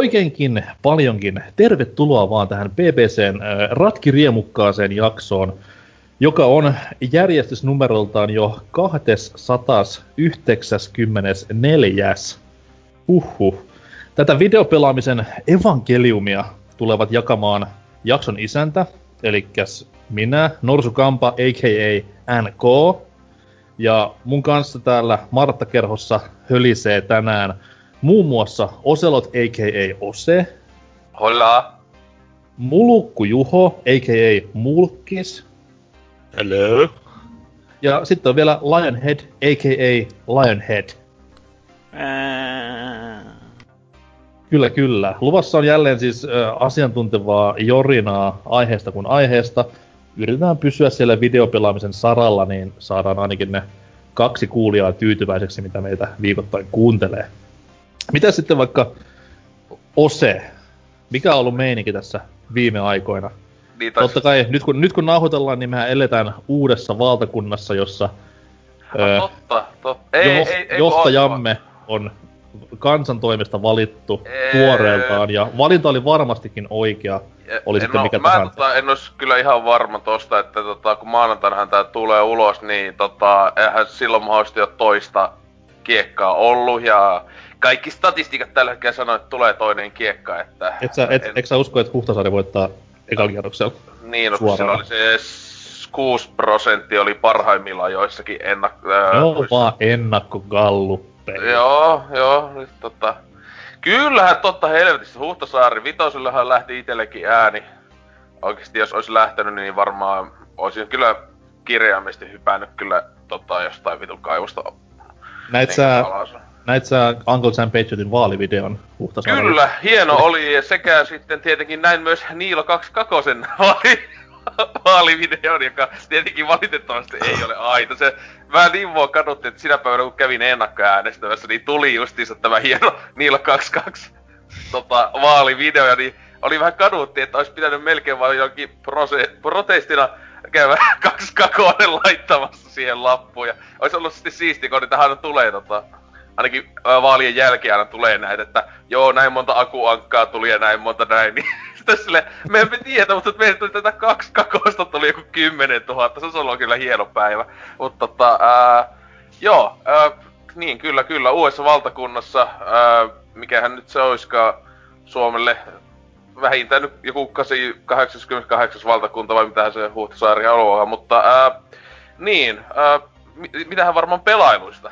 Oikeinkin paljonkin tervetuloa vaan tähän BBCn ratkiriemukkaaseen jaksoon, joka on järjestysnumeroltaan jo 294. Huhhuh. Tätä videopelaamisen evankeliumia tulevat jakamaan jakson isäntä, eli minä, Norsu Kampa, a.k.a. NK, ja mun kanssa täällä Martta-kerhossa hölisee tänään muun muassa Oselot a.k.a. Ose, Hola. Mulukku Juho a.k.a. Mulkis, Hello. ja sitten on vielä Lionhead a.k.a. Lionhead. Kyllä, kyllä. Luvassa on jälleen siis äh, asiantuntevaa jorinaa aiheesta kuin aiheesta. Yritetään pysyä siellä videopelaamisen saralla, niin saadaan ainakin ne kaksi kuulijaa tyytyväiseksi, mitä meitä viikoittain kuuntelee. Mitä sitten vaikka Ose? Mikä on ollut meininki tässä viime aikoina? Niin taisi- Totta kai, nyt kun, nyt kun nauhoitellaan, niin mehän eletään uudessa valtakunnassa, jossa ö, Totta, totta. Ei, jo, ei, ei, johtajamme on kansan toimesta valittu Ei. tuoreeltaan, ja valinta oli varmastikin oikea, oli en sitten oo- mikä mä tahansa. Tota, en ois kyllä ihan varma tosta, että tota, kun maanantainahan tää tulee ulos, niin tota, eihän silloin mahdollisesti ole toista kiekkaa ollut, ja kaikki statistiikat tällä hetkellä sanoo, että tulee toinen kiekka, että... Et sä, et, en- et sä usko, että Huhtasaari voittaa ekalla kierroksella? Niin, no, suoraan? sillä oli se s- 6 prosenttia oli parhaimmillaan joissakin ennak... ää, Ne on noissa- vaan ennakkogalluppeja. Joo, joo, nyt tota... Kyllähän totta helvetistä, Huhtasaari, vitosellähän lähti itellekin ääni. Oikeesti jos olisi lähtenyt, niin varmaan olisin kyllä kirjaimesti hypännyt kyllä tota jostain vitun kaivosta. Näit niin sä, alas. Näit sä Uncle Sam Patriotin vaalivideon Huhtasaarella? Kyllä, hieno oli ja sekä sitten tietenkin näin myös Niilo 22 vaali, vaalivideon, joka tietenkin valitettavasti ei ole aito. Se vähän niin mua kaduttiin, että sinä päivänä kun kävin ennakkoäänestämässä, niin tuli justiinsa tämä hieno Niilo 22 tota, vaalivideo, niin oli vähän kadutti, että olisi pitänyt melkein vaan jonkin prose, protestina käydä kaksi kakoinen laittamassa siihen lappuun. Ja olisi ollut sitten siisti, kun niitä tulee tota, ainakin vaalien jälkeen aina tulee näitä, että joo, näin monta akuankkaa tuli ja näin monta näin, niin sitten sille, me emme tiedä, mutta meille tuli tätä kaksi kakosta, tuli joku kymmenen tuhatta, se olisi ollut kyllä hieno päivä. Mutta tota, ää, joo, ää, niin kyllä, kyllä, uudessa valtakunnassa, ää, mikähän nyt se olisikaan Suomelle vähintään nyt joku 8, 88 valtakunta vai mitähän se Huhtasaari haluaa, mutta ää, niin, mi- mitähän varmaan pelailuista?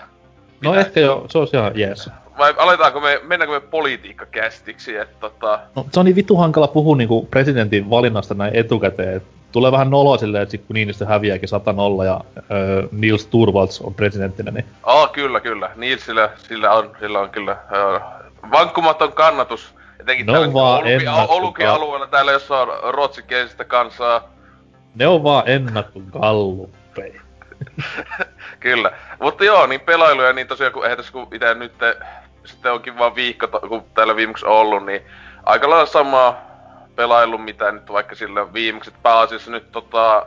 No ehkä jo, se olisi ihan jees. Vai aletaanko me, mennäänkö me politiikkakästiksi, että tota... No, se on niin vittu hankala puhua niinku presidentin valinnasta näin etukäteen. et Tulee vähän noloa silleen, että sit kun Niinistö häviääkin 100 nolla ja ö, Niels Turvalds on presidenttinä, niin Aa, kyllä, kyllä. Nilsillä sillä on, sillä on kyllä ö, vankkumaton kannatus. Etenkin No täällä vaan Olukin alueella täällä, jossa on ruotsinkielistä kansaa. ne on vaan ennakkogalluppeja. Kyllä. Mutta joo, niin pelailuja, niin tosiaan kun eihän kun itse nyt sitten onkin vaan viikko, kun täällä viimeksi ollut, niin aika lailla samaa pelailu, mitä nyt vaikka sillä viimeksi, pääasiassa nyt tota,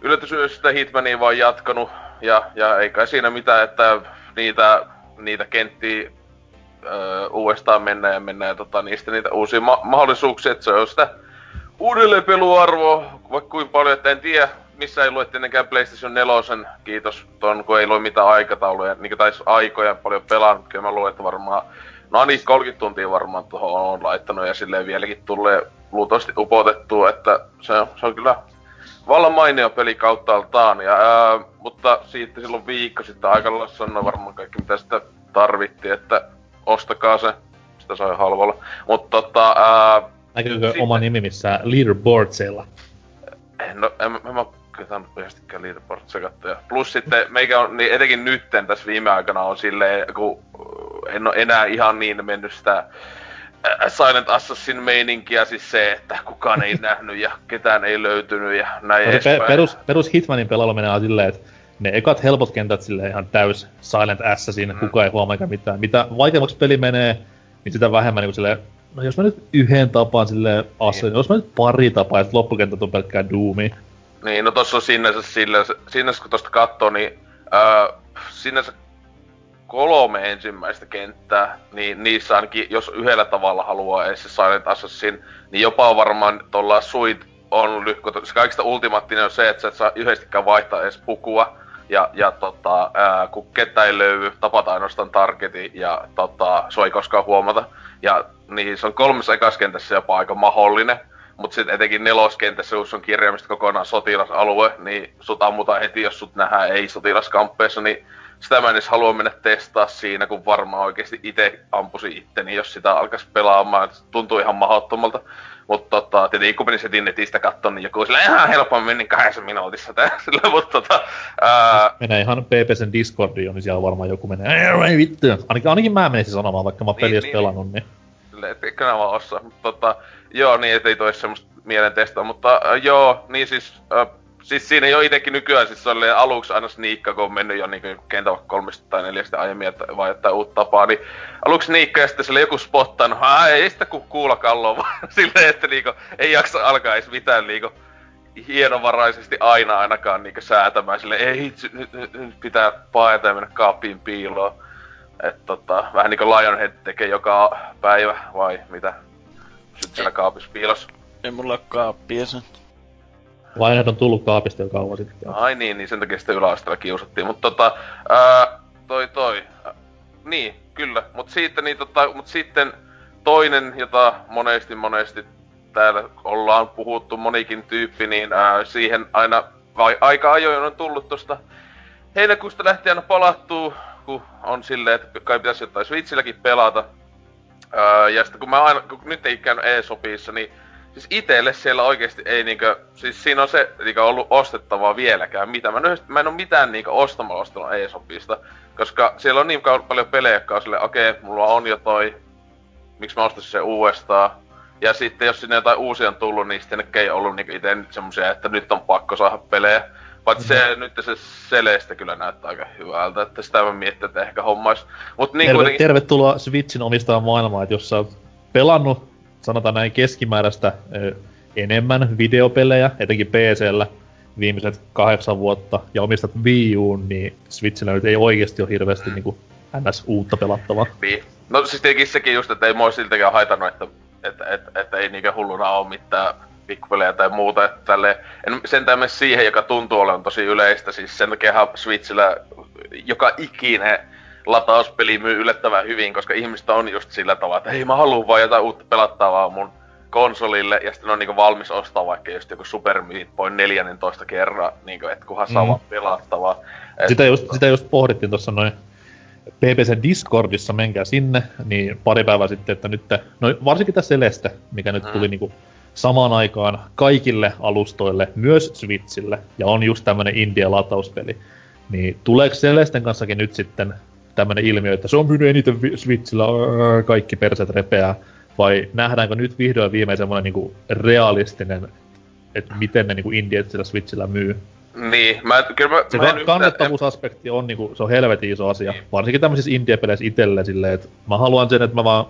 yllätysyöstä Hitmania vaan jatkanut, ja, ja ei kai siinä mitään, että niitä, niitä kenttiä öö, uudestaan mennään ja mennään ja tota, niistä niitä uusia ma- mahdollisuuksia, että se on sitä uudelleenpeluarvoa, vaikka kuin paljon, että en tiedä, missä ei lue tietenkään PlayStation 4, kiitos ton, kun ei lue mitään aikatauluja, niin taisi aikoja paljon pelannut, kyllä mä luulen, että varmaan, no niin 30 tuntia varmaan tuohon on laittanut ja silleen vieläkin tulee luultavasti upotettua, että se on, se on kyllä vallan mainio peli kauttaaltaan, ja, ää, mutta siitä silloin viikko sitten aika lailla sanoi varmaan kaikki mitä sitä tarvittiin, että ostakaa se, sitä sai halvalla. Mutta tota, ää, Näkyykö Sitten- oma nimi missään leaderboardsilla? No, en, mä- en mä kyllä oikeastikään leaderboardsia katsoa. Plus sitten meikä on, niin etenkin nytten tässä viime aikana on silleen, kun en ole enää ihan niin mennyt sitä Silent Assassin meininkiä, siis se, että kukaan ei nähnyt ja ketään ei löytynyt ja näin no, pe- perus, perus Hitmanin pelailu menee silleen, että ne ekat helpot kentät sille ihan täys Silent Assassin, mm. kukaan ei huomaa eikä mitään. Mitä vaikeammaksi peli menee, niin sitä vähemmän niin silleen, no jos mä nyt yhden tapaan sille Assassin, niin. jos mä nyt pari tapaa, että loppukentät on pelkkää Doomi. Niin, no tossa on sinänsä sille, sinänsä kun tosta katsoo, niin äh, sinänsä kolme ensimmäistä kenttää, niin niissä ainakin, jos yhdellä tavalla haluaa edes se Silent Assassin, niin jopa varmaan tuolla Suit on lyhko, se kaikista ultimaattinen on se, että sä et saa yhdestikään vaihtaa edes pukua, ja, ja tota, ää, kun kettä ei löydy, tapataan ainoastaan targetin ja tota, se ei koskaan huomata. Ja niin se on kolmessa ekaskentässä jopa aika mahdollinen. Mutta sitten etenkin neloskentässä, jos on kirjaimista kokonaan sotilasalue, niin sut ammutaan heti, jos sut nähdään ei sotilaskamppeessa, niin sitä mä en edes halua mennä testaa siinä, kun varmaan oikeasti itse ampusi itteni, jos sitä alkaisi pelaamaan. Tuntuu ihan mahdottomalta. Mutta tota, tietenkin kun menin setin netistä katsoa, niin joku sillä ihan helpommin menin kahdessa minuutissa sillä, mutta tota... Ää... Menee ihan PPSn Discordiin, niin siellä varmaan joku menee, ei vittu. Ainakin, ainakin mä menisin sanomaan, vaikka mä oon niin, niin, pelannut, niin. Silleen, että kyllä mä osaa. Mutta tota, joo, niin ettei toi semmoista mielen testaa, mutta äh, joo, niin siis äh, siis siinä jo itekin nykyään siis oli aluksi aina sniikka, kun on mennyt jo niinku kentä kolmesta tai neljästä aiemmin, että vai jotain uutta tapaa, niin aluksi sniikka ja sitten sille joku spottanut, ei sitä ku kuulla kalloa, vaan silleen, että niinku ei jaksa alkaa edes mitään niinku hienovaraisesti aina ainakaan niinku säätämään sille ei nyt, nyt, nyt pitää paeta ja mennä kaappiin piiloon. Että tota, vähän niinku Lionhead tekee joka päivä, vai mitä? Sitten siellä kaapissa piilossa. Ei mulla ole kaappia sen. Lionhead on tullut kaapista jo kauan sitten. Ai niin, niin sen takia sitä yläasteella kiusattiin. Mutta tota, ää, toi toi. Ää, niin, kyllä. Mutta siitä, niin tota, mut sitten toinen, jota monesti monesti täällä ollaan puhuttu monikin tyyppi, niin ää, siihen aina vai, aika ajoin on tullut tosta heinäkuusta lähtien aina palattuu, kun on silleen, että kai pitäisi jotain Switchilläkin pelata. Ää, ja sitten kun mä aina, kun nyt ei käynyt e-sopissa, niin siis itelle siellä oikeesti ei niinkö, siis siinä on se niinkö ollut ostettavaa vieläkään. Mitä mä, nyt, mä en oo mitään niinkö ostamalla ostanut eSopista, koska siellä on niin paljon pelejä, jotka on silleen, okei, okay, mulla on jo toi, miksi mä ostaisin se uudestaan. Ja sitten jos sinne jotain uusia on tullut, niin sitten ei ollut niinku ite semmosia, että nyt on pakko saada pelejä. Paitsi mm-hmm. se, nyt se Celeste kyllä näyttää aika hyvältä, että sitä mä miettin, että ehkä hommais. Mut niin Terve, kuitenkin... Tervetuloa Switchin omistajan maailmaan, että jos sä oot pelannut sanotaan näin keskimääräistä enemmän videopelejä, etenkin PCllä viimeiset kahdeksan vuotta, ja omistat Wii U, niin Switchillä nyt ei oikeasti ole hirveästi mm. niin ns. uutta pelattavaa. Niin. No siis tietenkin sekin just, että ei mua siltäkään haitannut, että, että, että, että ei niinkään hulluna ole mitään pikkupelejä tai muuta, että tälle, en sentään mene siihen, joka tuntuu olevan tosi yleistä, siis sen takia Switchillä joka ikinen latauspeli myy yllättävän hyvin, koska ihmistä on just sillä tavalla, että hei mä haluan vaan jotain uutta pelattavaa mun konsolille, ja sitten on niinku valmis ostaa vaikka just joku Super Meat Boy 14 kerran, niinku, että kunhan saa mm. vaan pelattavaa. Et, sitä, just, sitä just pohdittiin tuossa noin PPC Discordissa, menkää sinne, niin pari päivää sitten, että nyt, no varsinkin tässä Celeste, mikä nyt mm. tuli niinku samaan aikaan kaikille alustoille, myös Switchille, ja on just tämmönen India-latauspeli, niin tuleeko Celesten kanssakin nyt sitten tämmöinen ilmiö, että se on myynyt eniten Switchillä, kaikki perset repeää, vai nähdäänkö nyt vihdoin viimein semmoinen niinku realistinen, että miten ne niinku indiet sillä Switchillä myy? Niin, mä, kyllä mä, se mä en kannattavuusaspekti on niinku, se on helvetin iso asia. Niin. Varsinkin tämmöisissä indie-peleissä itelle silleen, että mä haluan sen, että mä vaan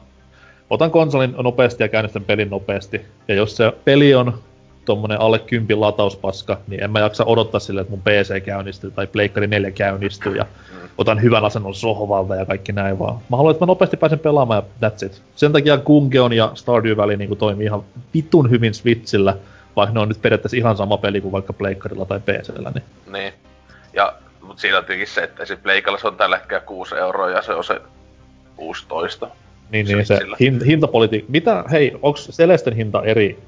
otan konsolin nopeasti ja käynnistän pelin nopeasti. Ja jos se peli on tommonen alle kympin latauspaska, niin en mä jaksa odottaa silleen, että mun PC käynnistyy tai Pleikkari 4 käynnistyy ja otan hyvän asennon sohvalta ja kaikki näin vaan. Mä haluan, että mä nopeasti pääsen pelaamaan ja that's it. Sen takia Gungeon ja Stardew Valley niin toimii ihan vitun hyvin Switchillä, vaikka ne on nyt periaatteessa ihan sama peli kuin vaikka Pleikkarilla tai PCllä. Niin. niin. Ja, mutta siinä on tietenkin se, että se Pleikalla on tällä hetkellä 6 euroa ja se on se 16. Niin, niin se hintapolitiikka. Mitä, hei, onko Celesten hinta eri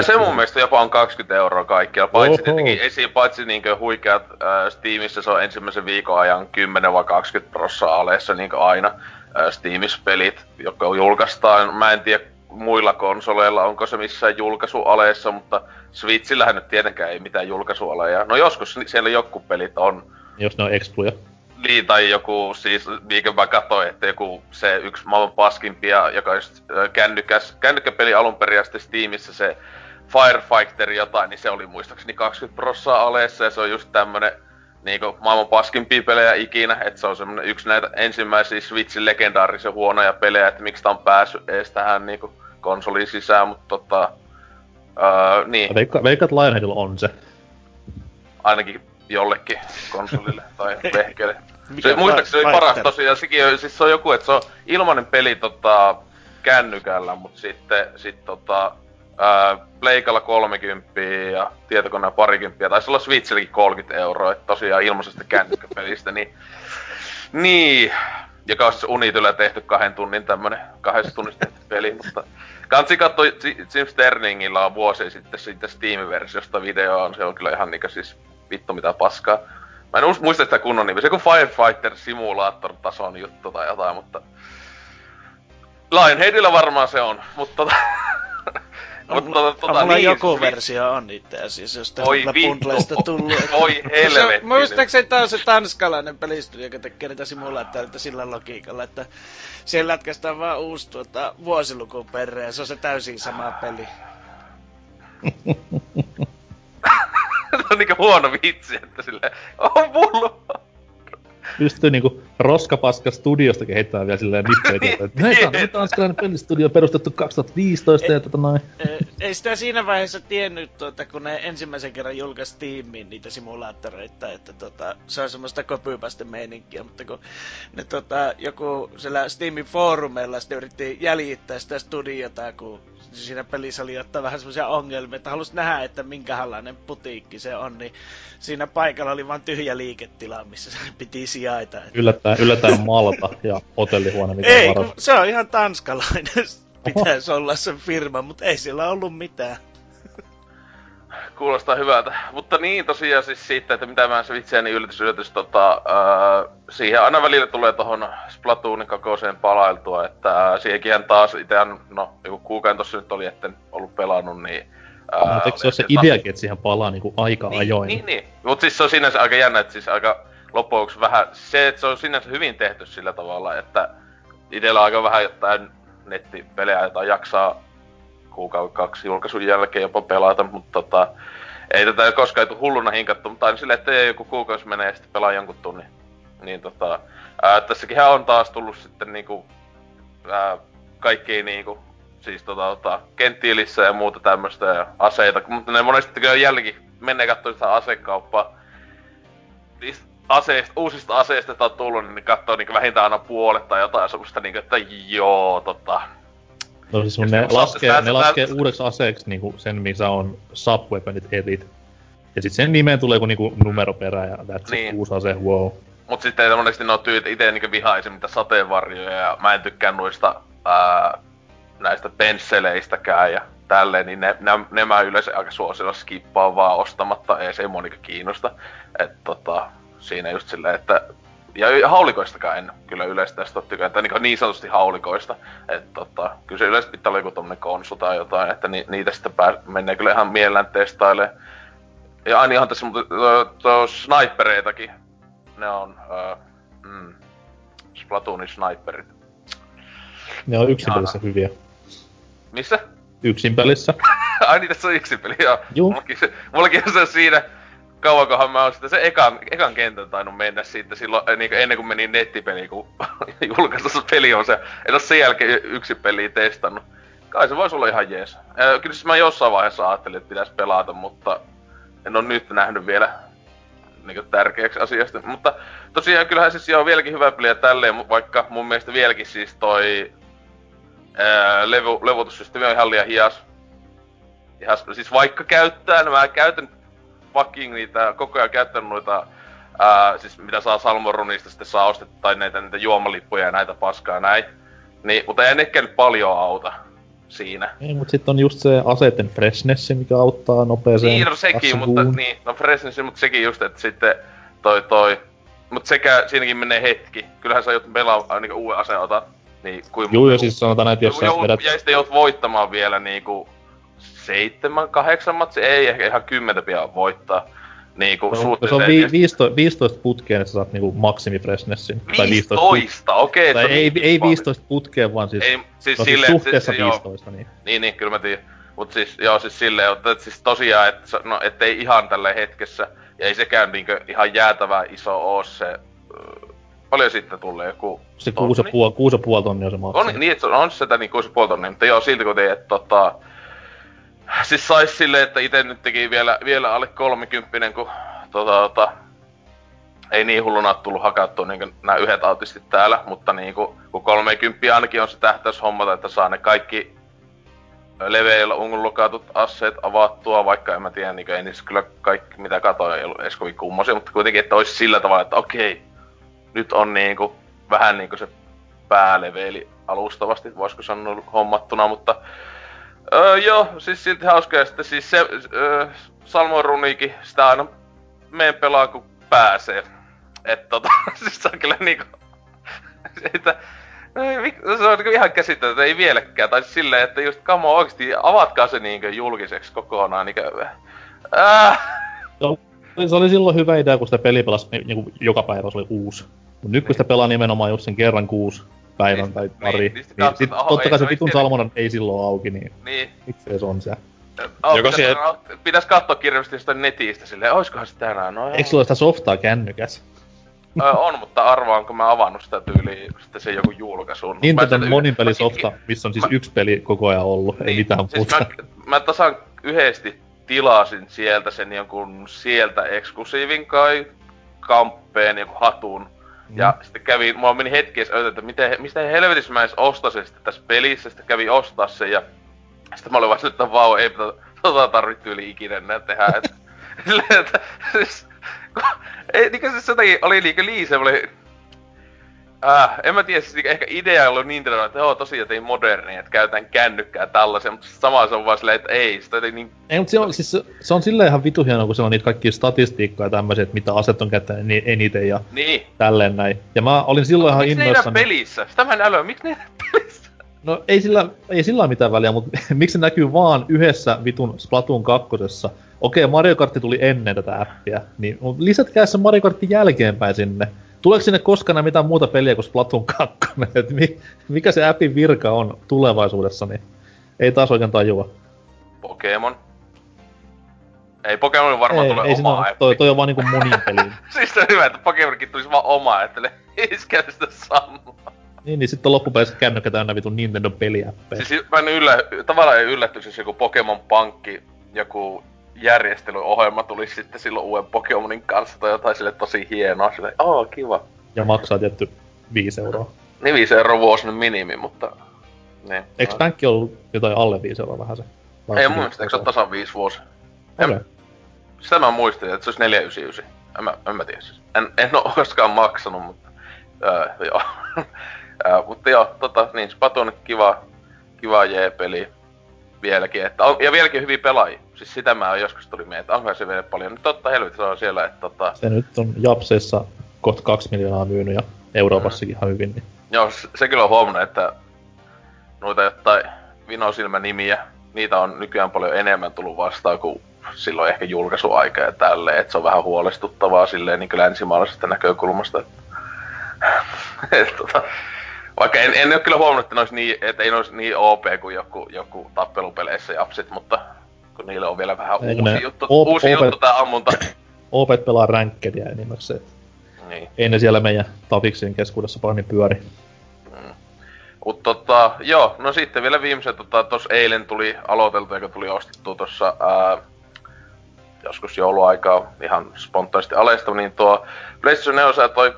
se mun mielestä jopa on 20 euroa kaikkialla, paitsi Oho. tietenkin esiin, paitsi niinkö huikeat äh, Steamissa se on ensimmäisen viikon ajan 10 vai 20 prossaa aleessa niinkö aina äh, Steamis-pelit, jotka julkaistaan. Mä en tiedä muilla konsoleilla onko se missään julkaisualeessa, mutta Switchillähän nyt tietenkään ei mitään julkaisualeja. No joskus siellä joku pelit on. Jos ne on exploja. Niin, tai joku, siis minkä mä katsoin, että joku se yksi maailman paskimpia, joka just kännykäs, kännykkäpeli alun perin Steamissa se Firefighter jotain, niin se oli muistaakseni 20 prossaa aleessa ja se on just tämmönen niinku maailman paskimpia pelejä ikinä, että se on semmonen yksi näitä ensimmäisiä Switchin legendaarisia huonoja pelejä, että miksi tää on päässyt edes tähän niinku konsoliin sisään, mutta tota... Öö, niin. Veikka, veikkaat Lionheadilla on se. Ainakin jollekin konsolille tai vehkeelle. Se, muistaakseni se oli paras tosiaan, sekin, siis se on joku, että se on ilmainen peli tota, kännykällä, mutta sitten sit, tota, ää, Pleikalla 30 ja tietokoneen parikymppiä, taisi olla Switchilläkin 30 euroa, että tosiaan ilmaisesta kännykkäpelistä, niin, niin, joka olisi Unityllä tehty kahden tunnin tämmönen, kahdessa tunnissa tehty peli, mutta kansi katsoi Jim Sterningillä on vuosi sitten siitä Steam-versiosta videoa, se on kyllä ihan niinku siis vittu mitä paskaa. Mä en muista sitä kunnon nimi, se kuin Firefighter Simulator tason juttu tai jotain, mutta Lionheadillä varmaan se on, mutta tota... Mutta tota, tota, mulla niin, joku siis, versio on itse asiassa, jos Oi vittu. tullut. Oi helvetti. Muistaakseni tää on se tanskalainen pelistudio, joka tekee niitä simulaattoreita sillä logiikalla, että siellä lätkästään vaan uusi tuota, vuosiluku perään, se on se täysin sama peli. on niinku huono vitsi, että silleen, on mullu pystyy niinku roskapaska studiosta kehittämään vielä silleen nippeitä. että näin on tanskalainen pelistudio perustettu 2015 ja tota noin. Ei sitä siinä vaiheessa tiennyt, tuota, kun ne ensimmäisen kerran julkaisi Steamiin niitä simulaattoreita, että tota, se on semmoista kopypästä meininkiä, mutta kun ne tota, joku siellä Steamin foorumeilla sitten yritti jäljittää sitä studiota, kun siinä pelissä oli ottaa vähän semmoisia ongelmia, että halusi nähdä, että minkälainen putiikki se on, niin siinä paikalla oli vain tyhjä liiketila, missä se piti sijaita. Yllättäen, yllättäen Malta ja hotellihuone, mikä ei, on se on ihan tanskalainen. Pitäisi olla se firma, mutta ei siellä ollut mitään. Kuulostaa hyvältä. Mutta niin tosiaan siis siitä, että mitä mä itseäni niin yllätys yllätys, tota, äh, siihen aina välillä tulee tohon Splatoonin kakoseen palailtua, että äh, siihenkin taas itseään, no joku kuukauden tossa nyt oli, etten ollut pelannut, niin Ää, Mutta eikö se ole se ideakin, että siihen palaa niinku aika niin, ajoin? Niin, niin. Mutta siis se on sinänsä aika jännä, että siis aika loppujen vähän se, että se on sinänsä hyvin tehty sillä tavalla, että itsellä aika vähän jotain nettipelejä, jota jaksaa kuukauden kaksi julkaisun jälkeen jopa pelata, mutta tota, ei tätä koskaan tule hulluna hinkattu, mutta aina silleen, että joku kuukausi menee ja sitten pelaa jonkun tunnin. Niin tota, ää, tässäkin on taas tullut sitten niinku, ää, kaikki niinku siis tota, tota, kenttiilissä ja muuta tämmöistä ja aseita, mutta ne monesti kyllä jälki menee katsoa sitä asekauppaa. Niistä aseista, uusista aseista, että on tullut, niin katsoo niin vähintään aina puolet tai jotain semmoista, niin että joo, tota... No siis ne, ne laskee, ne laskee uudeksi aseeksi niin sen, missä on subweaponit elit. Ja sitten sen nimeen tulee joku niinku numeroperä ja that's niin. uusi ase, wow. Mut sitten monesti ne on tyyt ite niinku vihaisen mitä sateenvarjoja ja mä en tykkää noista ää, näistä pensseleistäkään ja tälleen, niin ne, ne, ne mä yleensä aika suosilla skippaan vaan ostamatta, ei se monika kiinnosta. Et tota, siinä just silleen, että ja haulikoistakaan en kyllä yleensä tästä ole tykännyt, niin, niin sanotusti haulikoista. Että tota, kyllä se yleensä pitää olla joku tommonen konsu tai jotain, että ni, niitä sitten pää, menee kyllä ihan mielellään testailemaan. Ja aina ihan tässä tuo snipereitakin. Ne on, uh, mm, Splatoonin sniperit. Ne on yksin pelissä hyviä. Missä? Yksin pelissä. Ai niin, tässä on yksin peli, joo. Juu. Mullakin, se, mullakin se siinä, kauankohan mä oon sitten se ekan, ekan kentän tainnut mennä siitä silloin, eh, niin ennen kuin meni nettipeli, kun julkaistu se peli on se, en sen jälkeen yksin peliä testannut. Kai se voisi olla ihan jees. Kyllä siis mä jossain vaiheessa ajattelin, että pitäisi pelata, mutta en oo nyt nähnyt vielä niin tärkeäksi asiasta. Mutta tosiaan kyllähän siis on vieläkin hyvä peliä tälleen, vaikka mun mielestä vieläkin siis toi ää, levu, levutussysteemi on ihan liian hias. Ihan, siis vaikka käyttää, no mä käytän fucking niitä, koko ajan käyttänyt noita, ää, siis mitä saa Salmorunista sitten saa ostettu, tai näitä, niitä juomalippuja ja näitä paskaa näin. Niin, mutta ei nekään nyt paljon auta siinä. Ei, mutta sitten on just se aseiden freshness, mikä auttaa nopeeseen Niin, no sekin, kasvuun. mutta niin, no freshness, mutta sekin just, että sitten toi toi, mutta sekä siinäkin menee hetki. Kyllähän sä joudut pelaa niin uuden aseen otat. Niin, kuin Juu, ja siis sanotaan, että jos sä vedät... Ja sitten joudut voittamaan vielä niinku seitsemän, kahdeksan matsi, ei ehkä ihan kymmentä pian voittaa. niinku No, suhteellisen... se on vi- 15, 15 putkeen, että sä saat niinku maksimifreshnesssin. Tai 15, okei. Tai on ei, niin ei paljon. 15 putkeen, vaan siis, Ei, siis no, siis silleen, suhteessa joo. 15, niin. Niin, niin, kyllä mä tiedän. Mut siis, joo, siis silleen, että et siis tosiaan, että no, ettei ihan tällä hetkessä, ja ei sekään niinkö ihan jäätävää iso oo se, paljon sitten tulee joku Se tonni? 6,5 6,5 tonnia on se maksimi. On, niin, että se on, on sitä niin 6,5 tonnia, mutta joo, silti kun että tota... Siis sais silleen, että itse nyt teki vielä, vielä alle 30, kun tota, tota, ei niin hulluna tullut hakattua niin nämä yhdet autistit täällä, mutta niin kuin, kun 30 ainakin on se tähtäys hommata, että saa ne kaikki leveillä unlokatut asseet avattua, vaikka en mä tiedä, niin ei niissä kyllä kaikki mitä katoin ei ollut edes kovin kummosia, mutta kuitenkin, että olisi sillä tavalla, että okei, nyt on niinku vähän niinku se pääleveli alustavasti, voisiko sanoa hommattuna, mutta öö, joo, siis silti hauska, ja sitten siis se öö, Salmon runiikin, sitä aina meen pelaa kun pääsee. Et tota, siis se on kyllä niinku, sitä, ei, mik- se on niinku ihan käsittämätöntä, ei vieläkään, tai siis silleen, että just kamo oikeesti avatkaa se niinkö julkiseksi kokonaan, niinkö, äh, Se oli silloin hyvä idea, kun sitä peli pelasi niin joka päivä, se oli uusi. Mut nyt kun sitä pelaa nimenomaan just sen kerran kuusi päivän Niin, tai niin, pari, niin niin, sit katsot, sit että oho, totta kai se se vitun Salmonan ei silloin auki, niin niin. miksei se on se. Oh, Joko pitäis, siihen- no, pitäis katsoa kirjallisesti jostain netistä silleen, oiskohan se tänään, no Eikö sulla sitä softaa kännykäs? Ö, on, mutta arvaanko mä avannut sitä tyyliä sitten se joku julkaisun. Mä sieltä- monin pelisofta, missä on siis mä- yksi peli koko ajan ollut, ei mitään siis muuta. mä, mä tasan yhdesti tilasin sieltä sen jonkun sieltä eksklusiivin kai kamppeen, joku hatun. Mm. Ja sitten kävi, mulla meni hetki edes öitä, että miten, mistä helvetissä mä edes ostaisin sitten tässä pelissä, sitten kävi ostaa sen ja sitten mä olin vaan että vau, ei tota, tota tarvittu yli ikinä enää tehdä, että silleen, että siis, ei, niinkö siis jotenkin oli niinkö liian semmoinen, Äh, en mä tiedä, siis niinku ehkä idea ollut Nintendo, että joo tosiaan tein moderni, että käytän kännykkää tällaisen, mutta samalla se on vaan silleen, että ei, sitä jotenkin niin Ei, mutta se on, siis, se, on silleen ihan vitu hienoa, kun se on niitä kaikkia statistiikkaa ja tämmöisiä, että mitä aset on käyttänyt niin eniten ja Niin. tälleen näin. Ja mä olin silloin ihan Miksi ne innoissani. pelissä? Sitä mä en älyä. Miksi ne pelissä? No ei sillä, ei sillä ole mitään väliä, mutta miksi se näkyy vaan yhdessä vitun Splatoon kakkosessa? Okei, Mario Kart tuli ennen tätä appia, niin lisätkää se Mario Kartin jälkeenpäin sinne. Tuleeko sinne koskaan mitään muuta peliä kuin Splatoon 2? Et mi, mikä se appin virka on tulevaisuudessa, niin ei taas oikein tajua. Pokemon. Ei Pokemonin varmaan ei, tule ei oma appi. toi, toi on vaan niinku monin peli. siis se on hyvä, että Pokemonkin tulisi vaan oma, että ne iskeä sitä samaa. niin, niin sitten loppupeleissä kännykkä täynnä vitun Nintendo peliäppejä. Siis mä en yllä, tavallaan ei yllättyisi, jos joku Pokemon Pankki, joku järjestelyohjelma tulisi sitten silloin uuden Pokemonin kanssa tai jotain sille tosi hienoa. Sille, oh, kiva. Ja maksaa tietty 5 euroa. Niin 5 euroa vuosinen minimi, mutta... Niin. Eikö pankki ollut jotain alle 5 euroa vähän se? Vai Ei mun mielestä, eikö se ole tasan 5 vuosi? En, Okei. Sitä mä muistin, että se olisi 499. En mä, en mä tiedä siis. En, en oo koskaan maksanut, mutta... Öö, joo. öö, mutta joo, tota, niin, Splatoon kiva, kiva J-peli vieläkin. Että on, ja vieläkin hyviä pelaajia. Siis sitä mä oon joskus tuli mieleen, että onko se vielä paljon. Nyt totta helvetti se on siellä, että tota... Se nyt on Japseissa kohta 2 miljoonaa myynyt ja Euroopassakin Mm. ihan hyvin. Niin. Joo, se, se kyllä on huomannut, että noita jotain vinosilmänimiä, niitä on nykyään paljon enemmän tullut vastaan kuin silloin ehkä julkaisuaika ja tälleen, että se on vähän huolestuttavaa silleen niin länsimaalaisesta näkökulmasta. Et, tota, vaikka en, en ole kyllä huomannut, että, ne niin, että ei ne olisi niin OP kuin joku, joku tappelupeleissä japsit, mutta kun niillä on vielä vähän Eikö uusi ne juttu, OP uusi juttu tää ammunta. Opet pelaa ränkkedia enimmäkseen. niin. Ei ne siellä meidän tafiksien keskuudessa paremmin pyöri. Mut tota, joo, no sitten vielä viimeisen, tota, tos eilen tuli aloiteltu, eikä tuli ostettu tossa ää, joskus jouluaikaa ihan spontaanisti alesta, niin tuo PlayStation 4 ja toi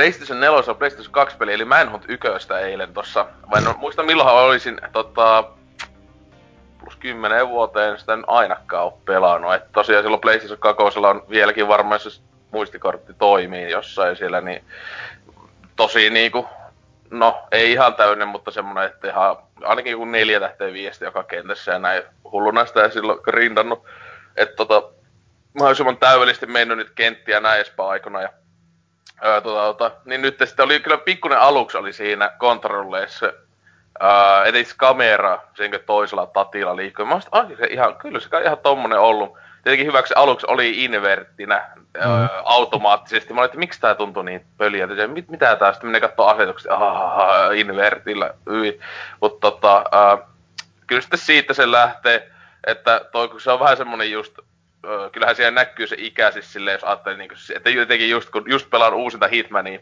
PlayStation 4 ja PlayStation 2 peli, eli Manhunt 1 eilen tossa, vai en muista milloinhan olisin tota, plus 10 vuoteen sitä en ainakaan ole pelannut. Et tosiaan silloin PlayStation 2 on vieläkin varmaan, jos muistikortti toimii jossain siellä, niin tosi niinku, no ei ihan täynnä, mutta semmonen, että ihan ainakin joku neljä tähteä viesti joka kentässä ja näin hulluna sitä ja silloin grindannut. Että tota, mahdollisimman täydellisesti mennyt nyt kenttiä näin edespäin aikana ja Öö, tota, tota, niin nyt sitten oli kyllä pikkuinen aluksi oli siinä kontrolleissa uh, edes kamera senkö toisella tatilla liikkuu. Mä olisin, se ihan, kyllä se kai ihan tommonen ollut. Tietenkin hyväksi aluksi oli inverttinä mm. uh, automaattisesti. Mä olin, että miksi tää tuntuu niin pöliä. Mit, mitä tää sitten menee kattoo asetuksia. Ah, invertillä. Mutta tota, uh, kyllä sitten siitä se lähtee, että toi, kun se on vähän semmonen just kyllähän siellä näkyy se ikä siis silleen, jos ajattelee, niin kuin, että jotenkin just kun just pelaan uusinta Hitmania,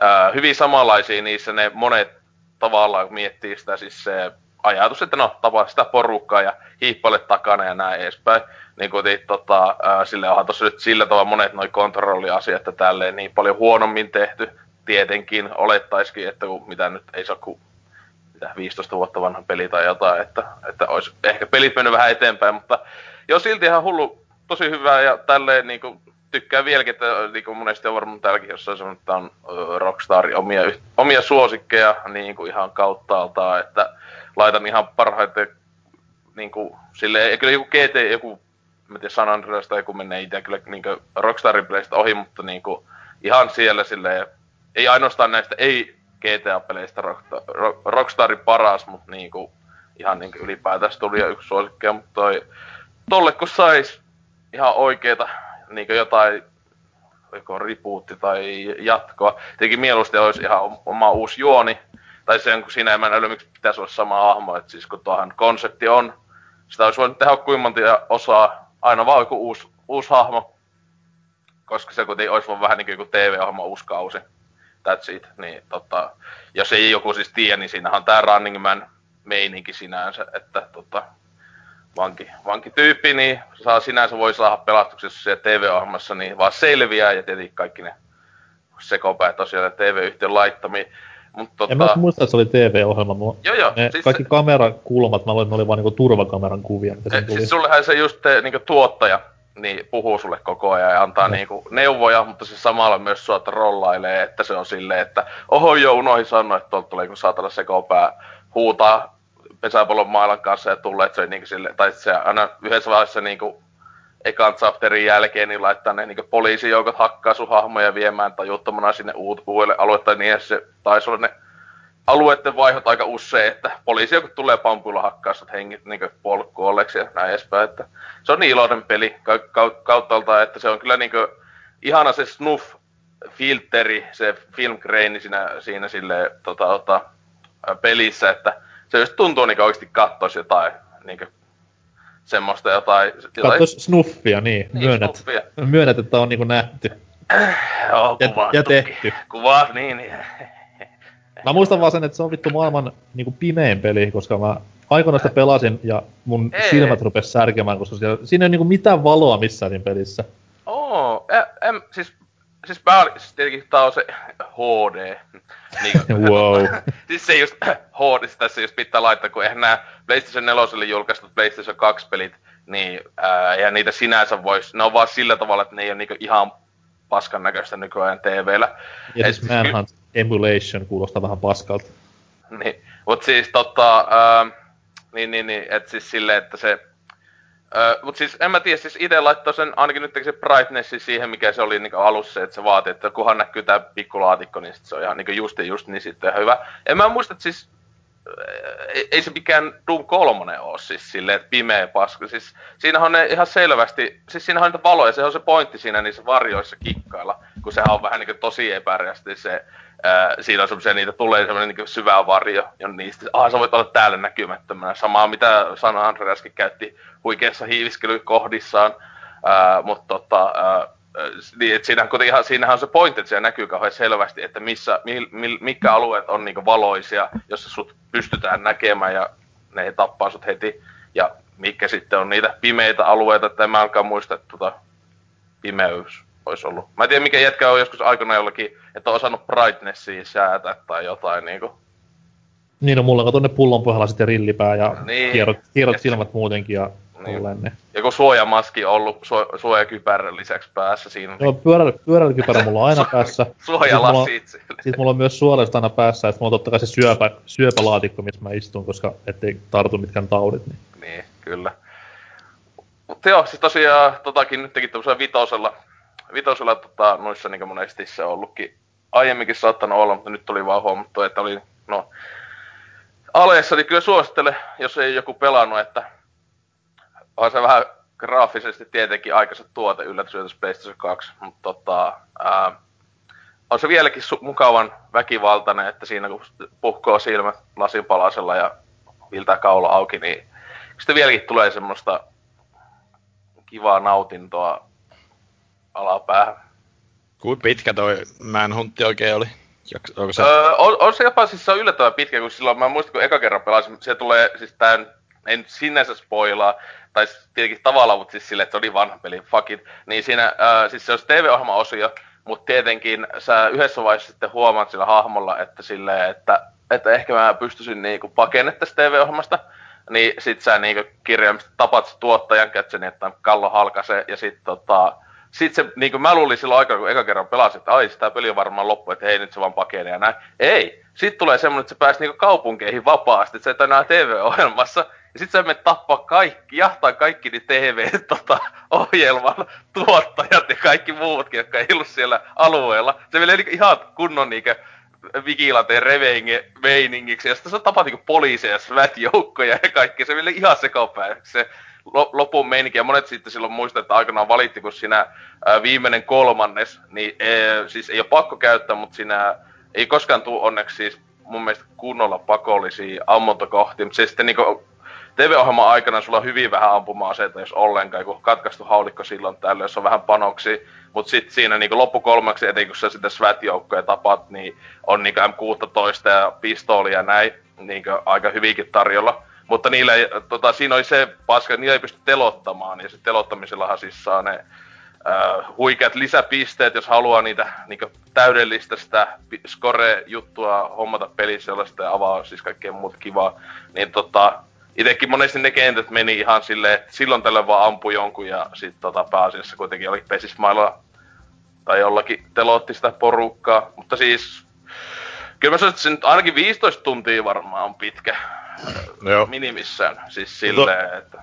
ää, hyvin samanlaisia niissä ne monet tavallaan miettii sitä siis se ajatus, että no tapaa sitä porukkaa ja hiippaile takana ja näin edespäin. Niin kuin tota, sille onhan tossa nyt sillä tavalla monet noi kontrolliasiat että tälleen niin paljon huonommin tehty. Tietenkin olettaisikin, että kun mitä nyt ei saa kuin mitä 15 vuotta vanha peli tai jotain, että, että olisi ehkä pelit mennyt vähän eteenpäin, mutta jo silti ihan hullu, tosi hyvää ja tälleen niinku tykkään vieläkin, että niinku monesti on varmaan täälläkin jossain sanonut, että on Rockstarin omia, omia suosikkeja niin kuin ihan kauttaaltaan, että laitan ihan parhaiten niin kuin, silleen, kyllä joku GT, joku mä tiedän, San Andreas tai joku menee itse kyllä niin Rockstarin peleistä ohi, mutta niin kuin, ihan siellä silleen, ei ainoastaan näistä ei GTA-peleistä Rockstarin paras, mutta niin kuin, ihan niin kuin ylipäätään tuli yksi suosikkeja, mutta toi tolle kun sais ihan oikeeta niin jotain joko ripuutti tai jatkoa. Tietenkin mieluusti olisi ihan oma uusi juoni. Tai sen, kun siinä ei mä miksi pitäisi olla sama hahmo. Että siis kun tuohan konsepti on, sitä olisi voinut tehdä kuinka osaa, aina vaan joku uusi, uusi hahmo. Koska se kuitenkin olisi vaan vähän niin kuin TV-ohjelma uusi kausi. That's it. Niin, tota, jos ei joku siis tiedä, niin siinähän on tää Running Man meininki sinänsä, että tota, vanki, vankityyppi, niin saa sinänsä voi saada pelastuksessa siellä TV-ohjelmassa, niin vaan selviää ja tietenkin kaikki ne sekopäät tosiaan TV-yhtiön laittamia. Mut, tota... En mä muista, että se oli TV-ohjelma. Mua... Joo, joo. Ne siis kaikki se... kamerakulmat, mä luulen, että ne oli vaan niinku turvakameran kuvia. Mitä e, tuli. Siis sullehan se just te, niinku tuottaja niin puhuu sulle koko ajan ja antaa no. niinku neuvoja, mutta se samalla myös sua rollailee, että se on silleen, että oho joo, unohin sanoa, että tuolta tulee kun saatana sekopää huutaa pesäpallon mailan kanssa ja tulee, että se niin sille, tai se aina yhdessä vaiheessa niin kuin, ekan chapterin jälkeen niin laittaa ne niin poliisijoukot hakkaa sun hahmoja viemään tajuttomana sinne uudelle alueelle, tai niin se taisi olla ne alueiden vaihot aika usein, että poliisijoukot tulee pampuilla hakkaa sut hengit niin puolikuolleeksi ja näin edespäin, että se on niin iloinen peli kauttaaltaan, että se on kyllä niin kuin, ihana se snuff filteri, se film siinä, siinä sille, tota, tota, pelissä, että se just tuntuu niin oikeasti kattoisi jotain niin semmoista jotain... jotain... Kattois snuffia, niin. niin myönnät, snuffia. myönnät, että on niin nähty. Joo, ja, ja tehty. Kuva, niin, niin. Mä muistan vaan sen, että se on vittu maailman niin kuin pimein peli, koska mä aikoinaan sitä pelasin ja mun ei, silmät rupes särkemään, koska siellä, siinä ei ole niin mitään valoa missään siinä pelissä. Oo, oh, em, siis siis mä olin, siis tietenkin tää on se HD. Niin, wow. siis se just HD, tässä just pitää laittaa, kun eihän nää PlayStation 4 julkaistut PlayStation 2 pelit, niin ää, ja niitä sinänsä vois, ne on vaan sillä tavalla, että ne ei ole niinku ihan paskan näköistä nykyään TVllä. Ja siis Manhunt ky- Emulation kuulostaa vähän paskalta. Niin, mut siis tota, ää, niin, niin, niin, et siis silleen, että se Öö, mut siis en mä tiedä, siis itse laittoi sen, ainakin nyt se brightnessi siihen, mikä se oli niin alussa, että se vaati, että kunhan näkyy tää pikkulaatikko, niin sit se on ihan niin just just, niin sitten hyvä. En mä muista, että siis ei, ei se mikään Doom 3 oo siis silleen, että pimeä paska. Siis siinähän on ne ihan selvästi, siis siinähän on niitä valoja, se on se pointti siinä niissä varjoissa kikkailla, kun sehän on vähän niin se epärästi se Siinä on semmoisia, niitä tulee semmoinen niin syvä varjo, ja niistä, ah, sä voit olla täällä näkymättömänä. Samaa, mitä San Andreaskin käytti huikeassa hiiviskelykohdissaan, ää, mutta tota, ää, niin, että siinähän, ihan, siinähän on se pointti, että siellä näkyy kauhean selvästi, että missä, mi, mi, mitkä alueet on niin valoisia, jossa sut pystytään näkemään ja ne tappaa sut heti. Ja mikä sitten on niitä pimeitä alueita, että en mä alkaa muista, että tota, pimeys olisi ollut. Mä en tiedä, mikä jätkä on joskus aikana jollakin, että on osannut brightnessia säätää tai jotain niinku. Niin, no mulla on tonne pullon pohjalla sitten rillipää ja niin. kierrot, kierrot silmät muutenkin ja niin. niin. Ja kun suojamaski on ollut su, suojakypärän lisäksi päässä siinä. Joo, pyörä, pyöräilykypärä mulla on aina päässä. Suojalasit sitten mulla, sit mulla on myös suolaiset aina päässä, että mulla on totta kai se syöpä, syöpälaatikko, missä mä istun, koska ettei tartu mitkään taudit. Niin, niin kyllä. Mutta joo, siis tosiaan totakin nyt teki tämmöisellä vitosella vitosella tota, noissa niin monesti se on ollutkin aiemminkin saattanut olla, mutta nyt oli vaan huomattu, että oli, no, aleessa, niin kyllä suosittelen, jos ei joku pelannut, että on se vähän graafisesti tietenkin aikaiset tuote yllätys PlayStation 2, mutta tota, ää, on se vieläkin su- mukavan väkivaltainen, että siinä kun puhkoo silmät lasinpalasella ja viltää kaula auki, niin sitten vieläkin tulee semmoista kivaa nautintoa alapäähän. Kuinka pitkä toi Manhuntti oikein oli? Onko se... Öö, on, on, se jopa siis se on yllättävän pitkä, kun silloin mä muistan, kun eka kerran pelasin, se tulee siis tän, en sinänsä spoilaa, tai tietenkin tavallaan, mutta siis silleen, että se oli vanha peli, fuck it. Niin siinä, öö, siis se on TV-ohjelma-osio, mutta tietenkin sä yhdessä vaiheessa sitten huomaat sillä hahmolla, että silleen, että, että ehkä mä pystyisin niinku pakenne tästä TV-ohjelmasta, niin sit sä niinku kirjaimisesti tapat tuottajan kätsen, että kallo halkaisee, ja sit tota, sit se, niinku mä luulin silloin aikaa, kun eka kerran pelasin, että ai, tämä peli on varmaan loppu, että hei, nyt se vaan pakenee ja näin. Ei. Sitten tulee semmoinen, että se pääsi niinku kaupunkeihin vapaasti, että se et enää TV-ohjelmassa. Ja sit sä menet tappaa kaikki, jahtaa kaikki niin TV-ohjelman tota, tuottajat ja kaikki muutkin, jotka ei ollut siellä alueella. Se vielä niinku ihan kunnon niinku vigilanteen revenge meiningiksi, ja sitten se tapaat niinku poliiseja, SWAT-joukkoja ja kaikki, se vielä ihan sekopääksi se lopun meininki, ja monet sitten silloin muistaa, että aikanaan valitti, kun siinä ää, viimeinen kolmannes, niin ee, siis ei ole pakko käyttää, mutta siinä ei koskaan tule onneksi siis mun mielestä kunnolla pakollisia ammuntakohtia, mutta se sitten niinku TV-ohjelman aikana sulla on hyvin vähän ampuma-aseita, jos ollenkaan, kun katkaistu haulikko silloin tällöin, jos on vähän panoksi. Mutta sitten siinä niin loppukolmaksi, etenkin kun sä sitten SWAT-joukkoja tapat, niin on niin M16 ja pistoolia ja näin niin aika hyvinkin tarjolla. Mutta niillä ei, tota, siinä oli se paska, että niillä ei pysty telottamaan, ja se telottamisellahan siis saa ne äh, huikeat lisäpisteet, jos haluaa niitä niin täydellistä sitä score-juttua hommata pelissä sellaista ja avaa siis kaikkea muut kivaa. Niin tota, itekin monesti ne kentät meni ihan silleen, että silloin tällä vaan ampui jonkun ja sitten tota, pääasiassa kuitenkin oli pesismailla tai jollakin telotti sitä porukkaa. Mutta siis, kyllä mä sanoisin, että se nyt ainakin 15 tuntia varmaan on pitkä Joo. minimissään. Siis silleen, to... että...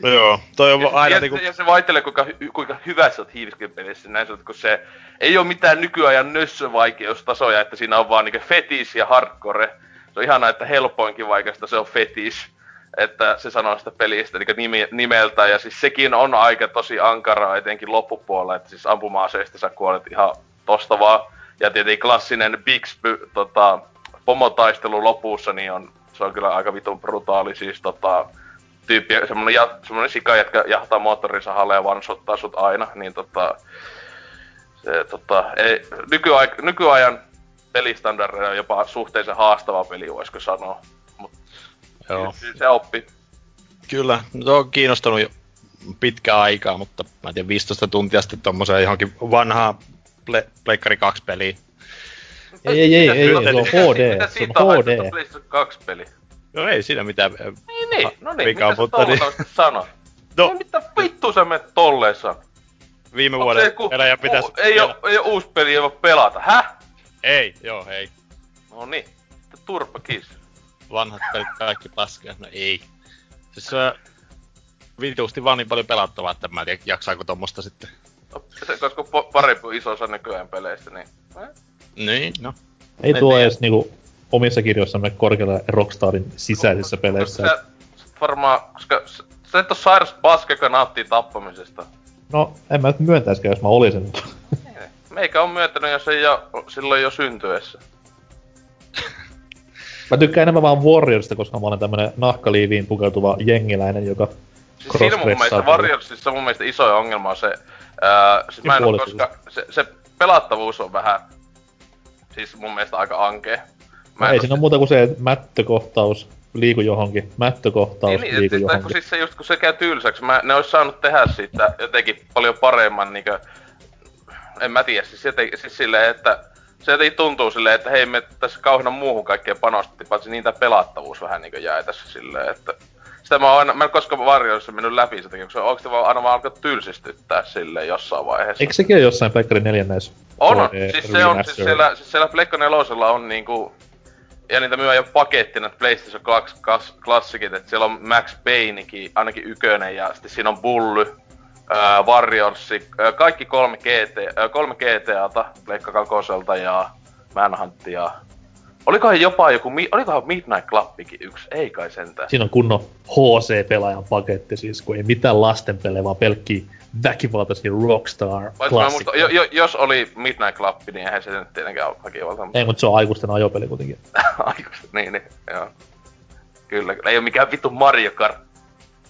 Joo, toi on ja, aina niinku... Ja se vaihtelee, kuinka, kuinka hyvä sä oot hiiviskepelissä. Näin sanot, kun se ei ole mitään nykyajan nössövaikeustasoja, että siinä on vaan niinku fetis ja hardcore. Se on ihanaa, että helpoinkin vaikeasta se on fetis että se sanoo sitä pelistä eli nimi, nimeltä, ja siis sekin on aika tosi ankaraa, etenkin loppupuolella, että siis ampuma-aseista sä kuolet ihan tosta vaan. Ja tietenkin klassinen Bixby tota, pomotaistelu lopussa, niin on, se on kyllä aika vitun brutaali, siis tota, tyyppi, semmonen, ja, semmonen sika, jotka jahtaa moottorisahalle ja one sut aina, niin tota, se, tota, ei, nykyaik, nykyajan pelistandardeja on jopa suhteellisen haastava peli, voisiko sanoa. Joo. Kyllä se oppi. Kyllä, se on kiinnostanut jo pitkää aikaa, mutta mä en tiedä, 15 tuntia sitten tommoseen johonkin vanhaan Ple- Pleikkari 2 peliin. Ei, ei, ei, ei, se on HD, se on HD. PlayStation 2 peli. No ei siinä mitään. Niin, niin, no niin, mitä sä tollasta niin... sano? No. Ei, mitä vittu sä menet tolleen Viime Onko vuoden ku... eläjä pitäisi... Ei oo, ei oo uusi peli, ei voi pelata, häh? Ei, joo, ei. No niin, turpa kiss vanhat pelit kaikki paskia. No ei. Siis se vituusti vaan niin paljon pelattavaa, että mä en tiedä, jaksaako tommosta sitten. Se, koska po- parempi iso osa nykyään peleistä, niin... Eh? Niin, no. Ei tuo edes niinku omissa kirjoissamme korkealle Rockstarin sisäisissä peleissä. Sä, varmaan, koska sä et oo sairas paska, joka nauttii tappamisesta. No, en mä nyt myöntäisikään, jos mä olisin. Meikä on myöntänyt, jos ei jo, silloin jo syntyessä. Mä tykkään enemmän vaan Warriorista, koska mä olen tämmönen nahkaliiviin pukeutuva jengiläinen, joka siis siinä mun mielestä Warriorsissa mun mielestä iso ongelma on se, siis mä en ole, koska se, se pelattavuus on vähän, siis mun mielestä aika ankea. Mä no ei siinä ole muuta kuin se mättökohtaus, liiku johonkin, mättökohtaus, niin, liiku et, johonkin. Kun siis se just kun se käy tylsäksi, mä, ne ois saanut tehdä siitä jotenkin paljon paremman niinkö, en mä tiedä, siis, jotenkin, siis silleen, että se jotenkin tuntuu silleen, että hei me tässä kauheena muuhun kaikkeen panostettiin, paitsi niitä pelattavuus vähän niinku jäi tässä silleen, että sitä mä oon aina, mä en koskaan varjoissa mennyt läpi sitä, onko se vaan aina vaan alkaa tylsistyttää silleen jossain vaiheessa. Eikö sekin ole jossain Pleikkari 4 näissä? On, on. Siis se on, siis siellä, siis siellä Pleikka 4 on niinku, ja niitä myy jo pakettina PlayStation 2 klassikit, että siellä on Max Paynekin, ainakin ykönen, ja sitten siinä on Bully, äh, Warriorsi, äh, kaikki kolme, GT, äh, kolme GTAta, Pleikka kakoselta ja Manhuntia. Olikohan jopa joku, olikohan Midnight Clubikin yksi, ei kai sentään. Siinä on kunnon HC-pelaajan paketti siis, kun ei mitään lastenpelejä, vaan pelkkiä väkivaltaisia Rockstar muistan, jo, jo, jos oli Midnight Club, niin eihän se nyt tietenkään ole väkivalta, mutta Ei, mutta se on aikuisten ajopeli kuitenkin. aikuista, niin, niin, joo. Kyllä, kyllä, ei oo mikään vittu Mario Kart.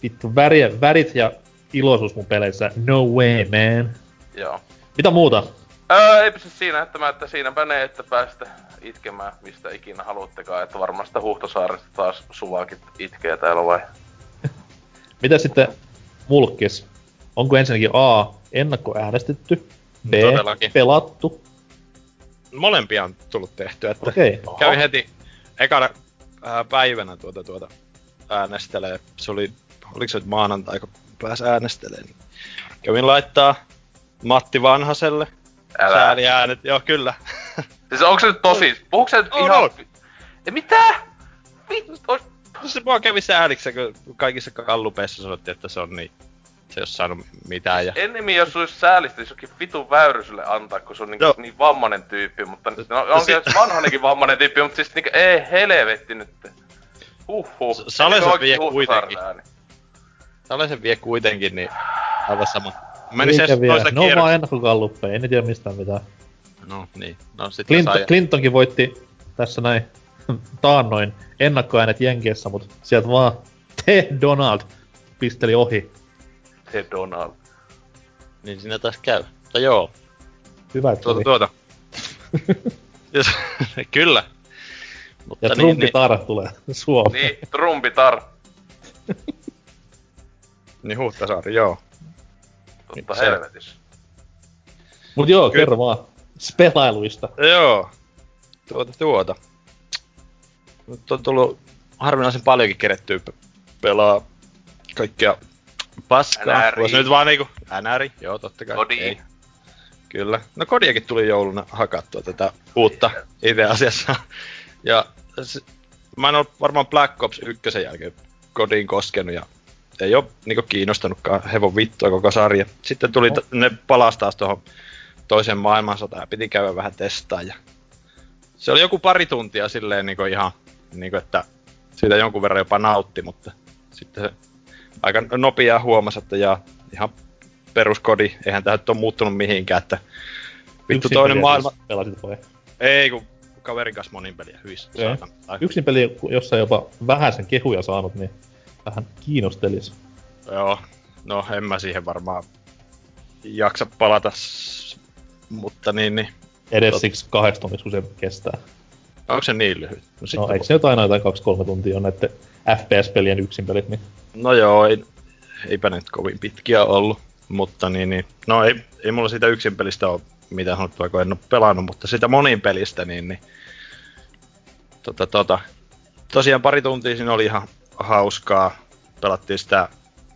Vittu, väriä, värit ja iloisuus mun peleissä. No way, man. Joo. Mitä muuta? Öö, eipä se siinä, että mä, että siinäpä ne, että päästä itkemään mistä ikinä haluttekaan, että varmaan sitä Huhtosaaresta taas suvaakin itkee täällä vai? Mitä sitten mulkkis? Onko ensinnäkin A, ennakkoäänestetty, B, Todellakin. pelattu? Molempia on tullut tehtyä, että Okei. Oho. kävin heti ekana ää, päivänä tuota, tuota äänestelee. Se oli, oliko se nyt maanantai, kun pääsi äänestelemään. Niin kävin laittaa Matti Vanhaselle. Älä. Sääli äänet, joo kyllä. Siis onko se nyt tosi? Puhuuko se nyt On, ihan... on. Ei, mitä? Vittu, se mua kävi sääliksi, kun kaikissa kallupeissa sanottiin, että se on niin, se ei oo saanut mitään. Ja... Ennemmin jos olisi säälistä, niin jokin vitun väyryselle antaa, kun se on niin, Joo. niin vammainen tyyppi, mutta no, No on se vanhanenkin vammainen tyyppi, mutta siis niinku, ei helvetti nyt. Huhhuh. Sale se vie oikein kuitenkin. Huhtasaaren ääni? Tällaisen vie kuitenkin, niin aivan sama. Meni se toiselle Ne on vaan ennakkokalluppeja, ei ne tiedä mistään mitään. No niin, no sit Clinton, sai... Clintonkin voitti tässä näin taannoin ennakkoäänet Jenkeissä, mutta sieltä vaan Ted Donald pisteli ohi. Se Donald. Niin siinä taas käy. Mutta joo, Hyvä, että tuota oli. tuota. Jos, kyllä. Mutta Ja niin, Trumpi niin, tulee Suomeen. Niin, trumpitar. niin Huhtasaari, joo. Totta Se- helvetissä. Mut joo, Kyllä. kerro vaan spelailuista. Joo. Tuota tuota. Nyt on tullut harvinaisen paljonkin kerettyä pe- pelaa kaikkea paskaa. NRI. Voisi nyt vaan niinku... NRI, joo totta kai. Kodi. Ei. Kyllä. No kodiakin tuli jouluna hakattua tätä uutta itse asiassa. Ja se, mä en ole varmaan Black Ops 1 jälkeen kodiin koskenut ja ei ole niinku kiinnostanutkaan hevon vittua koko sarja. Sitten tuli No. t- ne palas taas tuohon toisen maailmansotaan ja piti käydä vähän testaa ja se oli joku pari tuntia silleen niinku ihan niinku että siitä jonkun verran jopa nautti, mutta sitten se aika nopeaa huomasi, että ja ihan peruskodi, eihän tämä nyt ole muuttunut mihinkään, että vittu Yksin toinen peliä maailma, Siis pelasit vai? ei kun kaverin kanssa monin peliä. Tai- Yksin peli, jossa jopa vähäisen kehuja saanut, niin vähän kiinnostelis. Joo, no en mä siihen varmaan jaksa palata, mutta niin, niin. Edes Tot- siksi kahdeksi tunniksi, kun se kestää. Onko se niin lyhyt? No, No eikö se nyt aina jotain 2-3 tuntia on näette FPS-pelien yksin pelit, niin no joo, ei, eipä nyt kovin pitkiä ollut, mutta niin, niin. No ei, ei mulla sitä yksin pelistä ole mitään sanottua, kun en ole pelannut, mutta sitä monin pelistä, niin, niin tota, tota. Tosiaan pari tuntia siinä oli ihan hauskaa. Pelattiin sitä,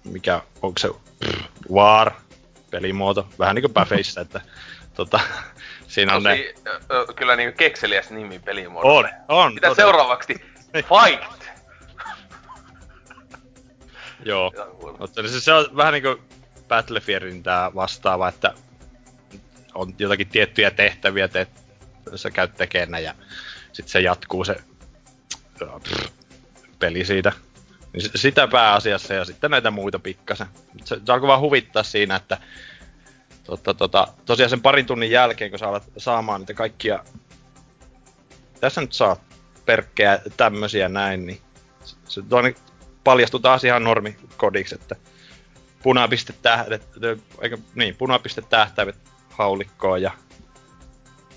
mikä, onko se pff, War pelimuoto, vähän niinku Baffeissa, että tota, siinä on ne... Tosi, ö, kyllä niinku kekseliäs nimi pelimuodolle. On, on. Mitä todella. seuraavaksi? Fight! Joo. Mutta se, se on vähän niinku Battlefieldin tää vastaava, että on jotakin tiettyjä tehtäviä, teet, sä käyt tekemään ja sitten se jatkuu se pff, peli siitä. Niin sitä pääasiassa ja sitten näitä muita pikkasen. Se, se alkoi vaan huvittaa siinä, että tota, tota, tosiaan sen parin tunnin jälkeen, kun sä alat saamaan niitä kaikkia tässä nyt saa perkkejä tämmösiä näin, niin se, se toinen paljastui taas ihan normikodiksi, että punapistetähdet, eikä, niin, punapistetähtäimet haulikkoon ja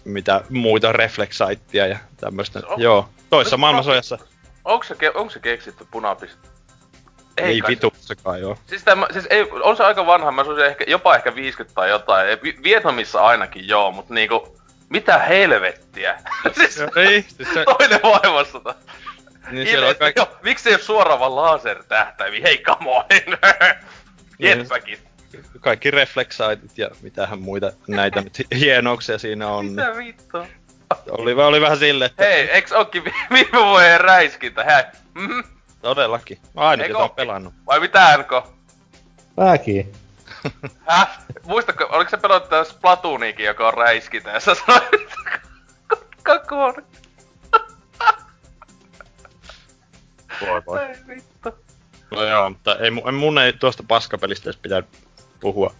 mitä muita reflexaittia ja tämmöistä. On- Joo, toissa Nyt maailmansojassa Onko se, ke- onko se keksitty punapiste? ei, kai se- vitussakaan joo. Siis, tämä, siis ei, on se aika vanha, mä sanoisin ehkä, jopa ehkä 50 tai jotain. Vietnamissa ainakin joo, mutta niinku, mitä helvettiä? siis Ei, siis se, toinen maailmansota. niin siellä on kaikki, Joo, miksi ei ole suoraan vaan lasertähtäimiä? Hei, come on! Niin. Jetpackit. kaikki reflexaitit ja mitähän muita näitä nyt hienouksia siinä on. Mitä vittua? oli, oli vähän silleen, että Hei, eiks ookin vi- viime vuoden räiskintä? Hei, mhm. todellakin. Mä ainut, Eikö jota on ookin? pelannut. Vai mitä, NK? Pääkin. Häh? Muistatko, oliko se pelannut tää Splatoonikin, joka on räiskintä, ja sä sanoit, kakkoon. Voi voi. Ei vittu. No joo, mutta ei, mu- mun ei tuosta paskapelistä edes pitää puhua.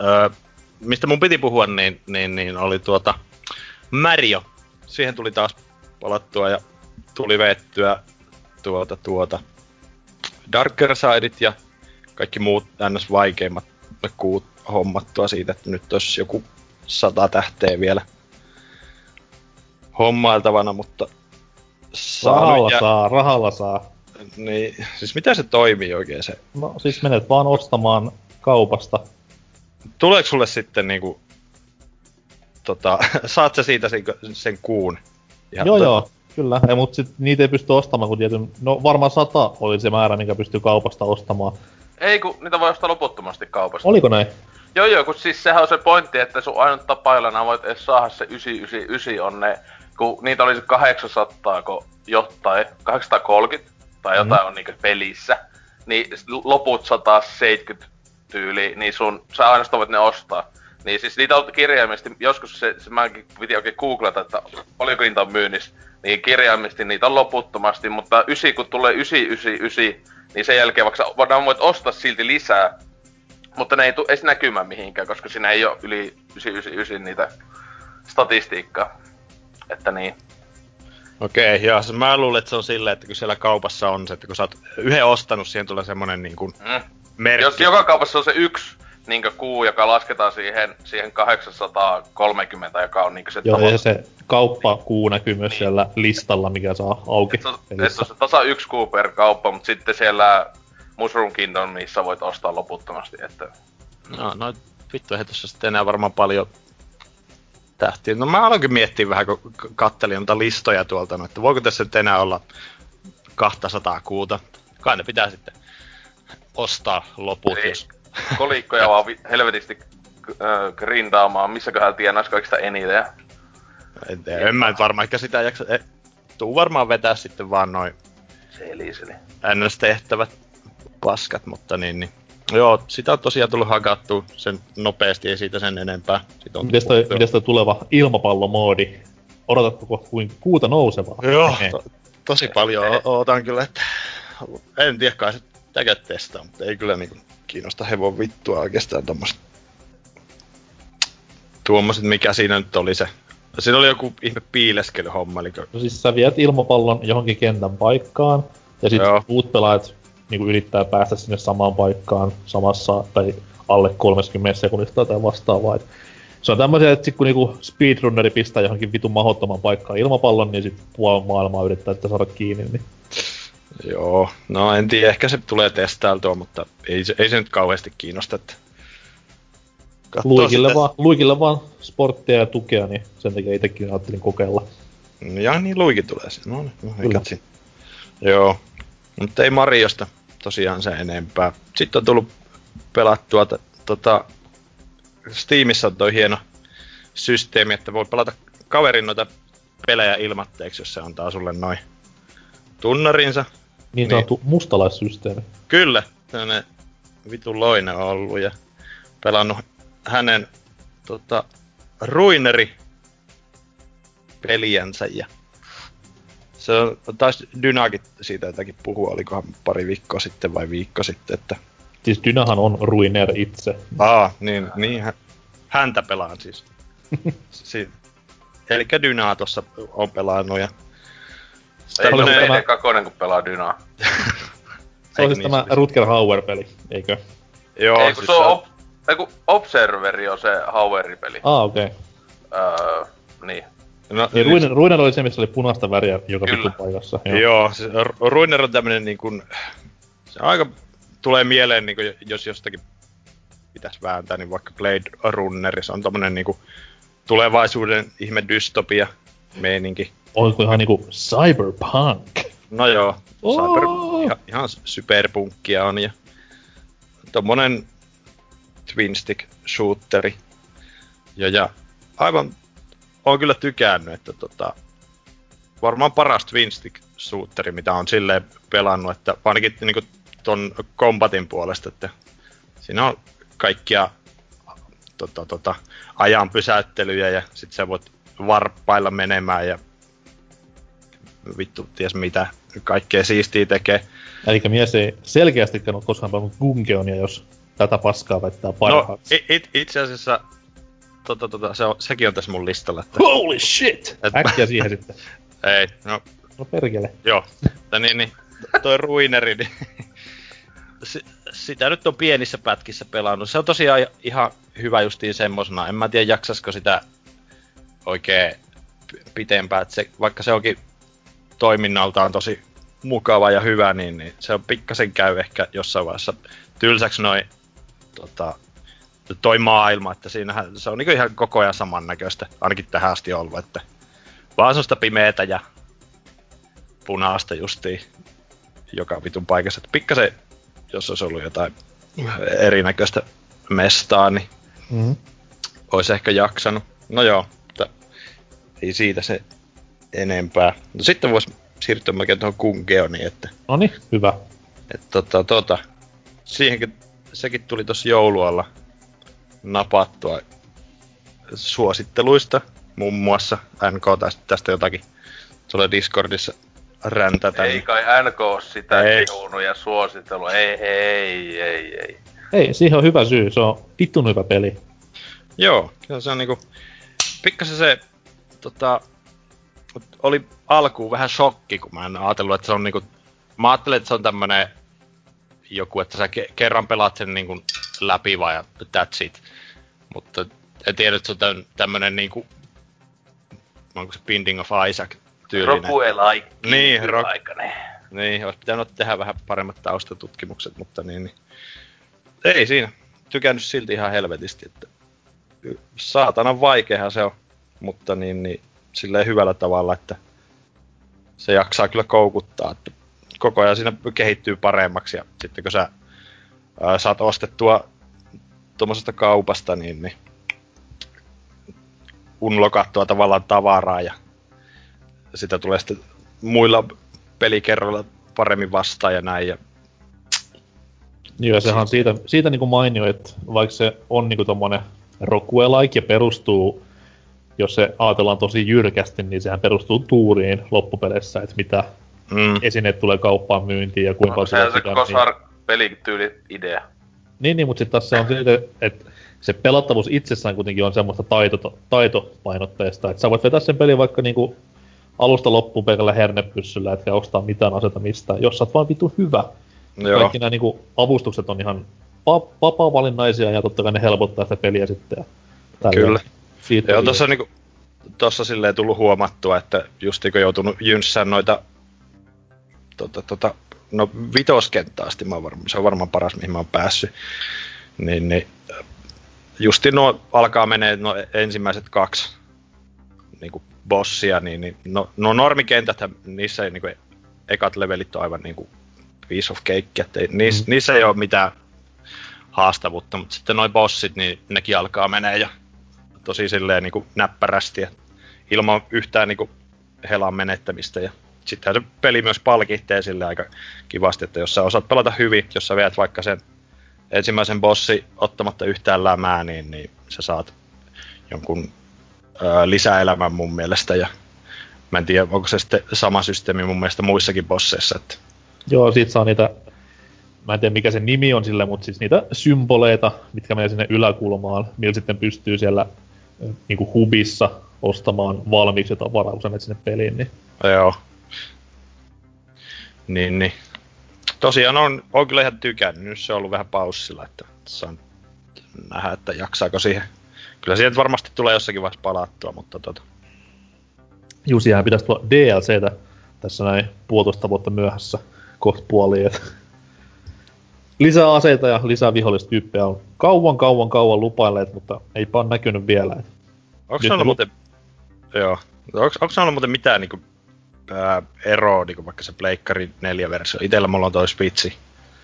Öö, mistä mun piti puhua, niin, niin, niin oli tuota Mario. Siihen tuli taas palattua ja tuli veettyä tuota, tuota Darker Sideit ja kaikki muut ns. vaikeimmat kuut hommattua siitä, että nyt olisi joku sata tähteä vielä hommailtavana, mutta Rahalla ja, saa, rahalla saa. niin, siis mitä se toimii oikein se? No siis menet vaan ostamaan kaupasta. Tuleeko sulle sitten niinku, tota, saat sä siitä sen, sen kuun? joo to- joo, kyllä. Ei, mut sit niitä ei pysty ostamaan, kun tietyn... No varmaan sata oli se määrä, minkä pystyy kaupasta ostamaan. Ei kun niitä voi ostaa loputtomasti kaupasta. Oliko näin? Joo joo, kun siis sehän on se pointti, että sun ainut tapa, jolla nää voit edes saada se 999 on ne, kun niitä olisi 800 ko jotain, 830 tai jotain mm. on niinku pelissä, niin loput 170 tyyli, niin sun, sä ainoastaan voit ne ostaa. Niin siis niitä on kirjaimisesti, joskus se, se mäkin piti oikein googlata, että oliko niitä on myynnissä, niin kirjaimisesti niitä on loputtomasti, mutta 9 kun tulee 999, niin sen jälkeen vaikka voidaan voit ostaa silti lisää, mutta ne ei tule edes näkymään mihinkään, koska siinä ei ole yli 999 niitä statistiikkaa. Että niin. Okei, okay, joo, mä luulen, että se on silleen, että kun siellä kaupassa on se, että kun sä oot yhden ostanut, siihen tulee semmonen niin kuin Mm. merkki. Jos joka kaupassa on se yksi niin kuu, joka lasketaan siihen, siihen 830, joka on niin se Joo, tavo- ja se kauppakuu näkyy myös siellä listalla, mikä saa auki. Et se on- et se on se tasa yksi kuu per kauppa, mutta sitten siellä Mushroom Kingdom, missä voit ostaa loputtomasti. Että... No, no vittu, ei tossa sitten enää varmaan paljon tähtiä. No mä aloinkin miettiä vähän, kun kattelin noita listoja tuolta, no, että voiko tässä nyt enää olla 200 kuuta. Kai ne pitää sitten ostaa loput, Ei. jos... Kolikkoja vaan vi- helvetisti äh, grindaamaan, missäköhän tienais kaikista eniten. Ja En, tiedä, en mä nyt varmaan ehkä sitä jaksa... E, tuu varmaan vetää sitten vaan noin seliseli. NS-tehtävät paskat, mutta niin, niin. Joo, sitä on tosiaan tullut hakattua sen nopeasti, ei siitä sen enempää. Siitä on Mites toi, mites toi tuleva ilmapallomoodi? Odotatko kuin kuuta nousevaa? Joo, Ehe. to, tosi paljon o- ootan kyllä, että en tiedä kai se täkä testaa, mutta ei kyllä niinku kiinnosta hevon vittua oikeastaan tommoset tuommoiset, mikä siinä nyt oli se. Siinä oli joku ihme piileskelyhomma, eli No siis sä viet ilmapallon johonkin kentän paikkaan, ja sitten Joo. muut pelaajat niin yrittää päästä sinne samaan paikkaan samassa tai alle 30 sekunnista tai vastaavaa. Et se on tämmöisiä, että sit kun niinku speedrunneri pistää johonkin vitun mahottoman paikkaan ilmapallon, niin sit puoli maailmaa yrittää sitä saada kiinni. Niin. Joo, no en tiedä, ehkä se tulee testailtua, mutta ei se, ei se nyt kauheasti kiinnosta, että Luikille, sitten- vaan, luikille vaan sporttia ja tukea, niin sen takia itsekin ajattelin kokeilla. Ja niin luikin tulee siinä. No, niin, no katsin. Joo. Mutta ei Mariosta tosiaan se enempää. Sitten on tullut pelattua t- tota, Steamissa on toi hieno systeemi, että voi pelata kaverin noita pelejä ilmatteeksi, jos se antaa sulle noin tunnarinsa. Niin Niin. sanottu mustalaissysteemi. Kyllä, tämmönen vitun loinen on ollut ja pelannut hänen tota, ruineri peliänsä ja se on, taisi Dynagit siitä jotakin puhua, olikohan pari viikkoa sitten vai viikko sitten, että Siis Dynahan on Ruiner itse. aa, niin, niin hä- häntä pelaan siis. si- Eli Dynaa tossa on pelannut ja Tämmönen- ole tämä- kakonen, kun pelaa Dynaa. Se on Eikö siis niin tämä Rutger Hauer-peli, eikö? Joo, Ei, kun siis se on, op, ei, kun Observeri on se Haueri-peli. Ah, okei. Okay. Öö, niin. no, Niin Ruiner, Ruiner oli se, missä oli punaista väriä joka Kyllä. paikassa. Joo, Joo siis Ru- Ruiner on tämmönen niin kuin, se aika tulee mieleen, niin kuin, jos jostakin pitäisi vääntää, niin vaikka Blade Runner, se on tämmönen niin kuin, tulevaisuuden ihme dystopia meininki. Olisiko ihan niinku cyberpunk? No joo, Oo. cyber, ihan, ihan superpunkkia on ja tommonen twin stick shooteri. Ja, ja aivan, on kyllä tykännyt, että tota, varmaan paras twin stick shooteri, mitä on silleen pelannut, että ainakin niinku ton kombatin puolesta, että siinä on kaikkia tota, tota, ajan pysäyttelyjä ja sit sä voit varppailla menemään ja vittu ties mitä kaikkea siistiä tekee. Eli mies ei selkeästikään ole koskaan pelannut Gungeonia, jos tätä paskaa väittää parhaaksi. No, it, itse asiassa tota, tota, se on, sekin on tässä mun listalla. Että... Holy shit! Et... Äkkiä siihen sitten. Ei, no... No perkele. Joo. Mutta niin, niin, toi Ruineri, niin sitä nyt on pienissä pätkissä pelannut. Se on tosiaan ihan hyvä justiin semmosena. En mä tiedä jaksasko sitä oikein pitempään. Se, vaikka se onkin toiminnaltaan tosi mukava ja hyvä, niin, niin se on pikkasen käy ehkä jossain vaiheessa tylsäksi noin tota, toi maailma, että siinähän se on niin ihan koko ajan samannäköistä, ainakin tähän asti ollut, että vaan semmoista pimeätä ja punaista justiin joka vitun paikassa. Että pikkasen, jos olisi ollut jotain erinäköistä mestaa, niin mm-hmm. olisi ehkä jaksanut. No joo, mutta ei siitä se enempää. No sitten voisi siirtyä melkein tuohon Kungeoniin, että... No niin, hyvä. Että tota, tota, siihenkin, sekin tuli tuossa joulualla napattua suositteluista, muun muassa NK tästä, tästä jotakin tulee Discordissa räntätä. Ei kai NK ole sitä ei. ja suosittelu. Ei, ei, ei, ei. Ei, siihen on hyvä syy. Se on vittun hyvä peli. Joo, se on niinku... Pikkasen se... Tota, oli alkuun vähän shokki, kun mä en ajatellut, että se on niinku... Mä ajattelin, että se on tämmönen joku, että sä ke- kerran pelaat sen niinku läpi vai that's it. Mutta en tiedä, että se on tämmönen niinku... Onko se Binding of Isaac tyylinen. Rokuelaikki. Niin, ro... niin, olisi pitänyt tehdä vähän paremmat taustatutkimukset, mutta niin, niin. Ei siinä. Tykännyt silti ihan helvetisti, että saatanan vaikeahan se on, mutta niin, niin silleen hyvällä tavalla, että se jaksaa kyllä koukuttaa, että koko ajan siinä kehittyy paremmaksi ja sitten kun sä ää, saat ostettua tuommoisesta kaupasta, niin, niin unlokattua tavallaan tavaraa ja sitä tulee sitten muilla pelikerroilla paremmin vastaan ja näin. Ja... Joo, sehän siitä, siitä niinku mainio, että vaikka se on niinku tommonen rokuelaik ja perustuu, jos se ajatellaan tosi jyrkästi, niin sehän perustuu tuuriin loppupeleissä, että mitä mm. esineet tulee kauppaan myyntiin ja kuinka no, se on se Kosar niin... pelityyli idea. Niin, niin mutta sitten taas se on siitä, että se pelattavuus itsessään kuitenkin on semmoista taito, taitopainotteista, että sä voit vetää sen pelin vaikka niinku alusta loppuun pelkällä hernepyssyllä, etkä ostaa mitään aseta mistään, jos sä oot vaan vitu hyvä. Joo. Kaikki nämä niinku, avustukset on ihan va- vapaa-valinnaisia ja totta kai ne helpottaa sitä peliä sitten. Ja Kyllä. Siitä Joo, tuossa niinku, tossa silleen tullut huomattua, että just kun joutunut jynssään noita tota, tota, no vitoskenttää asti, mä varma, se on varmaan paras, mihin mä oon päässyt. Niin, niin justi nuo alkaa menee no ensimmäiset kaksi niin kuin bossia, niin, niin no, no normikentät, niissä ei niin kuin, ekat levelit on aivan niin kuin piece of cake, että ei, niissä, mm. niissä ei ole mitään haastavuutta, mutta sitten noin bossit, niin nekin alkaa menee ja tosi silleen niin kuin näppärästi ja ilman yhtään niin kuin helan menettämistä ja sitten se peli myös palkitsee sille aika kivasti, että jos sä osaat pelata hyvin, jos sä viet vaikka sen ensimmäisen bossi ottamatta yhtään lämää, niin, niin sä saat jonkun lisäelämän mun mielestä ja mä en tiedä, onko se sitten sama systeemi mun mielestä muissakin bosseissa. Että... Joo, siitä saa niitä, mä en tiedä mikä se nimi on sille, mutta siis niitä symboleita, mitkä menee sinne yläkulmaan, millä sitten pystyy siellä niin kuin hubissa ostamaan valmiiksi jotain varauksen sinne peliin. Niin... Joo. Niin, niin. Tosiaan on, on kyllä ihan tykännyt. Nyt se on ollut vähän paussilla, että saan nähdä, että jaksaako siihen Kyllä siihen varmasti tulee jossakin vaiheessa palattua, mutta tota... Jusihan pitäisi tulla DLCtä tässä näin puolitoista vuotta myöhässä kohta puoliin. Lisää aseita ja lisää vihollistyyppejä on kauan, kauan, kauan lupailleet, mutta ei ole näkynyt vielä. Onko se ollut muuten... Joo. Onko, onko ollut muuten mitään niinku, ää, eroa, niinku vaikka se Pleikkari 4-versio? Itellä mulla on toi Switchi.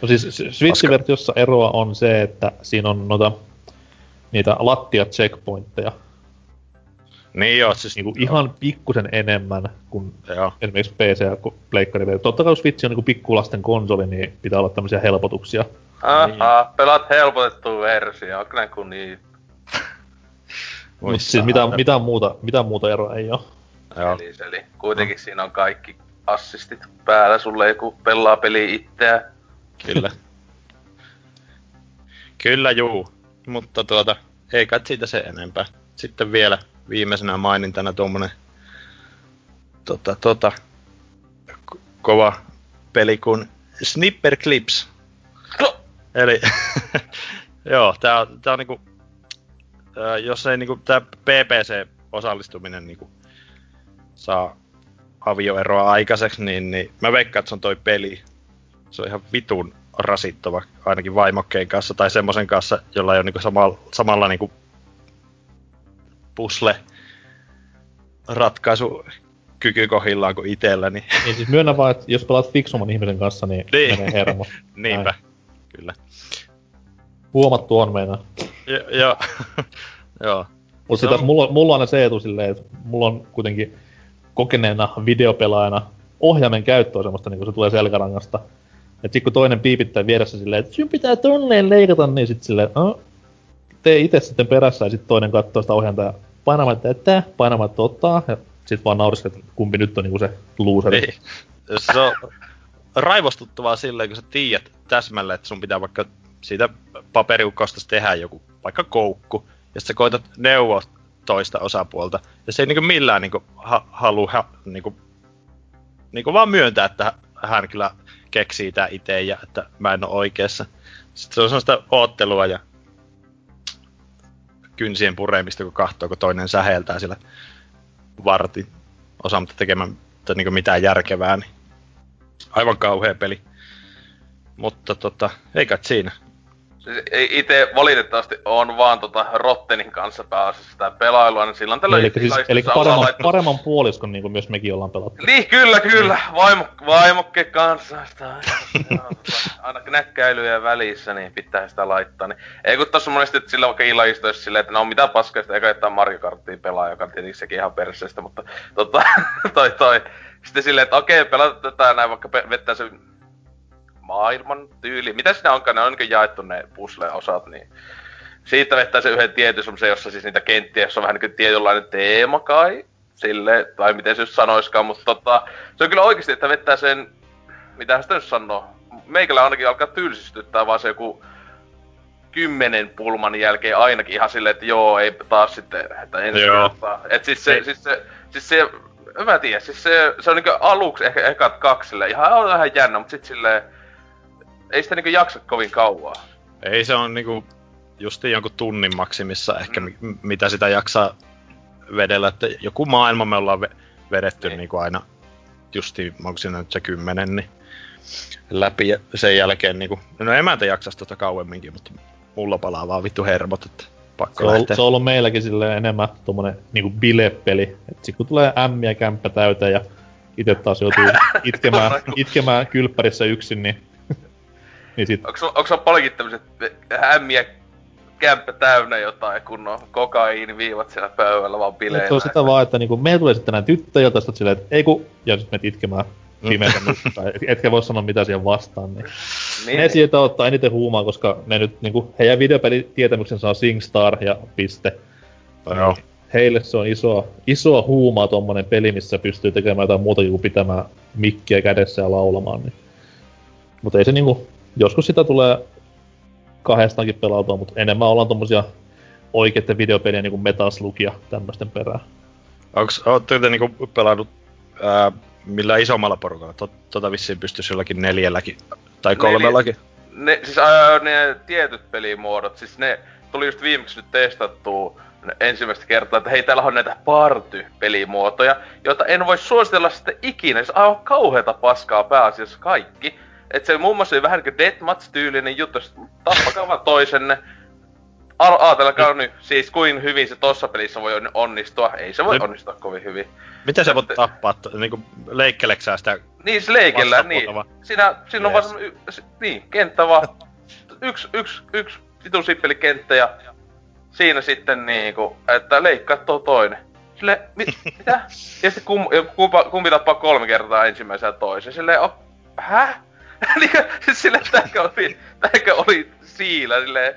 No siis Switch-versiossa eroa on se, että siinä on noita niitä lattia-checkpointteja. Niin joo, siis... Niinku ihan pikkusen enemmän kuin joo. esimerkiksi PC ja Pleikkari. Totta kai Switch on niinku pikkulasten konsoli, niin pitää olla tämmöisiä helpotuksia. Aha, niin. pelaat helpotettu versio, onko kun niin... Mutta siis mitään, mitään, muuta, mitään muuta eroa ei oo. Joo. Eli, eli kuitenkin no. siinä on kaikki assistit päällä, sulle joku pelaa peli itseä. Kyllä. Kyllä juu, mutta tuota, ei kai siitä se enempää. Sitten vielä viimeisenä mainintana tuommoinen tota, tota, ko- kova peli kuin Snipper Clips. No. Eli joo, tää on, tää on niinku, ää, jos ei niinku tää PPC-osallistuminen niinku saa avioeroa aikaiseksi, niin, niin mä veikkaan, että se on toi peli. Se on ihan vitun rasittava ainakin vaimokkeen kanssa tai semmoisen kanssa, jolla ei ole niinku samalla, samalla niinku pusle ratkaisu kyky kohillaan kuin itellä, niin Niin siis myönnä vaan, että jos pelaat fiksumman ihmisen kanssa, niin, Niin. menee hermo. niinpä. Kyllä. Huomattu on meinaa. Jo- Joo. Joo. Mutta Se sitä, on- mulla, mulla on aina se etu silleen, että mulla on kuitenkin kokeneena videopelaajana ohjaimen käyttö on semmoista, niin kun se tulee selkärangasta. Et sit kun toinen piipittää vieressä silleen, että sun pitää tolleen leikata, niin sit silleen, no, tee itse sitten perässä ja sitten toinen katsoo sitä ohjainta ja painamatta että painamatta ottaa ja sit vaan nauriskelee, että kumpi nyt on niinku se looseri. Niin. Se on raivostuttavaa silleen, kun sä tiedät täsmälleen, että sun pitää vaikka siitä paperiukosta tehdä joku vaikka koukku, ja sit sä koetat neuvoa toista osapuolta, ja se ei niinku millään niinku ha- halu ha- niinku, niinku vaan myöntää, että hän kyllä keksii tää itse ja että mä en oo oikeassa. Sitten se on sellaista oottelua ja kynsien puremista, kun kahtoo, kun toinen säheltää sillä vartin osaamatta tekemään niinku mitään järkevää, niin aivan kauhea peli. Mutta tota, ei kai siinä. Ite valitettavasti on vaan tota Rottenin kanssa pääasiassa sitä pelailua, niin silloin tällöin Eli, siis, eli paremman, laittanut- paremman puoliskon, niin kuin myös mekin ollaan pelattu. Niin, kyllä, kyllä. Vaimo, vaimokke kanssa. Sitä, aina näkkäilyjä välissä, niin pitää sitä laittaa. Niin. Ei kun tossa monesti, että sillä vaikka illaistuessa silleen, että no mitä paskaa, sitä eikä jättää Mario Karttia pelaa, joka on tietenkin sekin ihan perseestä, mutta tota, toi toi. Sitten silleen, että okei, pelata tätä näin vaikka pe- vettää sen maailman tyyli. Mitä siinä onkaan, ne on niin jaettu ne puzzle-osat, niin siitä vettää se yhden tietyn semmosen, jossa siis niitä kenttiä, jossa on vähän niin tietynlainen teema kai, sille, tai miten se just sanoiskaan, mutta tota, se on kyllä oikeasti, että vettää sen, mitä sitä nyt sanoo, meikällä ainakin alkaa tylsistyttää vaan se joku kymmenen pulman jälkeen ainakin ihan silleen, että joo, ei taas sitten, että ensi Joo. kertaa. Et siis se, siis se, siis se, mä en tiedä, siis se, se on niinku aluksi ehkä ekat kaksi silleen, ihan on vähän jännä, mutta sit silleen, ei sitä niinku jaksa kovin kauaa. Ei se on niinku justiin jonkun tunnin maksimissa ehkä, Mm. mitä sitä jaksaa vedellä, että joku maailma me ollaan ve- vedetty Niin. niinku aina justiin, onko siinä nyt se kymmenen, niin läpi ja sen jälkeen niinku, no emäntä jaksas tota kauemminkin, mutta mulla palaa vaan vittu hermot, että pakko Se on, lähteä. se on ollut meilläkin silleen enemmän tommonen niinku bilepeli. Et sit kun tulee ämmiä kämppä täyteen ja itse taas joutuu itkemään, itkemään kylppärissä yksin, niin, niin sit Onko, onko sulla paljonkin tämmöset hämmiä kämppä täynnä jotain kunnon kokaiiniviivat siellä pöydällä vaan bileillä? se on sitä vaan, että niinku, meillä tulee sitten näin tyttöjä, tästä silleen, että ei ku, ja sit menet itkemään Mm. pimeätä et- etkä voi sanoa mitä siihen vastaan, niin. niin, Ne siitä ottaa eniten huumaa, koska ne nyt niinku, heidän videopelitietämyksensä on SingStar ja piste. Joo. Heille se on isoa, isoa huumaa tommonen peli, missä pystyy tekemään jotain muuta kuin pitämään mikkiä kädessä ja laulamaan. Niin. Mutta ei se niinku, joskus sitä tulee kahdestaankin pelautua, mutta enemmän ollaan tommosia oikeitten videopelien niinku Metal Slug ja tämmösten perään. Onks, ootteko te niinku pelannut ää, millä isommalla porukalla? Tot, tota vissiin pystyisi jollakin neljälläkin tai kolmellakin. ne, siis ää, ne tietyt pelimuodot, siis ne tuli just viimeksi nyt testattua ensimmäistä kertaa, että hei, täällä on näitä party-pelimuotoja, joita en voi suositella sitten ikinä, siis aivan kauheata paskaa pääasiassa kaikki. Et se muun muassa oli vähän niin Deathmatch-tyylinen juttu, sit tappakaa vaan toisenne. Ar- Aatelkaa nyt, siis kuin hyvin se tossa pelissä voi on- onnistua. Ei se voi Nyt- onnistua kovin hyvin. Miten sä voit tappaa? Niinku leikkeleksää sitä? Niin, se leikellä, niin. Siinä, siinä on vaan Yes. y- s- niin, kenttä vaan. Yksi, yksi, yksi vitun simpelikenttä ja siinä sitten niinku, että leikkaa tuo toinen. Sille, mit, mitä? Ja sitten kum, kumpa, kumpi tappaa kolme kertaa ensimmäisen ja toisen. Silleen, oh, hä? Niinku, siis silleen, tääkö oli, tääkö oli siillä, silleen.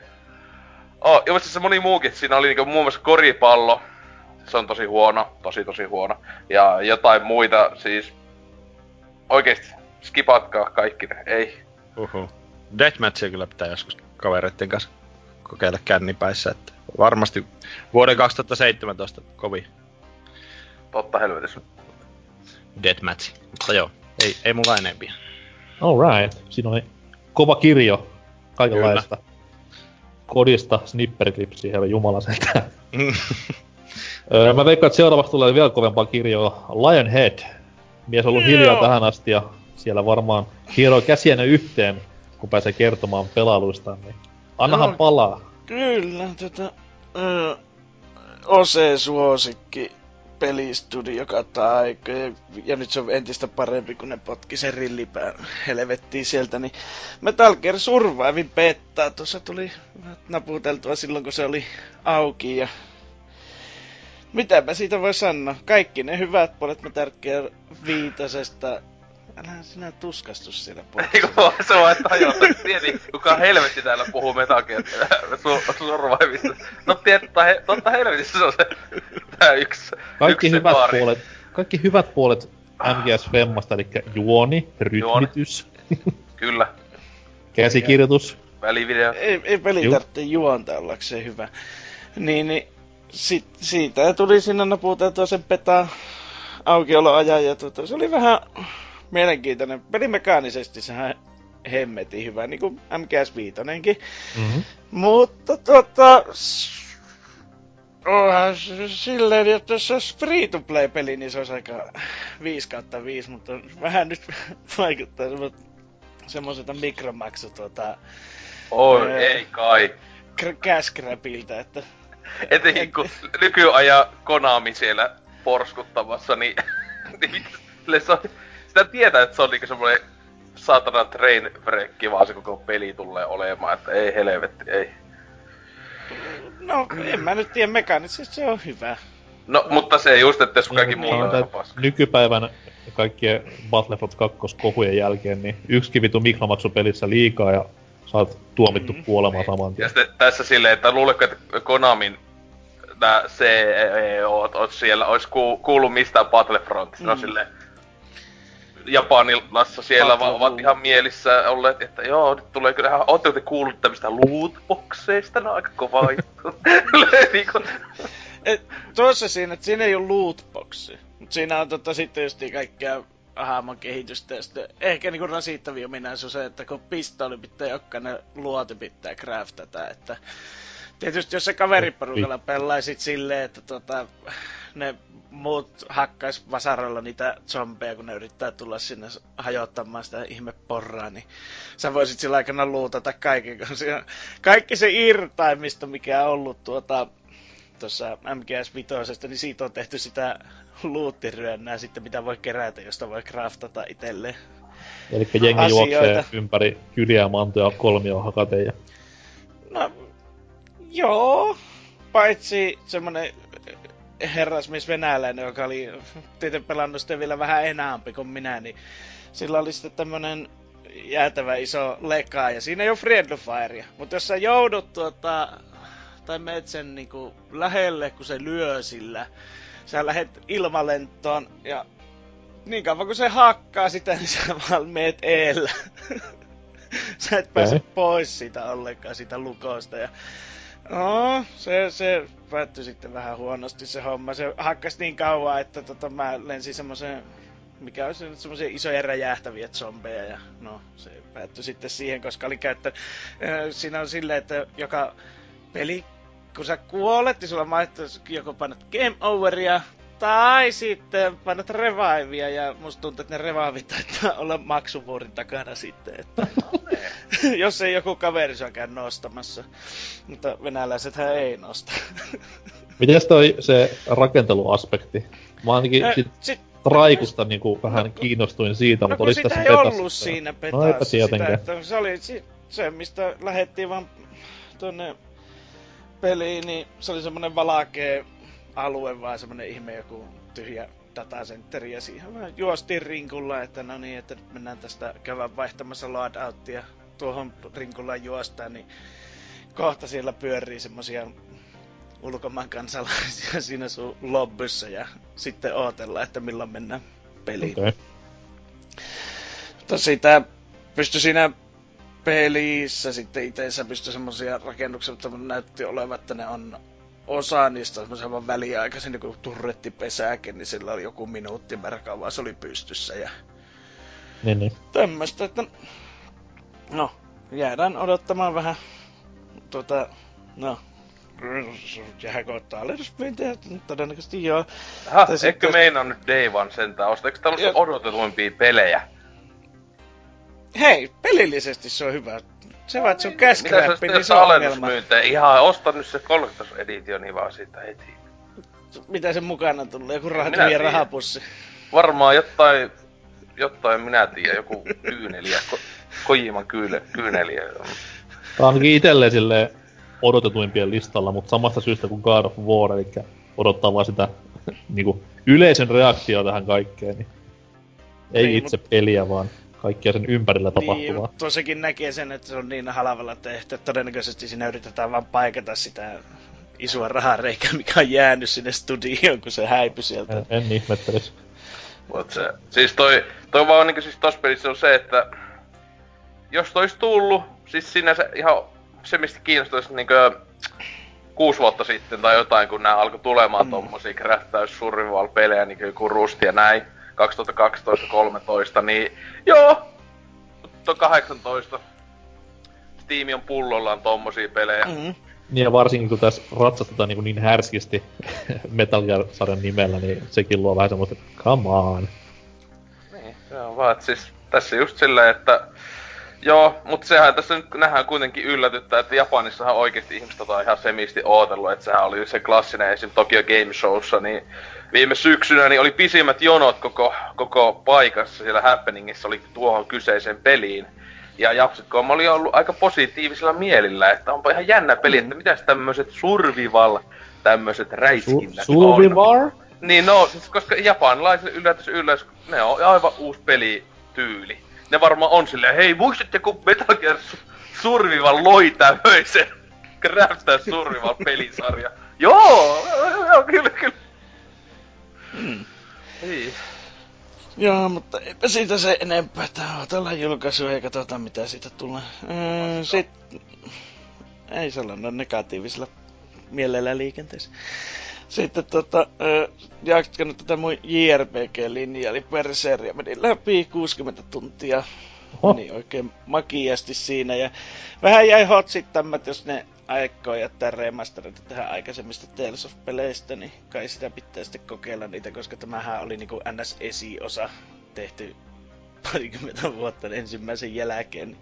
Oh, ja se moni muukin, siinä oli niinku muun muassa koripallo. Se on tosi huono, tosi tosi huono. Ja jotain muita, siis oikeesti, skipatkaa kaikki ne. Ei. Uhu. Deathmatchia kyllä pitää joskus kavereiden kanssa kokeilla kännipäissä, että varmasti vuoden 2017 kovin Totta helvetissä. deathmatch. Mutta joo, ei, ei mulla enempiä. Alright. Siinä oli kova kirjo kaikenlaista. Kodista snipperklipsiä, herra jumala sentään. Öö, mä veikkaan, että seuraavaksi tulee vielä kovempaa kirjoa. Lionhead. Mies on ollut Joo. hiljaa tähän asti ja siellä varmaan hieroi käsiänne yhteen, kun pääsee kertomaan pelailuistaan. Niin annahan Joo. palaa. Kyllä, tota... Öö, Ose suosikki pelistudio aikoja, ja nyt se on entistä parempi, kun ne potki sen rillipään helvettiin sieltä, niin Metal Gear Survivin beta tuossa tuli naputeltua silloin, kun se oli auki, ja mitäpä siitä voi sanoa, kaikki ne hyvät puolet Metal Gear viitosesta, älä sinä tuskastus siellä Eikö puolella. se on että hajota, tieti, kuka helvetti täällä puhuu Gear su- Survivista. No tiedät, totta, he, totta helvetissä se on se, tää yksi, Kaikki yksi se hyvät baari. puolet, kaikki hyvät puolet MGS Femmasta, eli juoni, rytmitys, Kyllä, käsikirjoitus. välivideo. ei, ei peli tarvitse juonta ollakseen hyvä. Niin, niin sit, siitä tuli sinne naputeltua sen peta aukioloajan ja tota, se oli vähän mielenkiintoinen. Pelimekaanisesti sehän hemmetin hyvä, niin kuin MGS Viitonenkin. Mm-hmm. Mutta tota... Onhan se silleen, että jos se olisi free-to-play-peli, niin se olisi aika 5 kautta 5, mutta vähän nyt vaikuttaa semmo- semmoiselta mikromaksu tuota, Oi, Ää. ei kai. grabilta, että Etenkin kun nykyajan Konami siellä porskuttamassa, niin, niin se on, sitä tietää, että se on niinku semmoinen saatana train wreck, vaan se koko peli tulee olemaan, että ei helvetti, ei. no en mä nyt tiedä, mekaanisesti se on hyvä. No, mutta se just, että jos kaikki Niin, muu on paska. Nykypäivän kaikkien Battlefront 2 kohujen jälkeen, niin yksi vitu mikromaksupelissä liikaa ja saat tuomittu Mm. kuolemaan saman Ja tien. sitten tässä silleen, että luuletko, että Konamin nää CEO oot siellä, ois ku, kuullut mistään Battlefrontista, mm. no silleen, Japanilassa siellä vaan ovat ihan mielissä olleet, että joo, nyt tulee kyllä ihan, ootteko te kuullut tämmöistä lootboxeista, ne on aika kova juttu. niinku, Et, tuossa siinä, että siinä ei ole lootboxi. Mutta siinä on tota sitten just kaikkea hahmon kehitystä ja sitten ehkä niinku rasittavia ominaisuus se, että kun pistooli pitää jokainen luoti pitää craftata, että tietysti jos se kaveriporukalla pelaisit silleen, että tota, ne muut hakkais vasaralla niitä zombeja, kun ne yrittää tulla sinne hajottamaan sitä ihme porraa, niin sä voisit sillä aikana luutata kaiken kanssa. Ja kaikki se irtaimisto, mikä on ollut tuota, tuossa MGS Vitosesta, niin siitä on tehty sitä luuttiryönnää sitten, mitä voi kerätä, josta voi craftata itselleen. Eli jengi asioita. juoksee ympäri kyliä mantoja kolmio hakaten ja No, joo, paitsi semmonen herrasmies venäläinen, joka oli tietenkin pelannut sitten vielä vähän enäämpi kuin minä, niin sillä oli sitten tämmönen jäätävä iso leka, ja siinä ei ole friendly firea. Mutta jos sä joudut tuota, tai meet sen niinku lähelle, kun se lyö sillä, sä lähet ilmalentoon, ja niin kauan kun se hakkaa sitä, niin sä vaan meet eellä. sä et pääse pois siitä ollenkaan, siitä lukosta. Ja No, se, se päättyi sitten vähän huonosti se homma. Se hakkas niin kauan, että tota, mä lensin semmoiseen, mikä olisi nyt semmoisia isoja räjähtäviä zombeja. Ja no, se päättyi sitten siihen, koska oli käyttänyt... Siinä on silleen, että joka peli, kun sä kuolet, niin sulla maittaa joko painat game overia, tai sitten painat revivea, ja musta tuntuu, että ne revivit taitaa olla maksuvuorin takana sitten, että jos ei joku kaveri käy nostamassa. Mutta venäläisethän ei nosta. Mites toi se rakenteluaspekti? Mä ainakin Ö, sit sit, Raikusta niinku vähän kiinnostuin siitä, no mutta olis sitä tässä ei ollut sitä? siinä No eipä petassa sitä, tietenkään. että se oli se, mistä lähettiin vaan tonne peliin, niin se oli semmonen valakee alue, vaan semmonen ihme joku tyhjä datacenteri ja siihen vaan juostiin rinkulla, että no niin, että nyt mennään tästä käydään vaihtamassa loadouttia tuohon rinkulla juostaan, niin kohta siellä pyörii semmosia ulkomaan kansalaisia siinä sun lobbyssa ja sitten ootella, että milloin mennään peliin. Okei. Mutta sitä pystyi siinä pelissä sitten itse pystyi semmoisia rakennuksia, mutta näytti olevan, että ne on osa niistä semmoisen vaan väliaikaisen niin turrettipesäkin, niin sillä oli joku minuutti merkkaa, vaan se oli pystyssä ja niin, niin. tämmöistä, että no, jäädään odottamaan vähän tuota, no, jääkö tallennuspyyntöjä? Todennäköisesti joo. Aha, eikö sitten... meina nyt Day One sentään? Eikö tällaisia odotetuimpia pelejä? Hei, pelillisesti se on hyvä. Se vaan, että se on käskrappi, niin se on ongelma. Ihan osta nyt se Collectors Editioni vaan siitä heti. Mitä sen mukana tulee? Joku rahat ja rahapussi. Varmaan jotain, jotain minä tiedän, joku kyyneliä, ko, Kojiman kyyle, kyyneliä. Tämä on ainakin itselleen silleen odotetuimpien listalla, mutta samasta syystä kuin God of War, eli odottaa vaan sitä niinku, yleisön reaktio tähän kaikkeen, niin ei niin, itse mut... peliä, vaan kaikkia sen ympärillä niin, tapahtuvaa. Niin, tuossakin näkee sen, että se on niin halavalla tehty, että todennäköisesti siinä yritetään vaan paikata sitä isoa rahareikää, mikä on jäänyt sinne studioon, kun se häipy sieltä. En, en ihmettelisi. Mut se, siis toi, toi vaan niinku siis tossa pelissä on se, että jos toi tullut, siis sinänsä ihan se, mistä kiinnostaisi niinkö kuusi vuotta sitten tai jotain, kun nämä alkoi tulemaan mm. tommosia krähtäys survival-pelejä, niin kuin Rust ja näin, 2012-2013, niin joo, mutta 18. Steam on pullollaan tommosia pelejä. Mm. Niin ja varsinkin kun tässä ratsastetaan niin, niin härskisti Metal Gear-sarjan nimellä, niin sekin luo vähän semmoista, come on. Niin, se on vaan, että siis tässä just silleen, että Joo, mutta sehän tässä nyt nähdään kuitenkin yllätyttää, että Japanissahan oikeasti ihmiset on ihan semisti ootellut, että sehän oli se klassinen esim. Tokyo Game Showssa, niin viime syksynä niin oli pisimmät jonot koko, koko paikassa siellä Happeningissa oli tuohon kyseiseen peliin. Ja Japsikkoom oli ollut aika positiivisella mielillä, että onpa ihan jännä peli, että mitäs tämmöiset survival, tämmöiset räiskinnät Su- survival? on. Niin no, siis koska japanilaisille yllätys yllätys, ne on aivan uusi pelityyli ne varmaan on silleen, hei muistatteko Metal Gear Survival loi tämmöisen Craftaa Survival pelisarja? joo, joo, kyllä, kyllä. Hmm. Joo, mutta eipä siitä se enempää. Tää tällä julkaisu ja katsotaan mitä siitä tulee. Öö, sit... Ei sellainen negatiivisella mielellä liikenteessä. Sitten tota, jatkanut tätä mun JRPG-linjaa, eli Berseria meni läpi 60 tuntia. Oho. Niin oikein makiasti siinä. Ja vähän jäi hotsittamat, jos ne aikoo jättää remasteroita tähän aikaisemmista Tales of-peleistä, niin kai sitä pitää sitten kokeilla niitä, koska tämähän oli niinku NS-esiosa tehty parikymmentä vuotta ensimmäisen jälkeen. Niin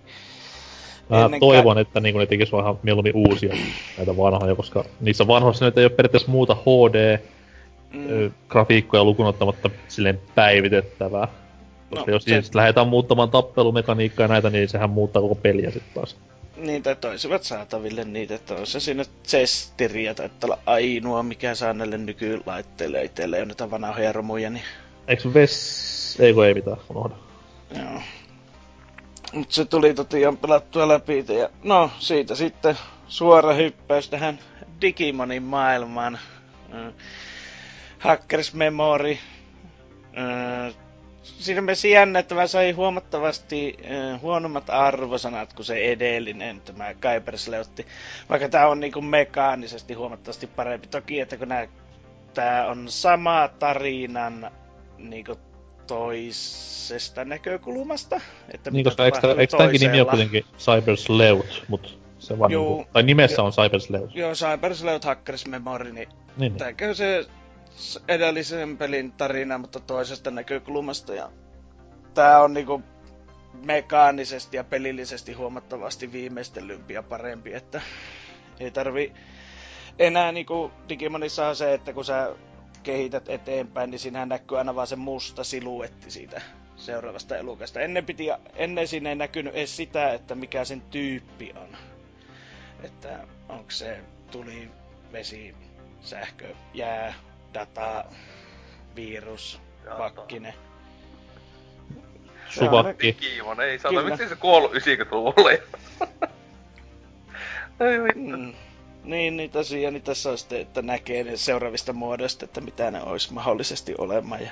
Mä toivon, että niin ne tekis vähän mieluummin uusia näitä vanhoja, koska niissä vanhoissa nyt ei ole periaatteessa muuta HD, mm. grafiikkoja lukunottamatta silleen päivitettävää. Koska no, jos se... lähdetään muuttamaan tappelumekaniikkaa ja näitä, niin sehän muuttaa koko peliä sitten taas. Niin, tai toisivat saataville niitä, että on se siinä Zestiria tai olla ainoa, mikä saa näille nykylaitteille itselleen on näitä vanhoja romuja, niin... Eikö Ves... Ei kun ei mitään, unohda. Joo. Mutta se tuli tosiaan pelattua läpi. Ja no, siitä sitten suora hyppäys tähän Digimonin maailmaan. Äh, Hackers Memory. Äh, siinä mielessä jännä, että mä sain huomattavasti äh, huonommat arvosanat kuin se edellinen, tämä Kybersleutti. Vaikka tämä on niinku mekaanisesti huomattavasti parempi. Toki, että kun nää, on sama tarinan niinku toisesta näkökulmasta. Että niin, koska eikö, eikö tämänkin nimi ole kuitenkin Cyber Sleuth, mut se vaan Juu, niinku, tai nimessä jo, on Cyber Sleuth. Joo, Cyber Sleuth Hackers Memory, niin, niin, niin. se edellisen pelin tarina, mutta toisesta näkökulmasta. Ja tää on niinku mekaanisesti ja pelillisesti huomattavasti viimeistelympi ja parempi, että ei tarvi enää niinku Digimonissa on se, että kun sä kehität eteenpäin, niin siinä näkyy aina vaan se musta siluetti siitä seuraavasta elukasta. Ennen, piti, ennen siinä ei näkynyt edes sitä, että mikä sen tyyppi on. Että onko se tuli, vesi, sähkö, jää, data, virus, pakkine. Suvakki. Kiivon, ei saata, miksi se kuollut 90-luvulle? ei vittu. Mm. Niin, tosiaan niin tässä on sitten, että näkee ne seuraavista muodoista, että mitä ne olisi mahdollisesti olemaan. Ja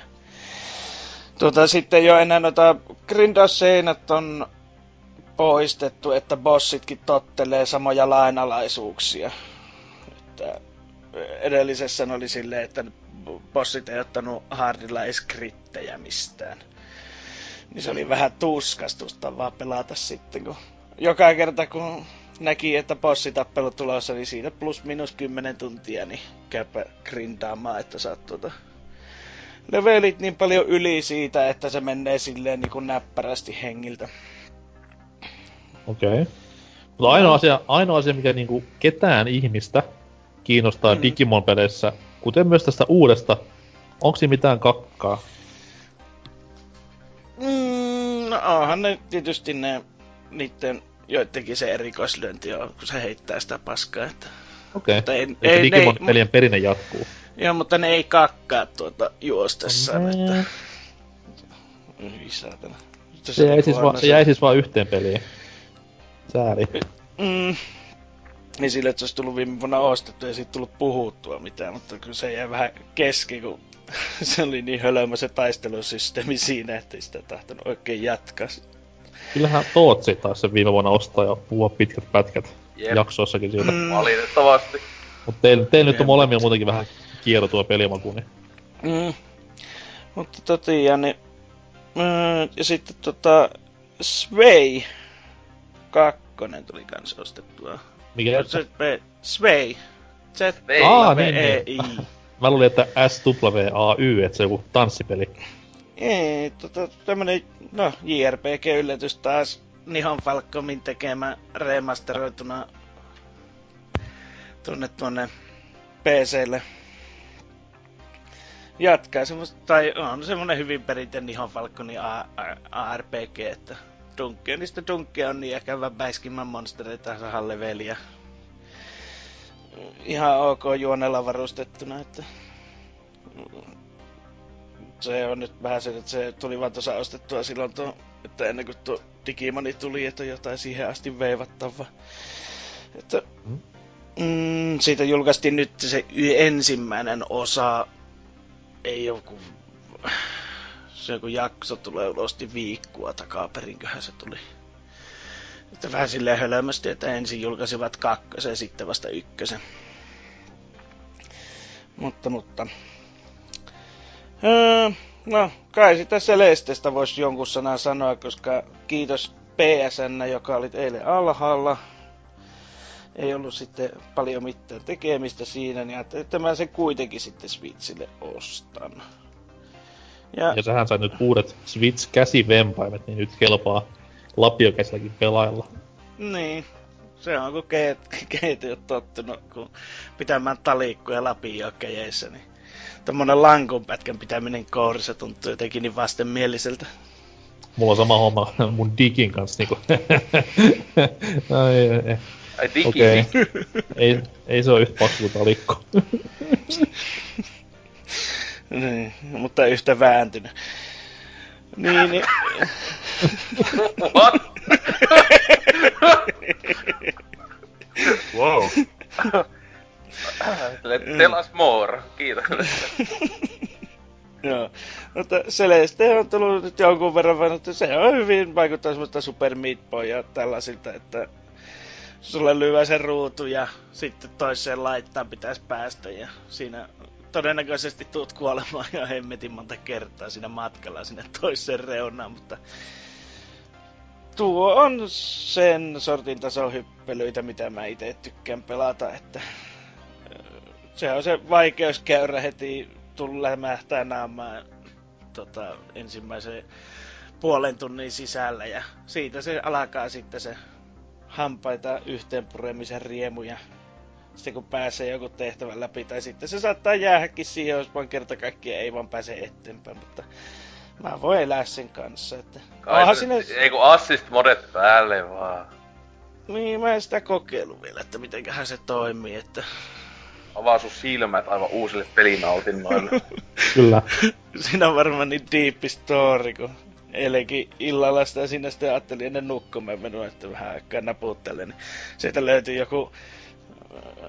Tuota, sitten jo ennen noita grindausseinät on poistettu, että bossitkin tottelee samoja lainalaisuuksia. Että edellisessä oli silleen, että bossit ei ottanut hardilla edes mistään. Niin se oli vähän tuskastusta vaan pelata sitten, kun joka kerta kun näki, että bossitappelu tulossa, niin siitä plus minus 10 tuntia, niin käypä grindaamaan, että saat tuota levelit niin paljon yli siitä, että se menee silleen niin kuin näppärästi hengiltä. Okei. Okay. Mutta ainoa asia, ainoa asia, mikä niinku ketään ihmistä kiinnostaa mm. Digimon-peleissä, kuten myös tästä uudesta, onko siinä mitään kakkaa? Mm, no onhan ne tietysti ne niiden joidenkin se erikoislyönti on, kun se heittää sitä paskaa. Että... Okei, okay. ei, ei, Digimon-pelien perinne jatkuu. Joo, mutta ne ei kakkaa tuota juostessaan, mm. että... Isä, Se, se, jäi siis va- se jäi siis vaan yhteen peliin. Sääli. Mm. Niin sille, että se olisi tullut viime vuonna ostettu ja siitä tullut puhuttua mitään, mutta kyllä se jäi vähän kesken, kun se oli niin hölömä se taistelusysteemi siinä, että sitä tahtonut oikein jatkaa. Kyllähän Tootsi taisi sen viime vuonna ostaa ja puhua pitkät pätkät Jep. jaksoissakin siitä. Mm. Valitettavasti. Mutta teillä, teillä nyt on molemmilla muutenkin vähän kierro tuo pelimaku, niin... Mm. Mutta tosiaan, niin... Mm, ja sitten tota... Sway kakkonen tuli kans ostettua. Mikä? B, Sway. Z, Aa, niin, niin. Mä luulin, että SWAY, että se on joku tanssipeli. Ei, tota, tämmönen, no, JRPG-yllätys taas Nihon Falcomin tekemä remasteroituna tuonne tuonne PClle. Jatkaa semmoista, tai on semmonen hyvin perinteinen Nihon Falconin ARPG, että dunkkia, niistä dunkkia on niin ehkä väiskimän monstereita saadaan leveliä. Ihan ok juonella varustettuna, että se on nyt vähän se, että se tuli vaan tuossa ostettua silloin tuo, että ennen kuin tuo Digimoni tuli, että jotain siihen asti veivattava. Että, mm. Mm, siitä julkaistiin nyt se ensimmäinen osa, ei joku, se joku jakso tulee ulosti viikkoa takaperinköhän se tuli. Että vähän silleen hölmösti, että ensin julkaisivat kakkosen ja sitten vasta ykkösen. Mutta, mutta Öö, no, kai sitä Celestestä voisi jonkun sanan sanoa, koska kiitos PSN, joka oli eilen alhaalla. Ei ollut sitten paljon mitään tekemistä siinä, niin ajattelin, että mä sen kuitenkin sitten Switchille ostan. Ja, ja sähän sai nyt uudet Switch-käsivempaimet, niin nyt kelpaa lapiokäsilläkin pelailla. Niin, se on kun keet, keet ei ole tottunut, kun pitämään talikkuja lapiokäjeissä, niin Tämmönen lankunpätkän pitäminen kourissa tuntuu jotenkin niin vastenmieliseltä. Mulla on sama homma mun digin kanssa niinku. ai, ai, ai. Ai digi, okay. ei, ei se ole yhtä paksu talikko. niin, mutta yhtä vääntynyt. Niin, niin. What? wow. Tell us more. Kiitos. Joo. Mutta Celeste on tullut nyt jonkun verran, että se on hyvin vaikuttaa semmoista Super Meat Boya tällaisilta, että sulle lyö sen ruutu ja sitten toiseen laittaa pitäisi päästä ja siinä todennäköisesti tuut kuolemaan ja hemmetin monta kertaa siinä matkalla sinne toiseen reunaan, mutta tuo on sen sortin tasohyppelyitä, mitä mä itse tykkään pelata, että se on se vaikeuskäyrä heti lämähtää naamaan tota, ensimmäisen puolen tunnin sisällä. Ja siitä se alkaa sitten se hampaita yhteenpuremisen riemu. Ja sitten kun pääsee joku tehtävän läpi, tai sitten se saattaa jäädäkin siihen, jos vaan kerta kaikkiaan ei vaan pääse eteenpäin, mutta mä voin elää sen kanssa, että... Kai se, sinne... Ei kun assist modet päälle vaan. Niin, mä en sitä kokeillut vielä, että mitenköhän se toimii, että avaa sun silmät aivan uusille pelinautinnoille. Kyllä. Siinä on varmaan niin deep story, kun eilenkin illalla sitä sinne sitten ajattelin ennen nukkumaan menoa, että vähän aikaa naputtelen. Niin sieltä löytyi joku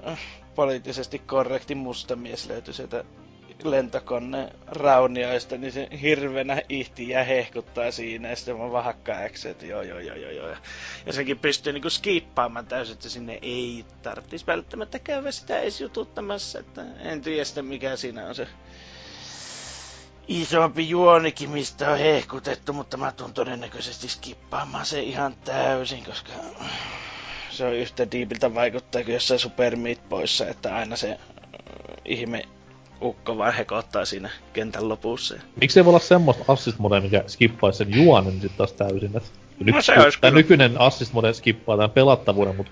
äh, poliittisesti korrekti musta mies löytyi sieltä lentokone raunioista, niin se hirvenä ihti ja hehkuttaa siinä, ja sitten mä vaan hakkaan että joo, joo, joo, joo, joo. Ja sekin pystyy niinku skippaamaan täysin, että sinne ei tarvitsisi välttämättä käydä sitä edes jututtamassa, että en tiedä sitä mikä siinä on se isompi juonikin, mistä on hehkutettu, mutta mä tuun todennäköisesti skippaamaan se ihan täysin, koska se on yhtä diipiltä vaikuttaa kuin jossain Super Meat poissa, että aina se äh, ihme ukko vaan hekottaa siinä kentän lopussa. Miksi ei voi olla semmoista assist mode, mikä skippaisi sen juonen sitten taas täysin? Et no, se olisi tämä nykyinen assist mode skippaa tämän pelattavuuden, mutta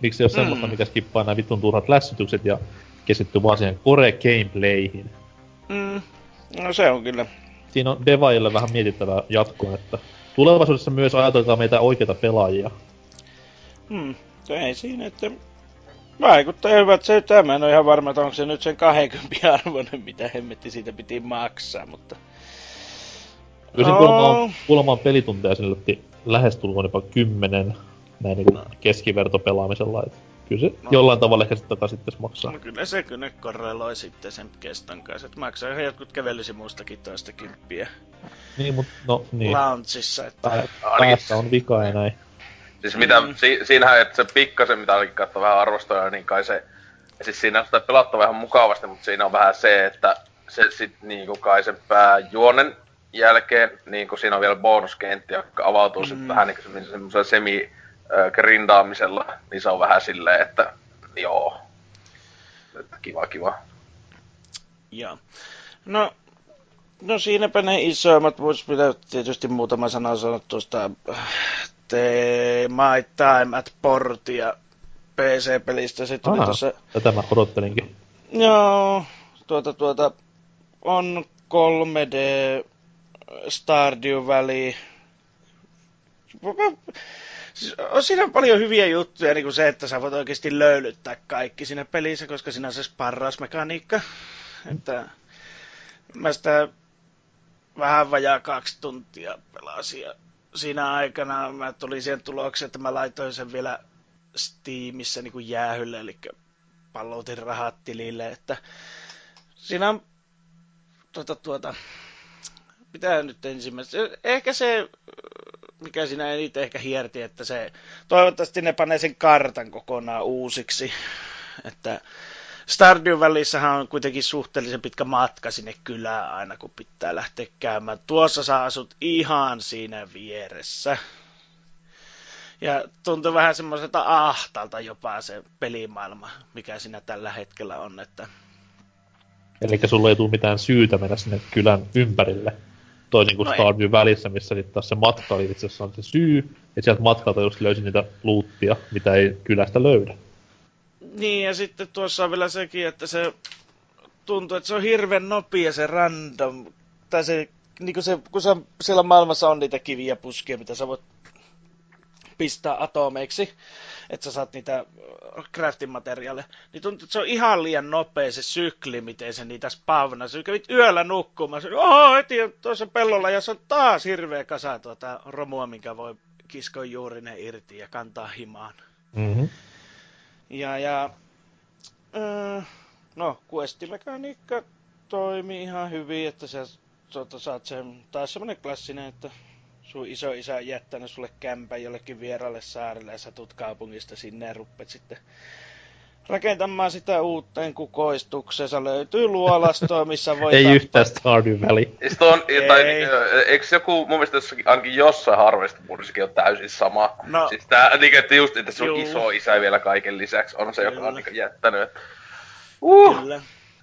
miksi ei ole mm. semmoista, mikä skippaa nämä vitun turhat lässytykset ja keskittyy vaan siihen core gameplayhin? Mm. No se on kyllä. Siinä on Devaille vähän mietittävää jatkoa, että tulevaisuudessa myös ajatelkaa meitä oikeita pelaajia. Hmm, ei siinä, että vaikuttaa hyvältä se tämä. En ole ihan varma, että onko se nyt sen 20 arvoinen, mitä hemmetti siitä piti maksaa, mutta... Kyllä no. kuulemma kuulemma pelitunteja sille lähestulkoon jopa kymmenen näin niin no. keskivertopelaamisella. Että kyllä se no. jollain tavalla ehkä sitten takaisin maksaa. No kyllä se kyllä korreloi sitten sen keston kanssa. Että maksaa ihan jotkut kävelysimuistakin toista kymppiä. Niin, mutta no niin. Launchissa, että... Päässä on vika ja näin. Siis mitä, mm. si, siinähän, että se pikkasen, mitä olikin katsoa vähän arvostoja, niin kai se, siis siinä on sitä pelattu vähän mukavasti, mutta siinä on vähän se, että se sit niinku kai sen pääjuonen jälkeen, niin kuin siinä on vielä bonuskentti, joka avautuu mm. sitten vähän niin kuin semmoisella semi grindaamisella, niin se on vähän silleen, että joo, kiva kiva. Joo. No, no siinäpä ne isoimmat, voisi pitää tietysti muutama sana sanoa tuosta The My Time at Portia PC-pelistä. Se tuli tuossa... Tätä mä odottelinkin. Joo, tuota, tuota, on 3D Stardew Valley. Siis on siinä paljon hyviä juttuja, niin kuin se, että sä voit oikeasti löylyttää kaikki siinä pelissä, koska siinä on se sparrausmekaniikka. Että mä sitä vähän vajaa kaksi tuntia pelasin ja siinä aikana mä tulin siihen tulokseen, että mä laitoin sen vielä Steamissa niin kuin jäähylle, eli palloutin rahat tilille, että siinä on tuota, tuota, pitää nyt ensimmäistä, ehkä se, mikä siinä eniten ehkä hierti, että se, toivottavasti ne panee sen kartan kokonaan uusiksi, että Stardew Valleyssahan on kuitenkin suhteellisen pitkä matka sinne kylään aina, kun pitää lähteä käymään. Tuossa sä asut ihan siinä vieressä. Ja tuntuu vähän semmoiselta ahtalta jopa se pelimaailma, mikä siinä tällä hetkellä on. Että... Eli sulla ei tule mitään syytä mennä sinne kylän ympärille. Toisin kuin no Stardew välissä, missä sitten taas se matka oli itse asiassa on se syy, ja sieltä matkalta just löysin niitä luuttia, mitä ei kylästä löydä. Niin, ja sitten tuossa on vielä sekin, että se tuntuu, että se on hirveän nopea se random, tai se, niin kuin se, kun se, siellä maailmassa on niitä kiviä puskia, mitä sä voit pistää atomeiksi, että sä saat niitä crafting materiaaleja, niin tuntuu, että se on ihan liian nopea se sykli, miten se niitä spavnaa. Se kävit yöllä nukkumaan, se oho, heti tuossa pellolla, ja se on taas hirveä kasa tuota romua, minkä voi kiskoa juurinen irti ja kantaa himaan. Mm-hmm. Ja, ja öö, no, questimekaniikka toimii ihan hyvin, että sä tuota, saat sen, taas semmonen klassinen, että sun iso isä on jättänyt sulle kämpän jollekin vieralle saarelle ja sä tuut kaupungista sinne ja sitten rakentamaan sitä uuteen kukoistukseensa. Löytyy luolastoa, missä voi Ei tappaa. yhtään Stardew Valley. Siis on, tai, eikö joku, mun mielestä jossakin, ainakin jossain Harvest Moonssakin on täysin sama. No. Siis tää, niin, että just, että sun Juu. iso isä vielä kaiken lisäksi on se, joka on niin jättänyt. Uh. Kyllä.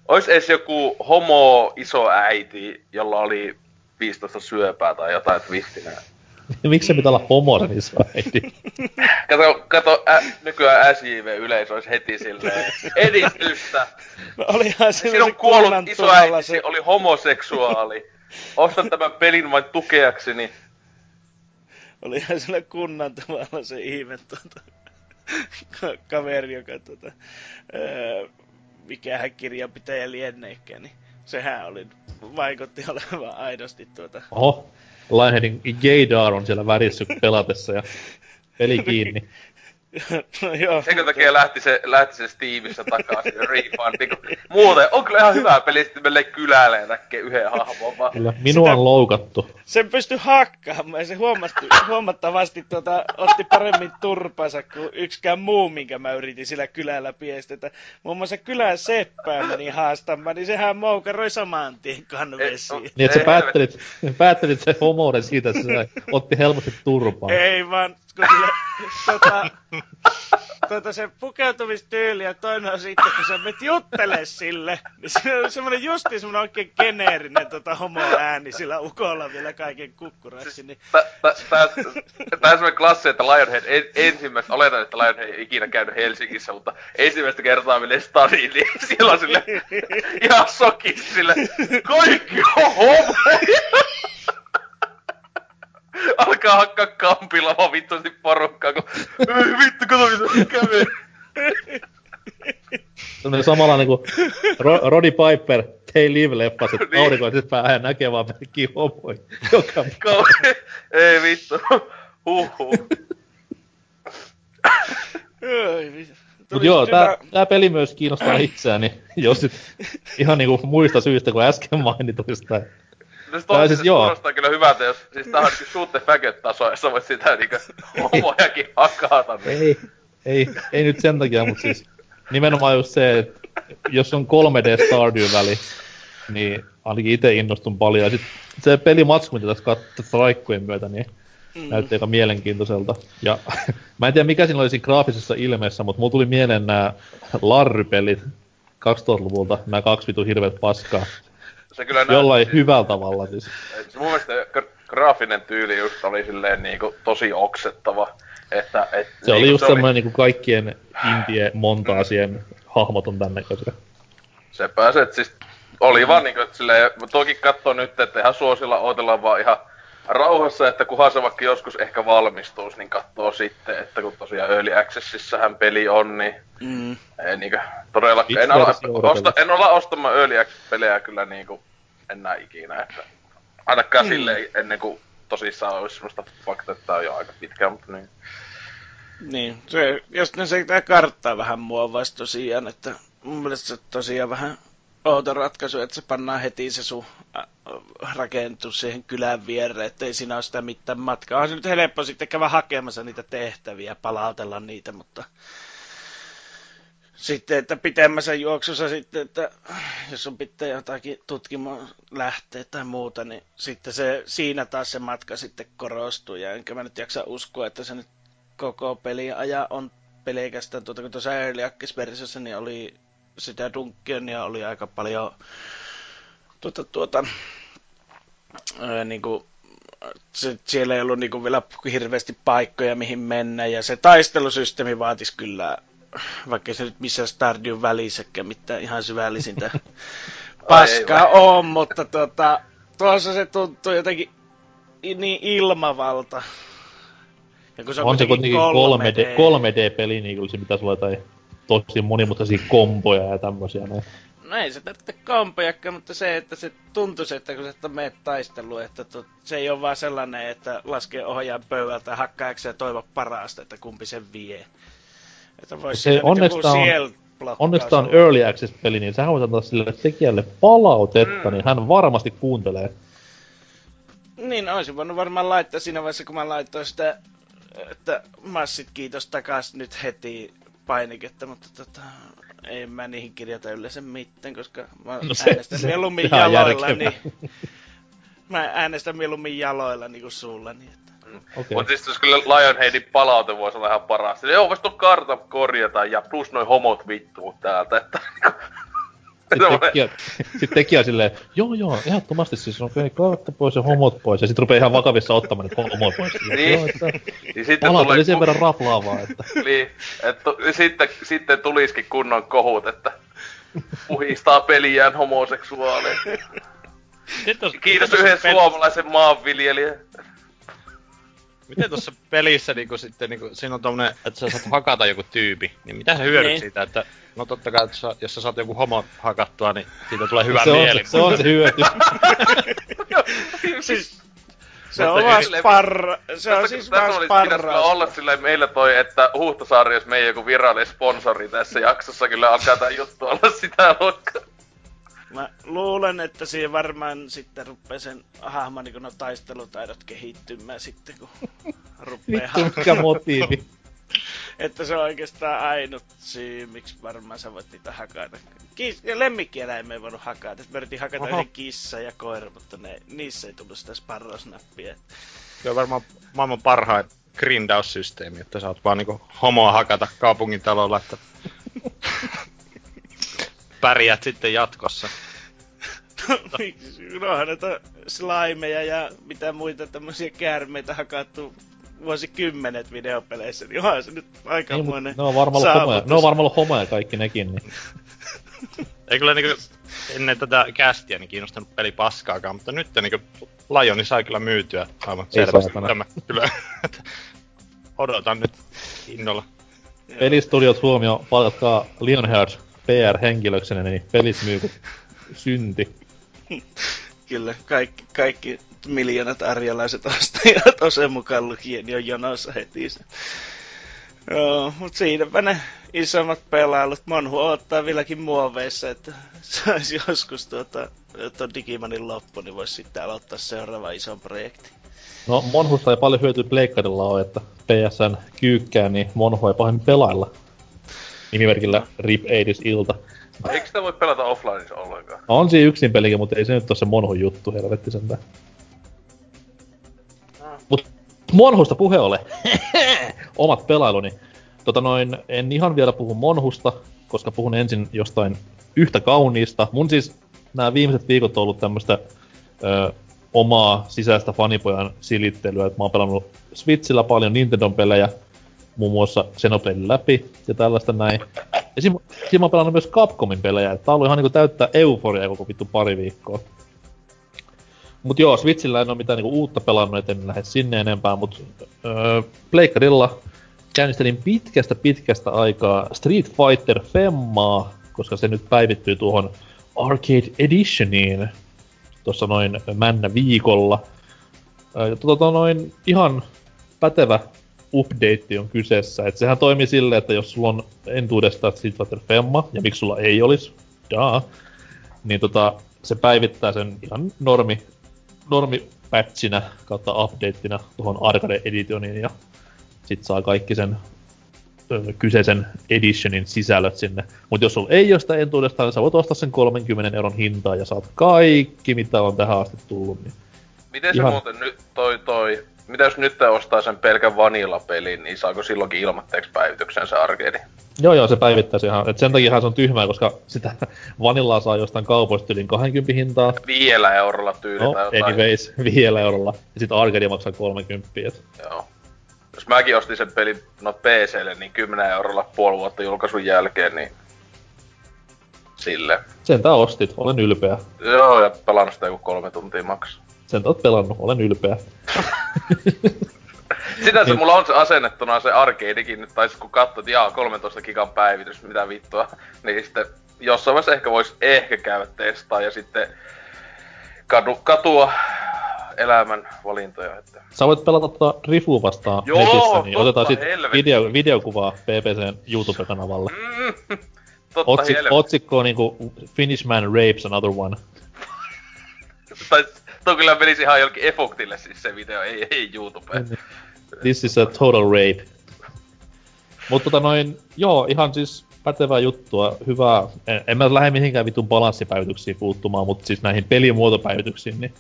Ois edes joku homo iso äiti, jolla oli 15 syöpää tai jotain twistinä. Miksi se pitää olla homo sen iso äiti? kato, kato ä, nykyään SJV-yleisö olisi heti silleen edistystä. No olihan Siinä on kuollut iso äiti, se... oli homoseksuaali. Ostan tämän pelin vain tukeakseni. Olihan sillä kunnan tavalla se ihme tuota, ka- kaveri, joka tuota, öö, mikähän kirjanpitäjä lienneekään, niin sehän oli, vaikutti olevan aidosti tuota... Oho, Lionheadin gaydar on siellä värissä pelatessa ja peli kiinni. no joo. Senkö takia lähti se, lähti se Steamissa takaisin refundi, kun muuten on kyllä ihan hyvä peli, sitten menee kylälle ja näkee yhden hahmon vaan. Kyllä, minua Sitä- on loukattu. Sen pystyi hakkaamaan ja se huomatti, huomattavasti tuota, otti paremmin turpansa kuin yksikään muu, minkä mä yritin sillä kylällä piestetä. Muun muassa kylän seppää meni haastamaan, niin sehän moukaroi saman tien kanvesiin. Niin, että sä päättelit, päättelit se homouden siitä, että se otti helposti turpaan. Ei vaan, sille, tota, tota se pukeutumistyyli ja toinen on sitten, kun sä menet juttele sille, niin se on semmoinen justi semmoinen oikein geneerinen tota homo-ääni sillä ukolla vielä kaiken kukkuraksi, niin tää- tää- tää on semmonen klassi, että Lionhead en, ensimmäistä, oletan, että Lionhead ei ikinä käynyt Helsingissä, mutta ensimmäistä kertaa menee stadiin, niin siellä on sille ihan sokis sille, kaikki on homoja. Alkaa hakkaa kampilla vaan vittuasti porukkaa, kun ei vittu, kato mitä se kävi. Sellainen samanlainen kuin Ro- Roddy Piper, They Live-leffa, se Niin. aurinkoiset päähän näkee vaan pelkkiä homoja. Joka Kauhe- ei vittu. Huhhuh. Vi- Mut joo, tää, tää peli myös kiinnostaa itseäni, jos sit ihan niinku muista syistä kuin äsken mainituista. No se Tai tosi siis siis joo. kuulostaa kyllä hyvältä, jos siis tää on niinku shoot the faggot taso, ja sä voit sitä niinku homojakin hakata. Niin. Ei, ei, ei nyt sen takia, mutta siis nimenomaan just se, että jos on 3D Stardew-väli, niin ainakin itse innostun paljon. Ja sit se pelimatsku, mitä tässä katsoi raikkujen myötä, niin mm. näytti aika mielenkiintoiselta. Ja mä en tiedä, mikä siinä oli siinä graafisessa ilmeessä, mutta mulla tuli mieleen nämä Larry-pelit 2000-luvulta, nämä kaksi vitu hirveet paskaa. Se kyllä näytti- Jollain hyvällä tavalla siis. Et Se mun mielestä gra- graafinen tyyli just oli silleen niinku tosi oksettava. Että, et, Se oli niinku just semmoinen niinku kaikkien indie montaasien hahmot on tän näköisiä. Se pääsee, että siis oli vaan niinku, että silleen, toki katsoo nyt, että ihan suosilla odotellaan vaan ihan rauhassa, että kunhan se vaikka joskus ehkä valmistuisi, niin katsoo sitten, että kun tosiaan Early Accessissähän peli on, niin Mm. ei niinku todellakaan, en versio osta, en olla ostamaan Early Access-pelejä kyllä niinku enää ikinä, että ainakaan Mm. silleen ennen kuin tosissaan olisi semmoista fakta, että tää on jo aika pitkään, mutta niin. Niin, se, jos ne sitä karttaa vähän muovaisi tosiaan, että mun mielestä se tosiaan vähän outo ratkaisu, että se pannaan heti se sun rakentus siihen kylän viereen, ettei siinä ole sitä mitään matkaa. On se nyt helppo sitten käydä hakemassa niitä tehtäviä palautella niitä, mutta sitten, että pitemmässä juoksussa sitten, että jos on pitää jotakin tutkimaan lähteä tai muuta, niin sitten se, siinä taas se matka sitten korostuu. Ja enkä mä nyt jaksa uskoa, että se nyt koko peli aja on pelkästään, tuota, kun tuossa Early niin oli sitä Dunkeonia oli aika paljon tuota, tuota, ää, niin kuin, se, siellä ei ollut niin kuin vielä hirveästi paikkoja mihin mennä ja se taistelusysteemi vaatisi kyllä vaikka se nyt missään Stardew välissäkään mitään ihan syvällisintä paskaa on, mutta tota, tuossa se tuntuu jotenkin niin ilmavalta. Ja kun se on se kuitenkin 3D, 3D. 3D-peli, niin kyllä se pitäisi olla jotain tosi monimutkaisia komboja ja tämmösiä. Näin. No ei se tarvitse kompojakkaan, mutta se, että se tuntuisi, että kun sä et meet taisteluun, että to, se ei ole vaan sellainen, että laskee ohjaan pöydältä ja hakkaa ja toivo parasta, että kumpi sen vie. Että voisi Se onneksi on- Onneksi on. Early Access-peli, niin sä voit antaa sille tekijälle palautetta, Mm. niin hän varmasti kuuntelee. Niin, olisin voinut varmaan laittaa siinä vaiheessa, kun mä laitoin sitä, että massit kiitos takas nyt heti painiketta, mutta tota, ei mä niihin kirjoita yleensä mitään, koska mä No se- se, äänestän se- mieluummin on jaloilla, niin mä äänestän mieluummin jaloilla niin kuin sulla, niin että... Okei. Mutta siis kyllä Lionheadin palaute voisi olla ihan paras. Sille, Joo, vois tuon kartan korjata ja plus noin homot vittuut täältä, että... Sitten tekijä, sit tekijä silleen, joo joo, ehdottomasti siis on okay, kartta pois ja homot pois. Ja sit rupeaa ihan vakavissa ottamaan niitä homot pois. Silleen, Niin. Joo, että niin sitten palat tulee oli sen verran raflaavaa, että Niin, et tu- sitten, sitten tulisikin kunnon kohut, että puhistaa peliään homoseksuaaleja. Kiitos yhden suomalaisen maanviljelijän. Miten tuossa pelissä niinku sitten niinku, siinä on tommonen, että sä saat hakata joku tyypi, niin mitä sä hyödyt Niin. siitä, että no totta kai, että sä, jos sä saat joku homo hakattua, niin siitä tulee hyvä se, on, mieli. se, se on se hyöty. Siis, Se on vaan sparra, se on siis tässä vaan olisi sparraa. olla silleen meillä toi, että Huhtasaari, jos meidän joku virallinen sponsori tässä jaksossa, kyllä alkaa tää juttu olla sitä luokkaa. Mä luulen, että siihen varmaan sitten rupeaa sen hahmon niin no taistelutaidot kehittymään sitten, kun rupeaa Vittu, mikä motiivi. Että se on oikeastaan ainut syy, miksi varmaan sä voit niitä hakata. Kis- ja lemmikkieläimiä ei voinut hakata. Mä yritin hakata Oho. yhden kissa ja koira, mutta ne, niissä ei tullut sitä sparrosnappia. Se on varmaan maailman parhain grindaussysteemi, että saat vaan niinku homoa hakata kaupungin talolla, että pärjät sitten jatkossa. no onhan näitä slimeja ja mitä muita tämmöisiä käärmeitä hakattu vuosikymmenet videopeleissä, niin onhan se nyt Ei, aikamoinen ne on varmaan ollut homoja. Ne on varmaan ollut homoja kaikki nekin, niin. Ei kyllä niinku ennen tätä kästiä niin kiinnostanut peli paskaakaan, mutta nyt niinku Lioni sai kyllä myytyä aivan Ei selvästi. Tämä, kyllä. Odotan nyt innolla. Pelistudiot huomio, palkatkaa Lionheart PR-henkilöksenä, niin pelit myy synti. Kyllä, kaikki, kaikki miljoonat arjalaiset ostajat, Ose mukaan lukien, on jonossa heti. Joo, mut siinäpä ne isommat pelailut. Monhu ottaa vieläkin muoveissa, että saisi joskus tuota, tuon Digimanin loppu, niin voisi sitten aloittaa seuraava ison projekti. No, Monhusta ei paljon hyötyä pleikkarilla ole, että PSN kyykkää, niin Monhu ei pahemmin pelailla. Nimimerkillä Rip 80s ilta. Eikö sitä voi pelata offlineissa ollenkaan? On siinä yksin pelikin, mutta ei se nyt ole se Monhun juttu, helvetti sentään. Mut Monhusta puhe ole. Omat pelailuni. Tota noin, en ihan vielä puhu Monhusta, koska puhun ensin jostain yhtä kauniista. Mun siis nämä viimeiset viikot on ollut tämmöstä ö, omaa sisäistä fanipojan silittelyä, että mä oon pelannut Switchillä paljon Nintendon pelejä, muun muassa Xenobladen läpi ja tällaista näin. Ja siinä, siinä mä oon pelannut myös Capcomin pelejä, tää on ihan niinku täyttää euforiaa koko vittu pari viikkoa. Mut joo, Switchillä en oo mitään niinku uutta pelannut, et en lähde sinne enempää, mut öö, Pleikkarilla käynnistelin pitkästä pitkästä aikaa Street Fighter Femmaa, koska se nyt päivittyy tuohon Arcade Editioniin tuossa noin männä viikolla. Öö, ja tota noin ihan pätevä update on kyseessä. Et sehän toimii silleen, että jos sulla on entuudestaan Street Fighter Femma, ja miksi sulla ei olisi, daa, niin tota, se päivittää sen ihan normi, normi patchinä kautta updateina tuohon Arcade Editioniin, ja sit saa kaikki sen ö, kyseisen editionin sisällöt sinne. Mutta jos sulla ei ole sitä entuudestaan, niin sä voit ostaa sen 30 euron hintaa ja saat kaikki, mitä on tähän asti tullut. Niin Miten se Ihan- muuten nyt toi toi... Mitä jos nyt ostaa sen pelkän vanilla-pelin, niin saako silloinkin ilmatteeksi päivityksen se arcade? Joo, joo, se päivittää se ihan. Et sen takia se on tyhmää, koska sitä vanillaa saa jostain kaupoista yli 20 hintaa. Viidellä eurolla tyyli No, tai jotain. anyways, viidellä eurolla. Ja sit Arcade maksaa 30. Et. Joo. Jos mäkin ostin sen pelin no PClle, niin 10 eurolla puoli vuotta julkaisun jälkeen, niin... Sille. Sen tää ostit, olen ylpeä. Joo, ja pelannut sitä joku kolme tuntia maks. Sen oot pelannut, olen ylpeä. Sitä se Niin. mulla on se asennettuna se arcadekin nyt, tai kun katsot, että jaa, 13 gigan päivitys, mitä vittua, niin sitten jossain vaiheessa ehkä vois ehkä käydä testaa ja sitten kadu, katua elämän valintoja, että... Sä voit pelata tota Rifu vastaan Joo, netissä, niin otetaan sit helvetti. video, videokuvaa PPCn YouTube-kanavalle. Mm, totta Otsik, helvetti. otsikko on niinku Finnish man rapes another one. Tai toi kyllä menisi ihan jollekin efoktille siis se video, ei, ei YouTubeen. Niin. This is a total rape. Mutta tota noin, joo, ihan siis pätevää juttua, hyvää. En, en mä lähde mihinkään vitun balanssipäivityksiin puuttumaan, mutta siis näihin pelimuotopäivityksiin, niin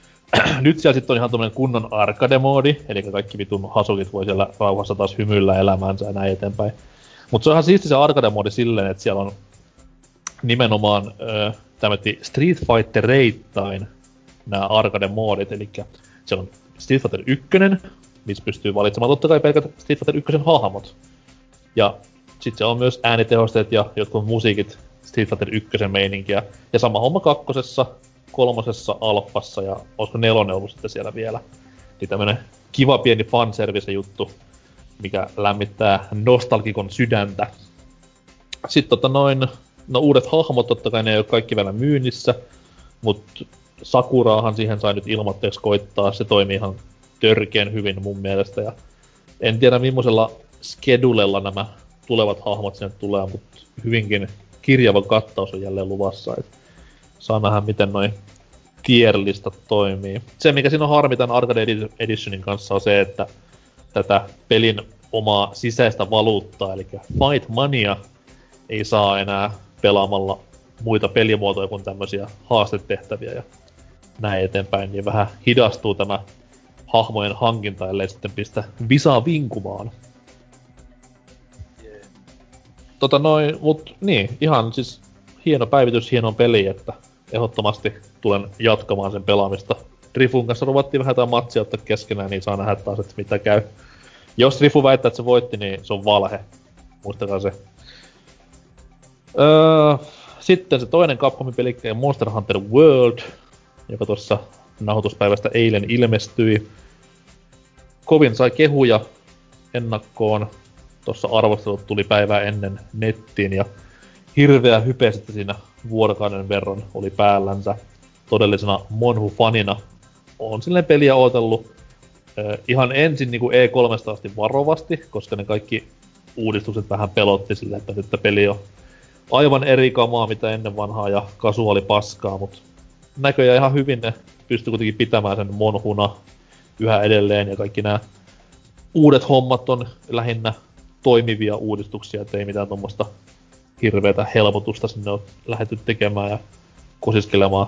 nyt siellä sitten on ihan tommonen kunnon arcade-moodi, eli kaikki vitun hasukit voi siellä rauhassa taas hymyillä elämäänsä ja näin eteenpäin. Mutta se on ihan siisti se arcade-moodi silleen, että siellä on nimenomaan äh, tämmöti Street Fighter reittain nämä arcade-moodit, eli se on Street Fighter 1, missä pystyy valitsemaan totta kai pelkät Street Fighter 1 hahmot. Ja sitten se on myös äänitehosteet ja jotkut musiikit Street Fighter 1 meininkiä. Ja sama homma kakkosessa, kolmosessa, alppassa ja olisiko nelonen ollut sitten siellä vielä. Niin tämmönen kiva pieni fanservice juttu, mikä lämmittää nostalgikon sydäntä. Sitten tota noin, no uudet hahmot totta kai ne ei ole kaikki vielä myynnissä, mutta Sakuraahan siihen sai nyt ilmoitteeksi koittaa, se toimii ihan törkeän hyvin mun mielestä. Ja en tiedä millaisella skedulella nämä tulevat hahmot sinne tulee, mutta hyvinkin kirjava kattaus on jälleen luvassa. Et saa nähdä, miten noin tierlista toimii. Se, mikä siinä on harmi tämän Arcade Editionin kanssa, on se, että tätä pelin omaa sisäistä valuuttaa, eli Fight Mania, ei saa enää pelaamalla muita pelimuotoja kuin tämmöisiä haastetehtäviä ja näin eteenpäin, niin vähän hidastuu tämä hahmojen hankinta, ellei sitten pistä visaa vinkumaan. Tota noin, mut niin, ihan siis hieno päivitys, hieno peli, että ehdottomasti tulen jatkamaan sen pelaamista. Rifun kanssa ruvattiin vähän jotain matsia ottaa keskenään, niin saa nähdä taas, että mitä käy. Jos Rifu väittää, että se voitti, niin se on valhe. Muistakaa se. Öö, sitten se toinen Capcomin peli, Monster Hunter World, joka tuossa nauhoituspäivästä eilen ilmestyi. Kovin sai kehuja ennakkoon. Tuossa arvostelut tuli päivää ennen nettiin ja hirveä hype sitten siinä vuorokauden verran oli päällänsä. Todellisena Monhu-fanina on silleen peliä ootellut ihan ensin niin kuin E3 asti varovasti, koska ne kaikki uudistukset vähän pelotti sille, että nyt peli on aivan eri kamaa mitä ennen vanhaa ja kasuaali paskaa, mutta näköjään ihan hyvin ne pystyy kuitenkin pitämään sen monhuna yhä edelleen ja kaikki nämä uudet hommat on lähinnä toimivia uudistuksia, ettei mitään tuommoista hirveätä helpotusta sinne on lähdetty tekemään ja kosiskelemaan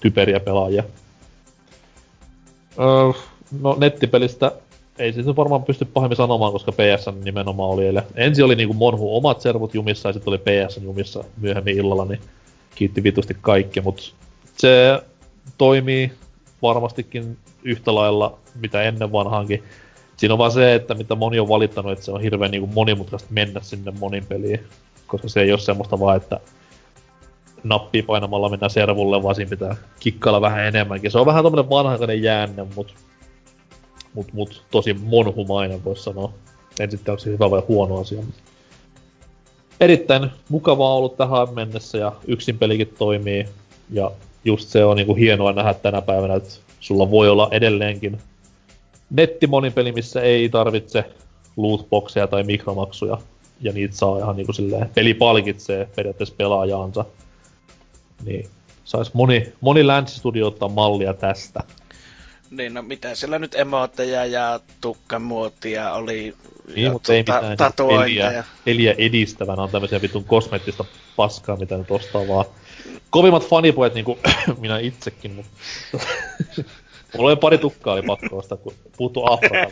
typeriä pelaajia. Öö, no nettipelistä ei siis varmaan pysty pahemmin sanomaan, koska PS nimenomaan oli eilen. Ensin oli niinku Monhu omat servut jumissa ja sitten oli PS jumissa myöhemmin illalla, niin kiitti vitusti kaikki, mutta se toimii varmastikin yhtä lailla mitä ennen vanhaankin. Siinä on vaan se, että mitä moni on valittanut, että se on hirveän niinku monimutkaista mennä sinne monin peliin. Koska se ei ole semmoista vaan, että nappi painamalla mennään servulle, vaan siinä pitää kikkailla vähän enemmänkin. Se on vähän tommonen vanhaikainen jäänne, mut, mut, mut tosi monhumainen voisi sanoa. En sitten onko se hyvä vai huono asia. Erittäin mukavaa ollut tähän mennessä ja yksin pelikin toimii. Ja just se on niinku hienoa nähdä tänä päivänä, että sulla voi olla edelleenkin nettimonipeli, missä ei tarvitse lootboxeja tai mikromaksuja. Ja niitä saa ihan niinku silleen, peli palkitsee periaatteessa pelaajaansa. Niin sais moni, moni länsistudio ottaa mallia tästä. Niin, no mitä siellä nyt emootteja ja tukkamuotia oli. Niin, mutta ei mitään peliä, peliä edistävänä on tämmöisiä vitun kosmeettista paskaa, mitä nyt ostaa vaan. Kovimmat fanipojat niinku minä itsekin, mutta... Mulla oli pari tukkaa oli pakko ostaa, kun puuttuu Afrikan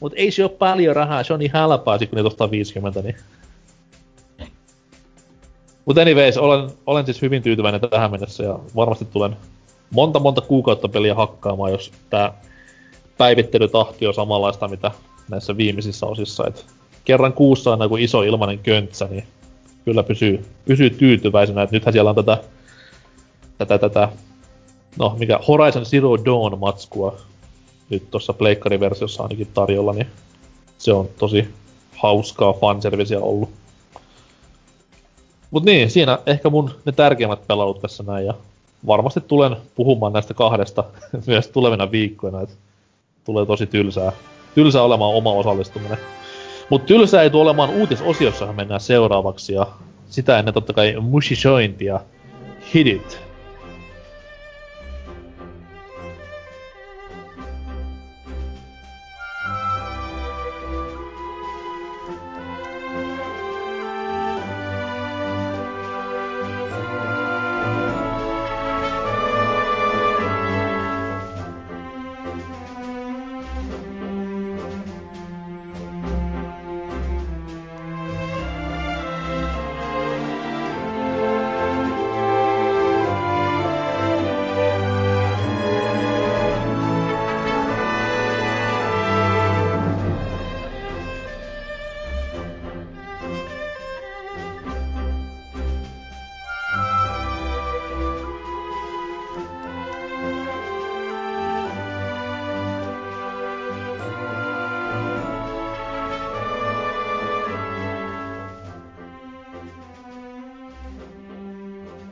Mut ei se oo paljon rahaa, se on niin halpaa, kun ne ostaa 50, niin mutta anyways, olen, olen siis hyvin tyytyväinen tähän mennessä ja varmasti tulen monta monta kuukautta peliä hakkaamaan, jos tämä päivittelytahti on samanlaista, mitä näissä viimeisissä osissa. Et kerran kuussa on iso ilmainen köntsä, niin kyllä pysyy, pysyy tyytyväisenä. Et nythän siellä on tätä, tätä, tätä, no mikä Horizon Zero Dawn matskua nyt tuossa pleikkariversiossa ainakin tarjolla, niin se on tosi hauskaa fanserviceä ollut. Mut niin, siinä ehkä mun ne tärkeimmät pelut tässä näin ja varmasti tulen puhumaan näistä kahdesta myös tulevina viikkoina, että tulee tosi tylsää, tylsää olemaan oma osallistuminen. Mutta tylsää ei tule olemaan uutisosiossahan mennään seuraavaksi ja sitä ennen totta kai mushishointia. Hit it!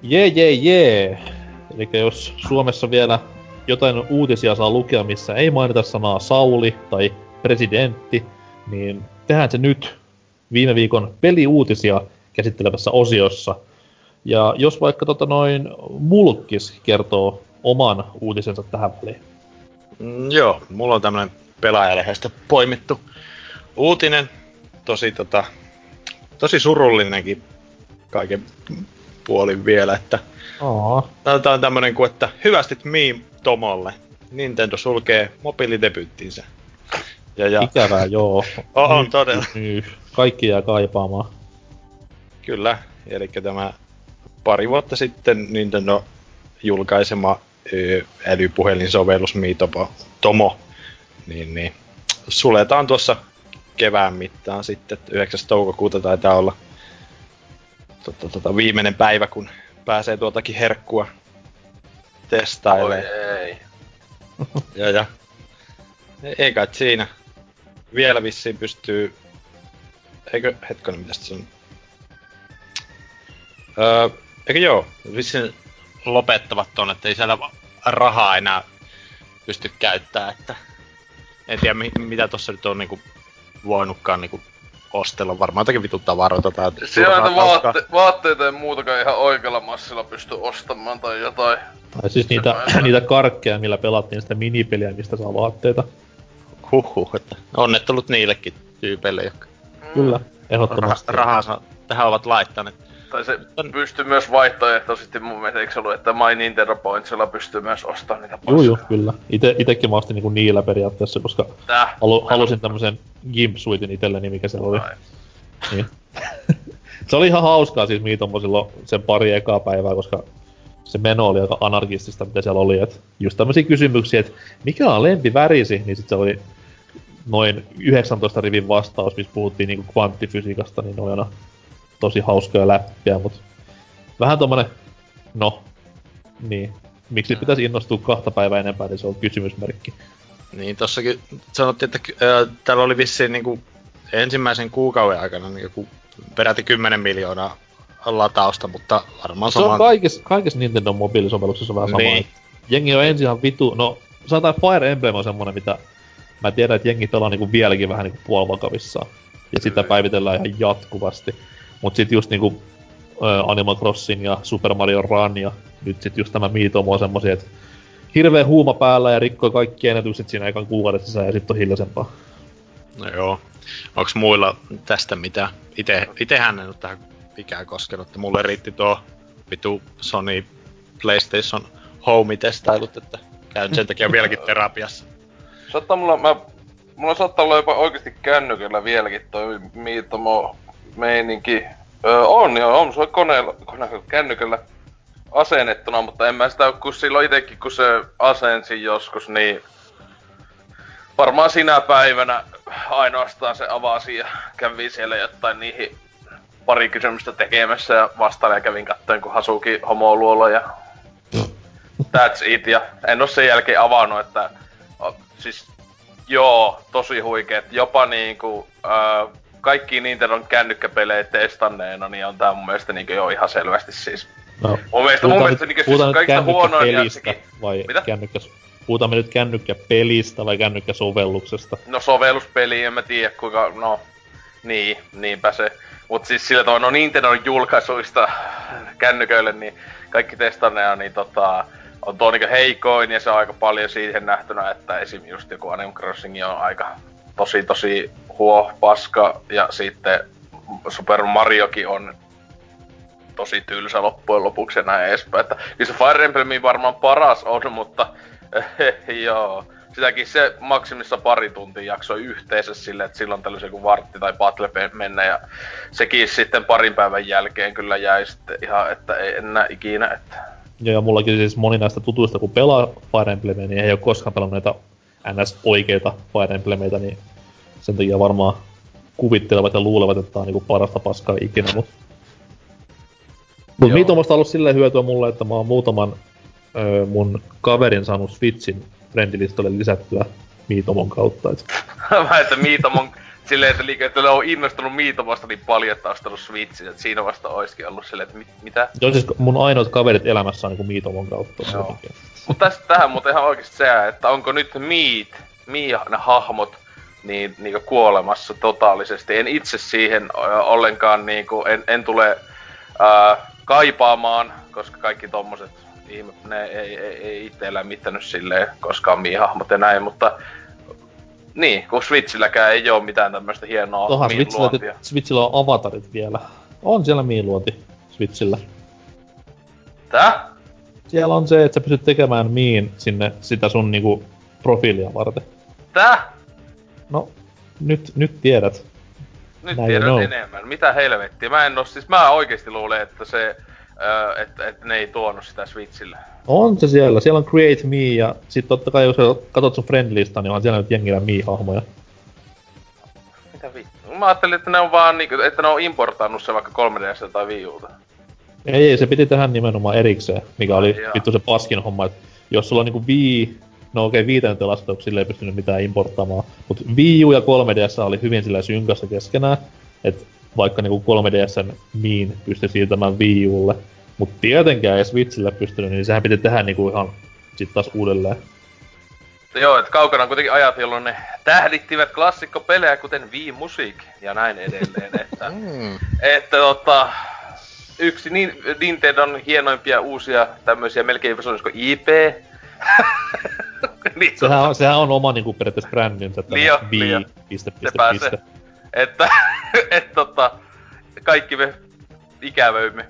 Jee, jee, jee. Eli jos Suomessa vielä jotain uutisia saa lukea, missä ei mainita sanaa Sauli tai presidentti, niin tehdään se nyt viime viikon peliuutisia käsittelevässä osiossa. Ja jos vaikka tota noin Mulkis kertoo oman uutisensa tähän väliin. Mm, joo, mulla on tämmönen pelaajalehdestä poimittu uutinen. Tosi, tota, tosi surullinenkin kaiken puolin vielä, että Aa. Tämä on tämmönen kuin, että hyvästit Meme Tomolle. Nintendo sulkee mobiilidebyyttinsä. Ja, ja, Ikävää, joo. On, on todella. Kaikki jää kaipaamaan. Kyllä, eli tämä pari vuotta sitten Nintendo julkaisema älypuhelinsovellus Miitopo Tomo, niin, niin suletaan tuossa kevään mittaan sitten, että 9. toukokuuta taitaa olla tota, tota, viimeinen päivä, kun pääsee tuotakin herkkua Oi testailemaan. ei. Ja, ja. Ei- kai siinä. Vielä vissiin pystyy... Eikö, hetkonen, mitä se on? Öö, eikö joo, vissiin lopettavat ton, että ei siellä rahaa enää pysty käyttää, että en tiedä mi- mitä tossa nyt on niinku voinutkaan niinku ostella. Varmaan jotakin vitun tavaroita tai Siellä näitä vaatte- vaatteita ja muutakaan ihan oikealla massilla pysty ostamaan tai jotain. Tai siis niitä, niitä karkkeja, millä pelattiin sitä minipeliä, mistä saa vaatteita. Huhhuh, että onnettelut niillekin tyypeille, jotka Kyllä, rah- ehdottomasti. rahansa tähän ovat laittaneet. Tai se On- pystyy myös vaihtoehtoisesti mun mielestä, eikö se ollut, että My Nintendo Pointsilla pystyy myös ostamaan niitä Juu, juu, paskaa? kyllä. Ite, itekin mä ostin niinku niillä periaatteessa, koska halu, halusin tämmösen Gimp Suitin itselleni, mikä siellä oli. Ai. Niin. se oli ihan hauskaa siis Miitomo silloin sen pari ekaa päivää, koska se meno oli aika anarkistista, mitä siellä oli. Et just tämmöisiä kysymyksiä, että mikä on lempivärisi, niin sitten se oli noin 19 rivin vastaus, missä puhuttiin niinku kvanttifysiikasta, niin aina tosi hauskoja läppiä, mutta vähän tommonen, no, niin, miksi pitäisi innostua kahta päivää enempää, niin se on kysymysmerkki. Niin, tossakin sanottiin, että ää, täällä oli vissiin niinku ensimmäisen kuukauden aikana niin joku peräti 10 miljoonaa latausta, mutta varmaan Se on kaikissa, kaikissa Nintendo mobiilisovelluksissa vähän sama. Niin. Niin. Jengi on ensin ihan vitu, no sanotaan Fire Emblem on semmonen, mitä mä tiedän, että jengi pelaa niinku vieläkin vähän niinku puolivakavissaan. Ja sitä päivitellään ihan jatkuvasti. Mut sit just niinku ö, Animal Crossing ja Super Mario Run ja nyt sit just tämä Miitomo on semmosia, että hirveä huuma päällä ja rikkoi kaikki ennätykset siinä ekan kuukauden sisään ja sit on hiljaisempaa. No joo. Onks muilla tästä mitään? Ite, itehän en ole tähän ikään koskenut, että mulle riitti tuo vitu Sony PlayStation Home-testailut, että käyn sen takia vieläkin terapiassa. Saattaa mulla, mä, mulla saattaa olla jopa oikeesti kännykällä vieläkin toi Miitomo meininki. Öö, on joo, on se on koneella, koneella kännykällä asennettuna, mutta en mä sitä kun silloin itekin kun se asensi joskus, niin varmaan sinä päivänä ainoastaan se avasi ja kävi siellä jotain niihin pari kysymystä tekemässä ja vastailla ja kävin katsoen kun Hasuki homoluola ja that's it. Ja en oo sen jälkeen avannut, että siis joo, tosi huikeet. Jopa niinku ää, kaikki Nintendon kännykkäpelejä testanneena, niin on tää mun mielestä niinku jo ihan selvästi siis. No, Mun mielestä, mun mielestä nyt, niinku siis kaikista huonoin ja kännykkäpelistä sekin, vai Mitä? kännykkäs... Puhutaan me nyt kännykkäpelistä vai kännykkäsovelluksesta? No sovelluspeli, en mä tiedä kuinka, no niin, niinpä se. Mut siis sillä tavalla, no Nintendon julkaisuista kännyköille, niin kaikki testanneja, niin tota, on tuo niinku heikoin ja se on aika paljon siihen nähtynä, että esim. just joku Animal Crossing on aika tosi tosi huo paska ja sitten Super Mariokin on tosi tylsä loppujen lopuksi ja näin edespäin. Että kyllä se Fire Emblemin varmaan paras on, mutta joo. Sitäkin se maksimissa pari tuntia jaksoi yhteensä sille, että silloin tällöin joku vartti tai battle mennä ja sekin sitten parin päivän jälkeen kyllä jäi sitten ihan, että ei enää ikinä, että Ja, ja mullakin siis moni näistä tutuista, kun pelaa Fire Emblemia, niin ei ole koskaan pelannut näitä NS-oikeita Fire Emblemeitä, niin sen takia varmaan kuvittelevat ja luulevat, että tää on niinku parasta paskaa ikinä, mut... Mut. Miitomosta on ollut silleen hyötyä mulle, että mä oon muutaman ö, mun kaverin saanut Switchin friendilistalle lisättyä Miitomon kautta, et Mä että Miitomon silleen, että, liike, että ne on innostunut Miitomasta niin paljon, että on ostanut Switchin, että siinä vasta olisikin ollut silleen, että mit, mitä? Joo, siis mun ainoat kaverit elämässä on niinku Miitomon kautta. Joo. Mutta tästä tähän muuten ihan oikeesti se, että onko nyt Miit, Mii hahmot, niin, niin kuolemassa totaalisesti. En itse siihen ollenkaan, niin kuin, en, en tule ää, kaipaamaan, koska kaikki tommoset ihme, ne ei, ei, ei itse elämittänyt silleen koskaan Mii-hahmot ja näin, mutta niin, kun Switchilläkään ei oo mitään tämmöistä hienoa Tohan Switchillä, Switchillä on avatarit vielä. On siellä miiluonti Switchillä. Tää? Siellä on se, että sä pystyt tekemään miin sinne sitä sun niinku profiilia varten. Tää? No, nyt, nyt tiedät. Nyt Näin tiedän enemmän. Mitä helvettiä? Mä en oo, siis mä oikeesti luulen, että se, äh, että, että ne ei tuonut sitä Switchille. On se siellä. Siellä on Create Me ja sit totta kai jos katsot sun friendlista, niin on siellä nyt jengillä Me-hahmoja. Mitä vittu? Mä ajattelin, että ne on vaan niinku, että ne on importannut se vaikka 3DS tai Wii Ulta. Ei, ei, se piti tehdä nimenomaan erikseen, mikä oli Ai vittu se paskin homma, että jos sulla on niinku Wii, no okei, okay, viiteen sille ei pystynyt mitään importtaamaan, mutta Wii U ja 3DS oli hyvin sillä synkassa keskenään, että vaikka niinku 3DSn miin pystyi siirtämään Wii Ulle, mutta tietenkään ei Switchille pystynyt, niin sehän piti tehdä niinku ihan sit taas uudelleen. Joo, että kaukana on kuitenkin ajat, jolloin ne tähdittivät klassikkopelejä, kuten Wii Music ja näin edelleen. Että, mm. että tota, yksi niin, Nintendon hienoimpia uusia tämmöisiä, melkein sanoisiko IP. niin, sehän, on, sehän on oma niinku periaatteessa brändinsä, tämä Lio, Wii, Lio. piste, piste, piste. Että, et, tota, kaikki me ikävöimme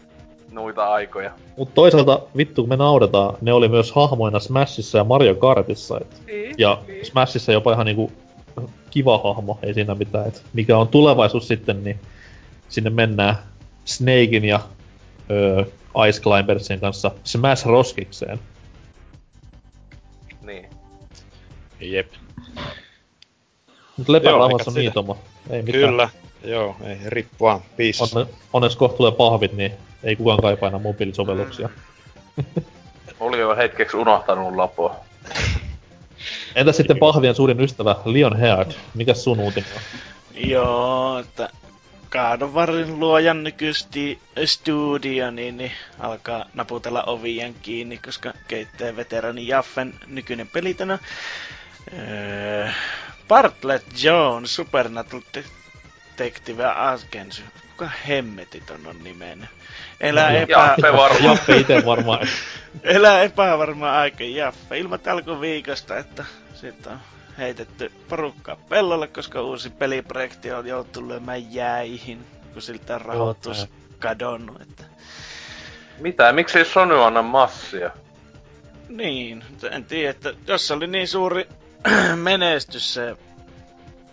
noita aikoja. Mut toisaalta vittu kun me naudetaan, ne oli myös hahmoina Smashissa ja Mario Kartissa. Et, niin, ja niin. Smashissa jopa ihan niinku kiva hahmo, ei siinä mitään. Et mikä on tulevaisuus sitten, niin sinne mennään Snakein ja öö, Ice Climbersien kanssa Smash Roskikseen. Niin. Jep. Mut lepärauhassa on niitoma. Ei mitään. Kyllä. Joo, ei rippu vaan. Onne, onneksi kohta tulee pahvit, niin ei kukaan kaipaa enää mobiilisovelluksia. Oli jo hetkeksi unohtanut lapoa. Entä sitten pahvien suurin ystävä Leon Heard? Mikä sun uutinen on? Joo, että Kaadonvarin luojan nykyisesti studio, niin, niin alkaa naputella ovien kiinni, koska keittää veterani Jaffen nykyinen pelitänä. Öö, Bartlett Jones, Supernatural Detective Agency. Kuka hemmetit on, on nimen? Elää no, epä... Jaffe varmaan. Jaffe ite varmaan. Elää epävarmaa aika Jaffe. Ilmat alkoi viikosta, että sitten on heitetty porukkaa pellolle, koska uusi peliprojekti on joutunut lyömään jäihin, kun siltä on rahoitus kadonnut. Että... Mitä? Miksi Sony anna massia? Niin, en tiedä, että jos oli niin suuri menestys se...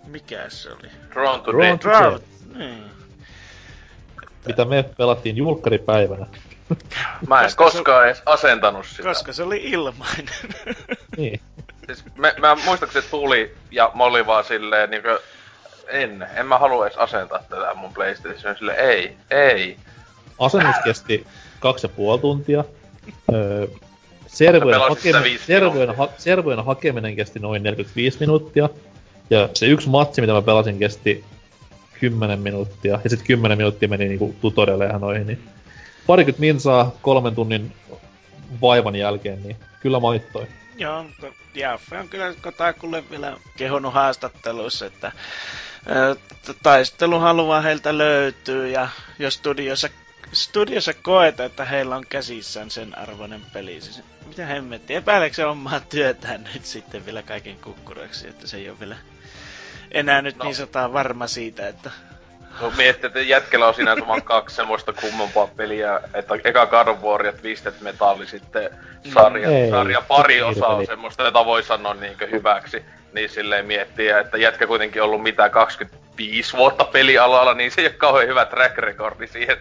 Mikä se oli? Drawn to Drawn to Death. Niin. Mitä me pelattiin julkkaripäivänä. Mä en koskaan se... edes asentanut sitä. Koska se oli ilmainen. niin. Siis me, mä muistaakseni tuli ja mä olin vaan silleen niinkö... En, en mä halua edes asentaa tätä mun PlayStation sille ei, ei. Asennus kesti kaksi ja puoli tuntia. Öö, servojen, hakeminen, servojen, ha, hakeminen kesti noin 45 minuuttia. Ja se yksi matsi, mitä mä pelasin, kesti 10 minuuttia. Ja sitten 10 minuuttia meni niinku tutorialeja noihin. Niin parikymmentä minsaa kolmen tunnin vaivan jälkeen, niin kyllä maittoi. Joo, mutta Jaffe on kyllä Kotakulle vielä kehonut haastatteluissa, että taisteluhalua heiltä löytyy ja jos studiossa, studiossa koeta, että heillä on käsissään sen arvoinen peli, siis mitä hemmetti, epäileekö se omaa työtään nyt sitten vielä kaiken kukkuraksi, että se ei ole vielä enää nyt no. niin sotaan varma siitä, että No miettii, että jätkellä on sinänsä vaan kaksi semmoista kummempaa peliä, että eka God of War ja Twisted Metal, sitten sarja, no, sarja pari osaa on semmoista, jota voi sanoa niinkö hyväksi. Niin silleen miettiä, että jätkä kuitenkin ollut mitä 25 vuotta pelialalla, niin se ei ole kauhean hyvä track recordi siihen.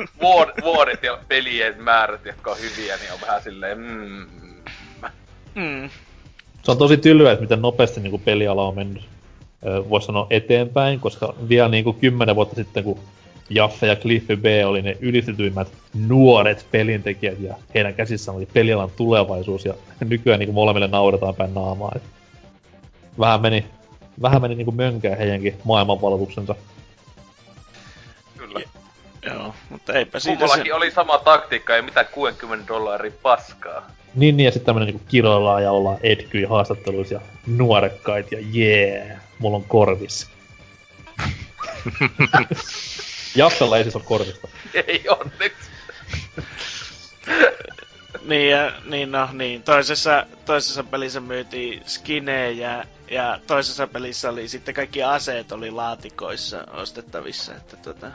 Vuod- vuodet ja pelien määrät, jotka on hyviä, niin on vähän silleen mm. Mm. Se on tosi tylyä, että miten nopeasti niin kuin peliala on mennyt voisi sanoa eteenpäin, koska vielä niin kuin kymmenen vuotta sitten, kun Jaffe ja Cliffy B oli ne ylistetyimmät nuoret pelintekijät ja heidän käsissään oli pelialan tulevaisuus ja nykyään niin kuin molemmille nauretaan päin naamaa. Et vähän meni vähän meni niinku mönkään heidänkin maailmanvaltuuksensa. Kyllä. Joo, mutta eipä siitä Kummallakin se... oli sama taktiikka, ei mitään 60 dollaria paskaa. Niin, niin ja sitten tämmönen niinku kiroillaan ja ollaan Edkyi haastatteluissa ja nuorekkaita ja jee, yeah, mulla on korvis. Jaffella ei siis ole korvista. Ei onneksi. Niin, ja, niin no, niin. Toisessa, toisessa pelissä myytiin skinejä ja toisessa pelissä oli sitten kaikki aseet oli laatikoissa ostettavissa, että tota...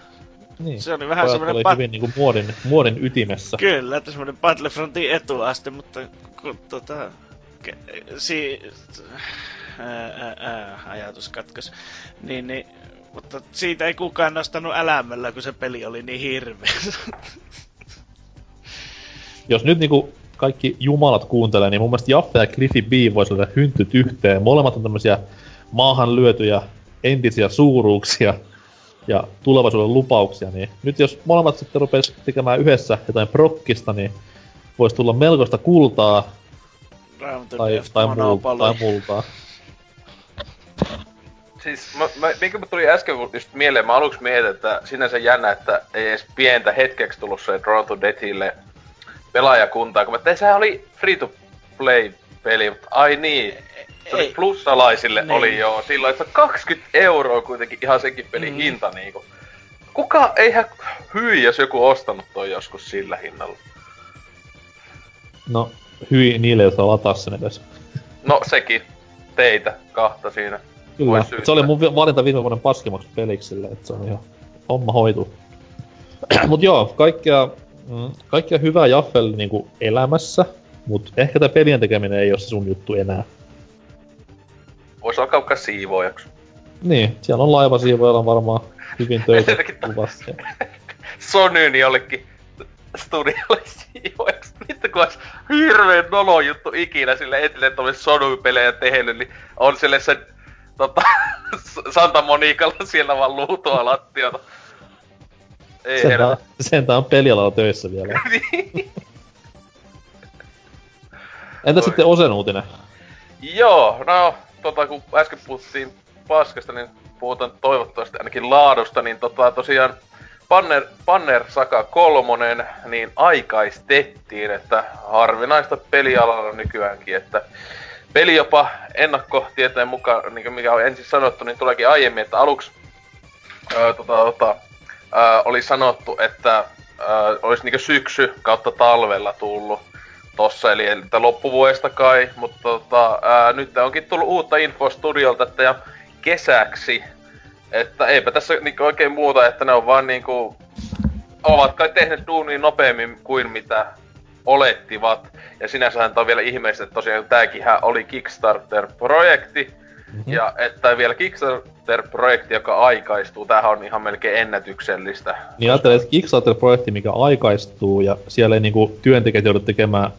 Niin. Se oli vähän Pojat semmoinen oli pat- hyvin niinku muodin, muodin ytimessä. Kyllä, että semmoinen Battlefrontin etuaste, mutta kun tota... Ke, si, ää, ää, ää, ajatus katkos. Niin, niin, mutta siitä ei kukaan nostanut älämällä, kun se peli oli niin hirveä. Jos nyt niinku kaikki jumalat kuuntelee, niin mun mielestä Jaffe ja Cliffy B voisi olla hyntyt yhteen. Molemmat on tämmösiä maahan lyötyjä entisiä suuruuksia ja tulevaisuuden lupauksia, niin nyt jos molemmat sitten rupes tekemään yhdessä jotain prokkista, niin voisi tulla melkoista kultaa tai, tai, Monopoly. tai multaa. Siis mä, mä, minkä mä tuli äsken just mieleen, mä aluksi mietin, että sinänsä jännä, että ei edes pientä hetkeksi tullut se Draw to Deathille pelaajakuntaa, kun mä tein, sehän oli free to play peli, mutta ai niin, se oli Ei. plussalaisille Niin. oli jo silloin, että se on 20 euroa kuitenkin ihan senkin pelin Mm. hinta niinku. Kuka, eihän hyi, jos joku ostanut toi joskus sillä hinnalla. No, hyi niille, jotka lataa sen edes. No sekin, teitä kahta siinä. Kyllä, se oli mun valinta viime vuoden paskimmaksi peliksi silleen, että se on ihan homma hoitu. mut joo, kaikkea, mm, kaikkea hyvää Jaffelle niinku elämässä, mut ehkä tää pelien tekeminen ei oo se sun juttu enää. Voisi alkaa vaikka siivoojaksi. Niin, siellä on laivasiivoilla varmaan hyvin töitä luvassa. Sonyn jollekin studiolle siivoiksi. Vittu kun olisi hirveen nolo juttu ikinä sille etelleen, että olisi Sony-pelejä tehnyt, niin on sille sen tota, Santa Monicalla siellä vaan luutoa lattiota. Ei Sentään, helvetti. sentään on pelialalla töissä vielä. Niin. Entä sitten Osen uutinen? Joo, no tota kun äsken puhuttiin paskasta, niin puhutaan toivottavasti ainakin laadusta, niin tota tosiaan Banner, Banner Saka kolmonen niin aikaistettiin, että harvinaista pelialalla nykyäänkin, että peli jopa ennakkotieteen mukaan, niin mikä on ensin sanottu, niin tuleekin aiemmin, että aluksi öö, tota, tota, öö, oli sanottu, että öö, olisi niinku syksy kautta talvella tullut tossa, eli että loppuvuodesta kai, mutta tota, ää, nyt onkin tullut uutta infoa studiolta, että ja kesäksi, että eipä tässä niinku oikein muuta, että ne on vaan niinku, ovat kai tehneet duunia nopeammin kuin mitä olettivat. Ja sinänsähän on vielä ihmeistä, että tosiaan tääkin oli Kickstarter-projekti, Mhm. ja että vielä Kickstarter-projekti, joka aikaistuu, tämähän on ihan melkein ennätyksellistä. Niin ajattelin, että Kickstarter-projekti, mikä aikaistuu, ja siellä ei niinku työntekijät joudu tekemään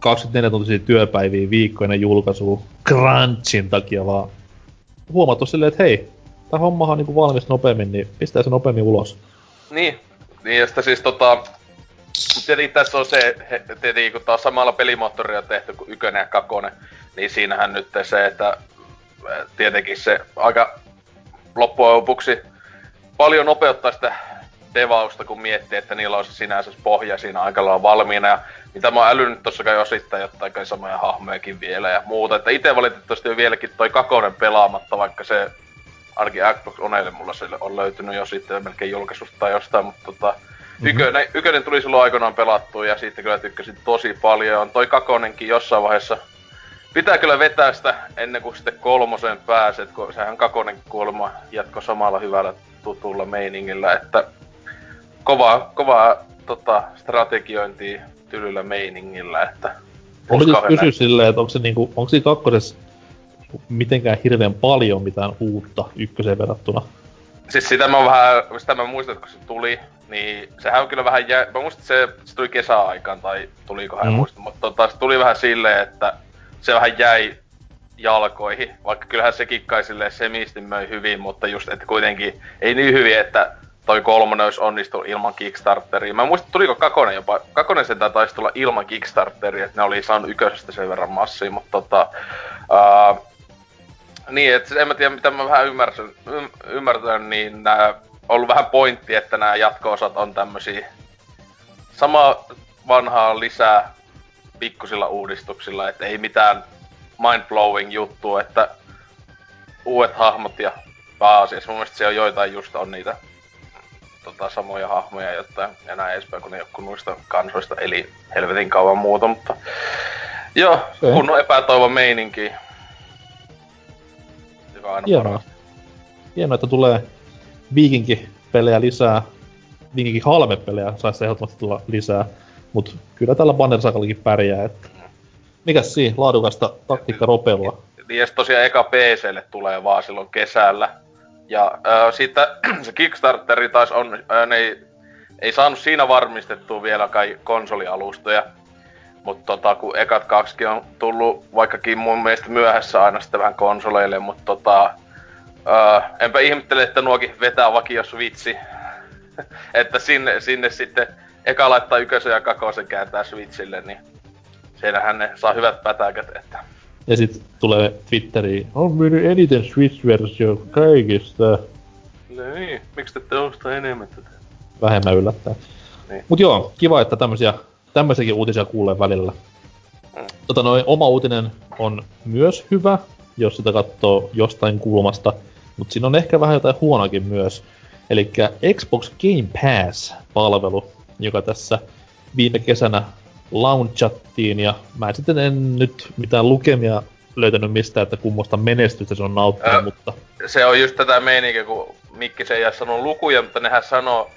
24 tuntisia työpäiviä viikkoinen julkaisu crunchin takia, vaan huomattu silleen, että hei, tämä hommahan on niinku valmis nopeammin, niin pistää se nopeammin ulos. Niin, niin ja sitten siis tota... Tietenkin tässä on se, tietenkin kun taas samalla pelimoottorilla tehty kuin ykönen ja kakonen, niin siinähän nyt se, että tietenkin se aika loppujen lopuksi paljon nopeuttaa sitä devausta, kun miettii, että niillä on se sinänsä pohja siinä aika lailla valmiina. Ja mitä mä oon älynyt tossa kai osittain jotain kai samoja hahmojakin vielä ja muuta. Että itse valitettavasti on vieläkin toi kakonen pelaamatta, vaikka se ainakin Xbox Oneille mulla sille on löytynyt jo sitten melkein julkaisusta tai jostain, mutta tota, Mhm. ykönen, ykönen tuli silloin aikoinaan pelattua ja siitä kyllä tykkäsin tosi paljon. On toi kakonenkin jossain vaiheessa pitää kyllä vetää sitä ennen kuin sitten kolmoseen pääset, kun sehän kakonen kuulemma jatko samalla hyvällä tutulla meiningillä, että kovaa, kovaa tota, strategiointia tylyllä meiningillä, että kauhean kysyä silleen, että onko se niinku, onko siinä kakkosessa mitenkään hirveän paljon mitään uutta ykköseen verrattuna? Siis sitä mä vähän, sitä mä muistan, että kun se tuli, niin sehän on kyllä vähän jä... Mä muistan, että se, se tuli kesäaikaan, tai tulikohan mm. Mm. muista, mutta tota, se tuli vähän silleen, että se vähän jäi jalkoihin, vaikka kyllähän sekin kai silleen semisti möi hyvin, mutta just, että kuitenkin ei niin hyvin, että toi kolmonen olisi onnistunut ilman Kickstarteria. Mä muistan, tuliko Kakonen jopa, Kakonen sentään taisi tulla ilman Kickstarteria, että ne oli saanut ykkösestä sen verran massia, mutta tota, ää, Niin, että en mä tiedä mitä mä vähän ymmärrän, ymmärtän, niin nää ollut vähän pointti, että nämä jatko-osat on tämmösiä sama vanhaa lisää pikkusilla uudistuksilla, että ei mitään mind-blowing juttu, että uudet hahmot ja pääasiassa. Mun mielestä on joitain just on niitä tota, samoja hahmoja jotain, ja näin edespäin, kun ne joku noista kansoista eli helvetin kauan muuta, mutta joo, okay. kunnon epätoivo meininki. Joka aina Hienoa. Hienoa, että tulee viikinki-pelejä lisää. Viikinki halme-pelejä saisi ehdottomasti tulla lisää. Mutta kyllä tällä Banner pärjää, että mikäs siinä, laadukasta taktiikka ropelua. Niin, ja tosiaan eka PClle tulee vaan silloin kesällä. Ja äh, sitten se Kickstarteri taas on, äh, ne ei, ei saanut siinä varmistettua vielä kai konsolialustoja. Mutta tota, kun ekat kaksi on tullut, vaikkakin mun mielestä myöhässä aina sitten vähän konsoleille, mutta tota, äh, enpä ihmettele, että nuokin vetää vakio Switchi. että sinne, sinne sitten eka laittaa ykkösen ja kakosen kääntää Switchille, niin siinähän ne saa hyvät pätäkät, että... Ja sit tulee Twitteriin, on myynyt eniten Switch-versio kaikista. Niin, miksi te ette osta enemmän tätä? Vähemmän yllättää. Niin. Mut joo, kiva, että tämmösiä, tämmöisiäkin uutisia kuulee välillä. Mm. Tota noin, oma uutinen on myös hyvä, jos sitä katsoo jostain kulmasta, mutta siinä on ehkä vähän jotain huonoakin myös. Eli Xbox Game Pass-palvelu joka tässä viime kesänä launchattiin, ja mä sitten en nyt mitään lukemia löytänyt mistä, että kummosta menestystä se on nauttinut, äh, mutta... Se on just tätä meininkiä, kun Mikki se ei ole sanonut lukuja, mutta nehän sanoo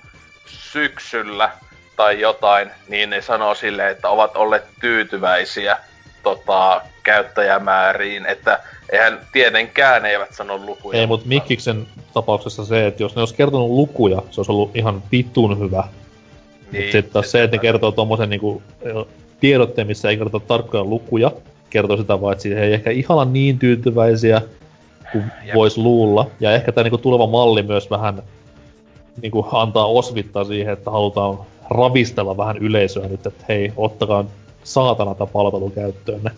syksyllä tai jotain, niin ne sanoo silleen, että ovat olleet tyytyväisiä tota, käyttäjämääriin, että eihän tietenkään eivät sano lukuja. Ei, mutta Mikkiksen tapauksessa se, että jos ne olisi kertonut lukuja, se olisi ollut ihan vitun hyvä niin. Sitten taas se, että ne kertoo tommosen niinku tiedotteen, missä ei kerrota tarkkoja lukuja, kertoo sitä vaan, että siihen ei ehkä ihan niin tyytyväisiä kuin voisi luulla. Ja ehkä tämä niinku tuleva malli myös vähän niinku antaa osvittaa siihen, että halutaan ravistella vähän yleisöä nyt, että hei, ottakaa saatana tätä palvelu käyttöönne.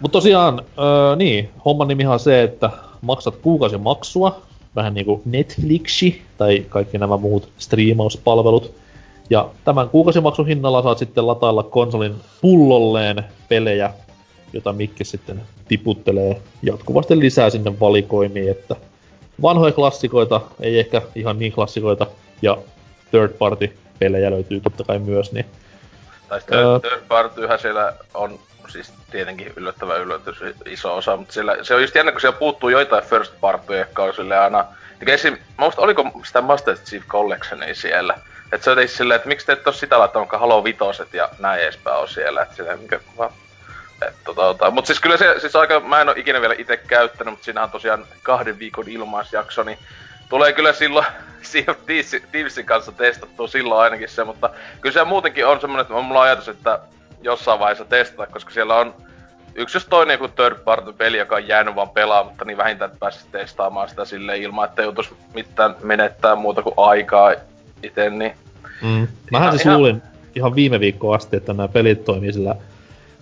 Mutta tosiaan, öö, niin, homman nimihan on se, että maksat kuukausimaksua, vähän niinku Netflixi tai kaikki nämä muut striimauspalvelut. Ja tämän kuukausimaksun hinnalla saat sitten latailla konsolin pullolleen pelejä, jota Mikki sitten tiputtelee jatkuvasti lisää sinne valikoimiin, että vanhoja klassikoita, ei ehkä ihan niin klassikoita, ja third party pelejä löytyy totta kai myös, niin... Tai third, third partyhän siellä on siis tietenkin yllättävän yllätys iso osa, mutta siellä, se on just jännä, kun siellä puuttuu joitain first partyja, jotka on sille aina... Esim, mä muista, oliko sitä Master Chief Collectionia siellä, et se on silleen, että miksi te et oo sitä laittanut, Halo vitoset ja näin edespäin on siellä, että silleen, mikä, va, et, tota, tota. Mut siis kyllä se, siis aika, mä en oo ikinä vielä itse käyttänyt, mutta siinä on tosiaan kahden viikon ilmaisjakso, niin tulee kyllä silloin Sea of Thievesin kanssa testattua silloin ainakin se, mutta kyllä se muutenkin on semmonen, että on mulla ajatus, että jossain vaiheessa testata, koska siellä on yksi jos toinen joku third party peli, joka on jäänyt vaan pelaamatta, niin vähintään pääsisi testaamaan sitä silleen ilman, että joutuisi mitään menettää muuta kuin aikaa itse, niin... Mm. Mähän siis ihan... luulin ihan viime viikkoa asti, että nämä pelit toimii sillä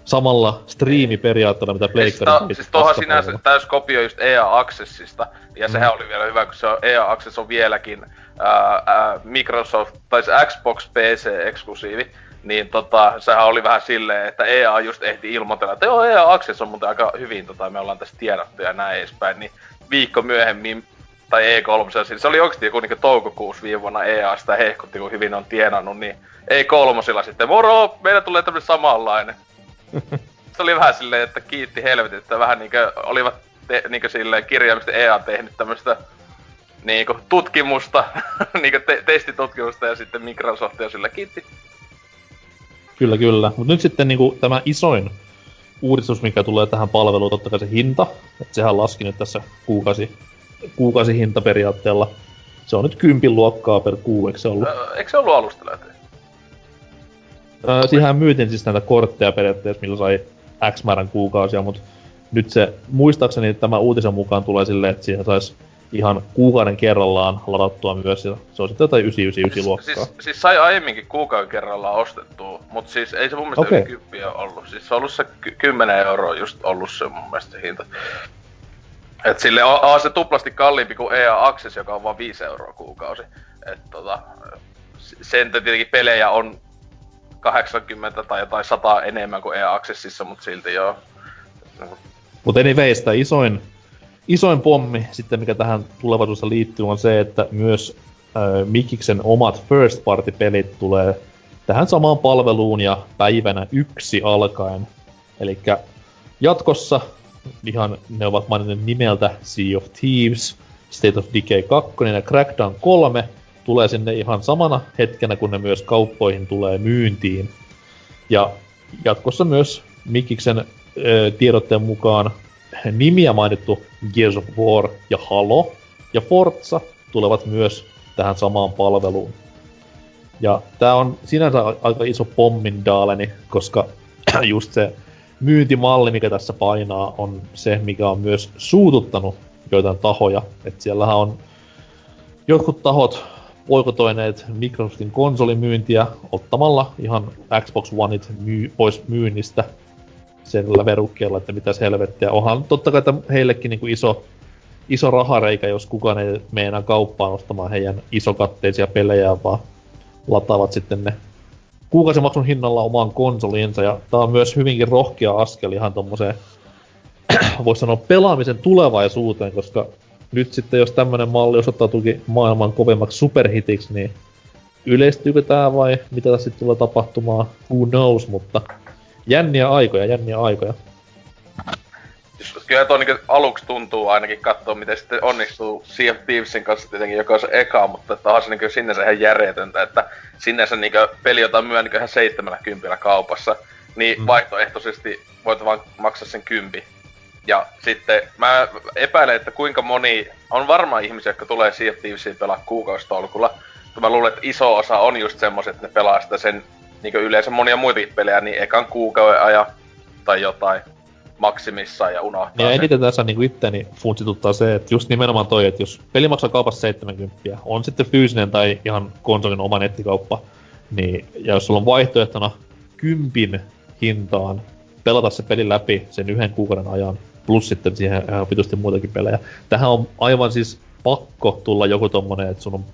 samalla striimiperiaatteella, mitä Pleikkarin siis, siis tuohon sinänsä täys kopio just EA Accessista, ja mm. sehän oli vielä hyvä, kun se on, EA Access on vieläkin ää, ää, Microsoft, tai se Xbox PC-eksklusiivi, niin tota, sehän oli vähän silleen, että EA just ehti ilmoitella, että joo, EA Access on muuten aika hyvin, tota, me ollaan tästä tiedottu ja näin edespäin, niin viikko myöhemmin tai E3, siis se oli oikeesti joku niinku toukokuussa viime vuonna EA sitä hehkutti, kun hyvin on tienannut, niin E3 sitten, moro, meillä tulee tämmönen samanlainen. Se oli vähän silleen, että kiitti helvetin, että vähän niinkö olivat te, niinkö silleen kirjaimisesti EA tehnyt tämmöstä niinku tutkimusta, niinku te, testitutkimusta ja sitten Microsoft ja sillä kiitti. Kyllä, kyllä. Mutta nyt sitten niinku tämä isoin uudistus, mikä tulee tähän palveluun, totta kai se hinta. Että sehän laski nyt tässä kuukausi kuukausihinta periaatteella. Se on nyt kympin luokkaa per kuu, eikö se ollut? Öö, eikö se ollut alusta lähtien? Öö, siihen myytiin siis näitä kortteja periaatteessa, millä sai X määrän kuukausia, mutta nyt se, muistaakseni tämä uutisen mukaan tulee silleen, että siihen saisi ihan kuukauden kerrallaan ladattua myös, ja se on sitten jotain 999 siis, luokkaa. Siis, siis sai aiemminkin kuukauden kerrallaan ostettua, mutta siis ei se mun mielestä okay. yli kyppiä ollut. Siis se on ollut se 10 euroa just ollut se mun mielestä hinta. Et sille on, on se tuplasti kalliimpi kuin EA Access, joka on vain 5 euroa kuukausi. Et tota, sen tietenkin pelejä on 80 tai jotain 100 enemmän kuin EA Accessissa, mutta silti joo. Mutta anyways, isoin, isoin pommi sitten, mikä tähän tulevaisuudessa liittyy, on se, että myös äh, Mikiksen omat first party pelit tulee tähän samaan palveluun ja päivänä yksi alkaen. Eli jatkossa ihan ne ovat maininneet nimeltä Sea of Thieves, State of Decay 2 ja Crackdown 3 tulee sinne ihan samana hetkenä, kun ne myös kauppoihin tulee myyntiin. Ja jatkossa myös Mikiksen äh, tiedotteen mukaan nimiä mainittu Gears of War ja Halo ja Forza tulevat myös tähän samaan palveluun. Ja tää on sinänsä aika iso pommindaaleni, koska just se myyntimalli, mikä tässä painaa, on se, mikä on myös suututtanut joitain tahoja. että siellähän on jotkut tahot poikotoineet Microsoftin konsolimyyntiä ottamalla ihan Xbox Oneit myy- pois myynnistä sillä verukkeella, että mitäs helvettiä. Onhan totta kai että heillekin niin kuin iso, iso rahareikä, jos kukaan ei mene kauppaan ostamaan heidän isokatteisia pelejä, vaan lataavat sitten ne kuukausimaksun hinnalla omaan konsoliinsa. Ja tää on myös hyvinkin rohkea askel ihan tommoseen, voisi sanoa, pelaamisen tulevaisuuteen, koska nyt sitten jos tämmönen malli osoittautuukin maailman kovemmaksi superhitiksi, niin yleistyykö tää vai mitä tässä sitten tulee tapahtumaan, who knows, mutta jänniä aikoja, jänniä aikoja. Kyllä tuo niin aluksi tuntuu ainakin katsoa, miten sitten onnistuu Sea of Thievesin kanssa tietenkin, joka on se eka, mutta että onhan se niin sinne ihan järjetöntä, että sinne se niin peli, jota myö niin ihan 70 kaupassa, niin mm. vaihtoehtoisesti voit vaan maksaa sen kympi. Ja sitten mä epäilen, että kuinka moni, on varmaan ihmisiä, jotka tulee Sea of Thievesin pelaa kuukausitolkulla, mutta mä luulen, että iso osa on just semmoset, että ne pelaa sitä sen niin yleensä monia muitakin pelejä, niin ekan kuukauden aja tai jotain maksimissaan ja unohtaa niin eniten tässä niin itteni funtsituttaa se, että just nimenomaan toi, että jos peli maksaa kaupassa 70, on sitten fyysinen tai ihan konsolin oma nettikauppa, niin, ja jos sulla on vaihtoehtona kympin hintaan pelata se peli läpi sen yhden kuukauden ajan, plus sitten siihen ihan vitusti muitakin pelejä. Tähän on aivan siis pakko tulla joku tommonen, että sun on,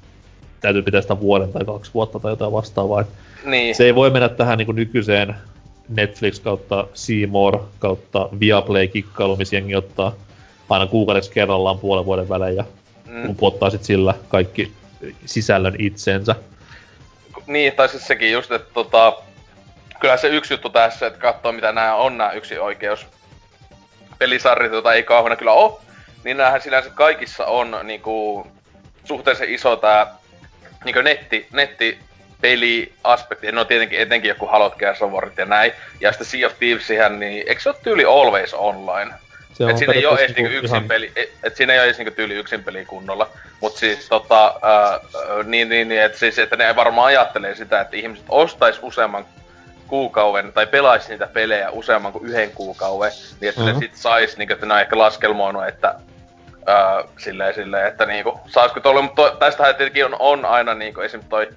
täytyy pitää sitä vuoden tai kaksi vuotta tai jotain vastaavaa. Niin. Se ei voi mennä tähän niin nykyiseen Netflix kautta Seymour kautta Viaplay kikkailu, missä jengi ottaa aina kuukaudeksi kerrallaan puolen vuoden välein ja mm. upottaa sit sillä kaikki sisällön itsensä. Niin, tai siis sekin just, että tota, kyllä se yksi juttu tässä, että katsoo mitä nämä on nämä yksi oikeus pelisarjat, joita ei kauheena kyllä ole, niin näähän sinänsä kaikissa on niinku, suhteellisen iso tää niinku netti, netti peliaspekti, no tietenkin etenkin joku Halot ja näin, ja sitten Sea of Thievesihän, niin eikö se ole tyyli always online? Se et siinä ei ole edes niinku yksin ihan... peli, et, et siinä ei ole edes niinku tyyli yksin peli kunnolla. Mut siis tota, ää, niin, niin, niin, että siis, että ne varmaan ajattelee sitä, että ihmiset ostais useamman kuukauden, tai pelaisi niitä pelejä useamman kuin yhden kuukauden, niin että mm-hmm. ne sit sais, niin että ne on ehkä laskelmoinut, että ää, silleen, silleen, että niinku, saisiko tuolla, mutta tästähän tietenkin on, on aina niinku esim. toi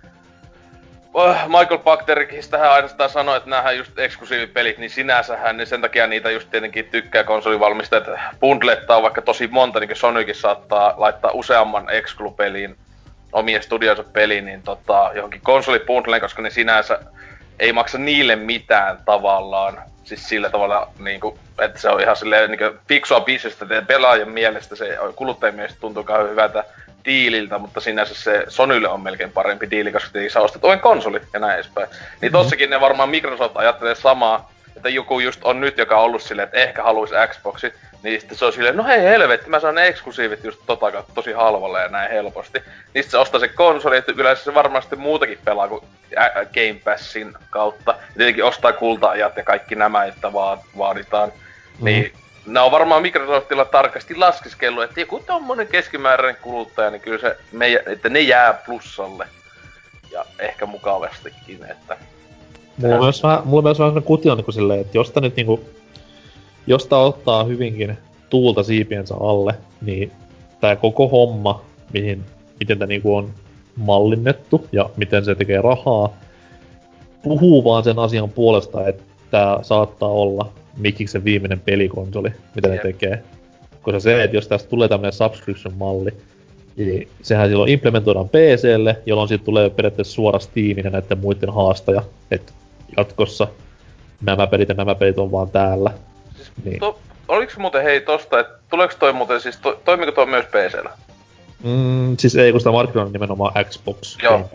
Oh, Michael Bakterikin tähän ainoastaan sanoi, että näähän just eksklusiivipelit, niin sinänsähän, niin sen takia niitä just tietenkin tykkää konsolivalmistajat bundlettaa vaikka tosi monta, niin kuin Sonykin saattaa laittaa useamman exclu-peliin, omien studionsa peliin, niin tota, johonkin konsolibundleen, koska ne sinänsä ei maksa niille mitään tavallaan. Siis sillä tavalla, niin kuin, että se on ihan silleen niin kuin, fiksua bisnestä, että pelaajan mielestä se kuluttajien mielestä tuntuu kauhean hyvältä diililtä, mutta sinänsä se Sonylle on melkein parempi diili, koska sä ostat oven konsoli ja näin edespäin. Niin mm-hmm. tossakin ne varmaan Microsoft ajattelee samaa, että joku just on nyt, joka on ollut silleen, että ehkä haluaisi Xboxi, niin sitten se on silleen, no hei helvetti, mä saan ne eksklusiivit just tota kautta tosi halvalla ja näin helposti. Niin se ostaa se konsoli, että yleensä se varmasti muutakin pelaa kuin Game Passin kautta. Ja tietenkin ostaa kultaajat ja kaikki nämä, että vaaditaan. Mm. Niin nämä on varmaan Microsoftilla tarkasti laskeskellut, että joku tommonen keskimääräinen kuluttaja, niin kyllä se, me, että ne jää plussalle. Ja ehkä mukavastikin, että... Mulla on myös vähän, mulla on myös vähän kuti on niin silleen, että jos nyt niinku, jos tää ottaa hyvinkin tuulta siipiensä alle, niin tää koko homma, mihin, miten tää niinku on mallinnettu ja miten se tekee rahaa, puhuu vaan sen asian puolesta, että tää saattaa olla Mikiksen viimeinen pelikonsoli, mitä ne tekee. koska se, että jos tästä tulee tämmöinen subscription-malli, niin sehän silloin implementoidaan PClle, jolloin siitä tulee periaatteessa suora Steamin ja näiden muiden haastaja, että jatkossa nämä pelit ja nämä pelit on vaan täällä. Niin. to, oliko muuten hei tosta, että tuleeko toi muuten siis, to, toimiko toi myös PCllä? Mm, siis ei, kun sitä markkinoilla nimenomaan Xbox Joo,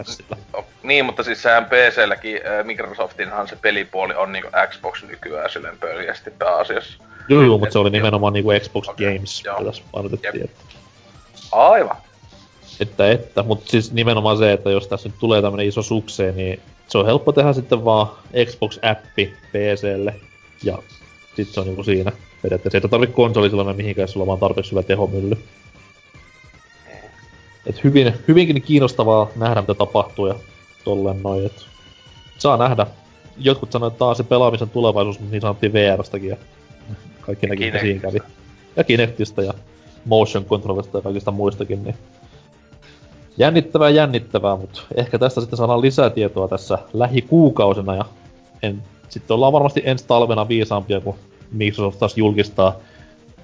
niin, mutta siis sehän PClläkin, äh, Microsoftinhan se pelipuoli on niinku Xbox nykyään silleen pöljästi pääasiassa. Joo, joo, mutta se oli nimenomaan niinku Xbox okay. Games, joo. tässä painotettiin. Että... Aivan. Että, että, mutta siis nimenomaan se, että jos tässä nyt tulee tämmönen iso sukseen, niin se on helppo tehdä sitten vaan Xbox-appi PClle, ja sit se on niinku siinä. Periaatteessa ei tarvitse konsoli silloin mihinkään, sulla on vaan tarpeeksi hyvä tehomylly. Et hyvin, hyvinkin kiinnostavaa nähdä, mitä tapahtuu ja tolleen noin, et saa nähdä. Jotkut sanoivat, että taas se pelaamisen tulevaisuus, mutta niin sanottiin VRstäkin ja kaikki näki, mitä siinä kävi. Ja Kinectistä ja motion controlista ja kaikista muistakin, niin jännittävää jännittävää, mutta ehkä tästä sitten saadaan lisää tietoa tässä lähikuukausina ja en, sitten ollaan varmasti ensi talvena viisaampia, kun Microsoft taas julkistaa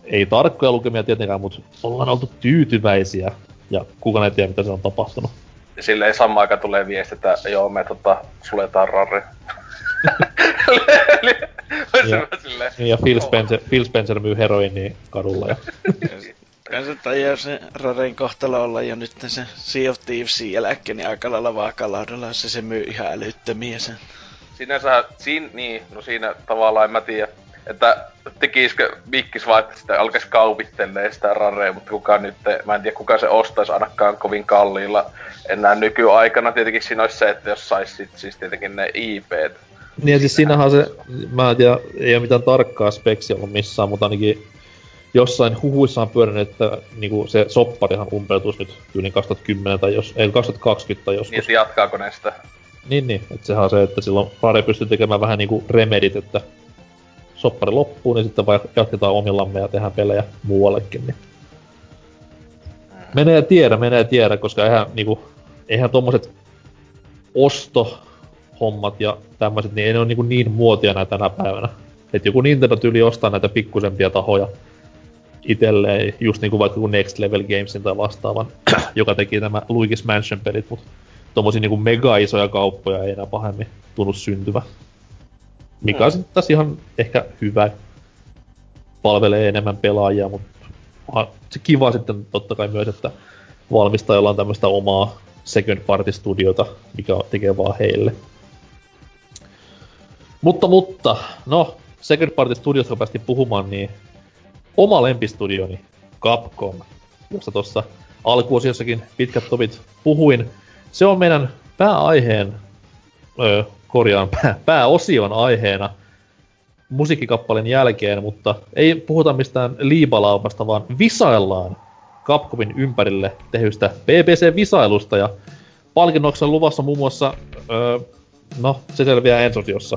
ei tarkkoja lukemia tietenkään, mutta ollaan oltu tyytyväisiä ja kukaan ei tiedä, mitä se on tapahtunut. Ja sille ei samaan aikaan tulee viesti, että joo, me tota, suletaan rarri. ja, ja Phil, Spencer, Phil Spencer myy heroinia kadulla. Ja. Kanssa tajaa se Raren kohtalo olla jo nyt se Sea of Thievesin jälkeen, niin aika lailla vaakalaudalla, se, se myy ihan älyttömiä sen. Sinänsä, siinä, niin, no siinä tavallaan en mä tiedä, että tekisikö Mikkis vaan, että sitä alkaisi kaupittelee sitä rarea, mutta kuka nyt, mä en tiedä kuka se ostaisi ainakaan kovin kalliilla enää nykyaikana. Tietenkin siinä olisi se, että jos saisi sit, siis tietenkin ne IPt. Niin siis siinähän se, mä en tiedä, ei ole mitään tarkkaa speksiä ollut missään, mutta ainakin jossain huhuissa on pyörinyt, että niinku se sopparihan umpeutuisi nyt yli 2010 tai jos, ei 2020 tai joskus. Niin, jatkaako ne sitä? Niin, niin. Että sehän on se, että silloin Rare pystyy tekemään vähän niinku remedit, että soppari loppuu, niin sitten vaan jatketaan omillamme ja tehdään pelejä muuallekin. Niin. Menee tiedä, menee tiedä, koska eihän, niinku, eihän tommoset ostohommat ja tämmöiset, niin ei ne ole niinku niin muotia näitä tänä päivänä. Että joku Nintendo tyyli ostaa näitä pikkusempia tahoja itselleen, just niinku vaikka Next Level Gamesin tai vastaavan, joka teki nämä Luigi's Mansion-pelit, mutta tommosia niinku mega isoja kauppoja ei enää pahemmin tunnu syntyvä. Mikä on taas ihan ehkä hyvä. Palvelee enemmän pelaajia, mutta se kiva sitten totta kai myös, että valmistajalla on tämmöistä omaa second party studiota, mikä tekee vaan heille. Mutta, mutta, no, second party studiosta päästiin puhumaan, niin oma lempistudioni, Capcom, josta tuossa alkuosiossakin pitkät tovit puhuin, se on meidän pääaiheen öö, korjaan pää, pääosion aiheena musiikkikappaleen jälkeen, mutta ei puhuta mistään liipalaupasta, vaan visaillaan Capcomin ympärille tehystä BBC-visailusta ja palkinnoksi on luvassa muun muassa, öö, no se selviää ensosiossa.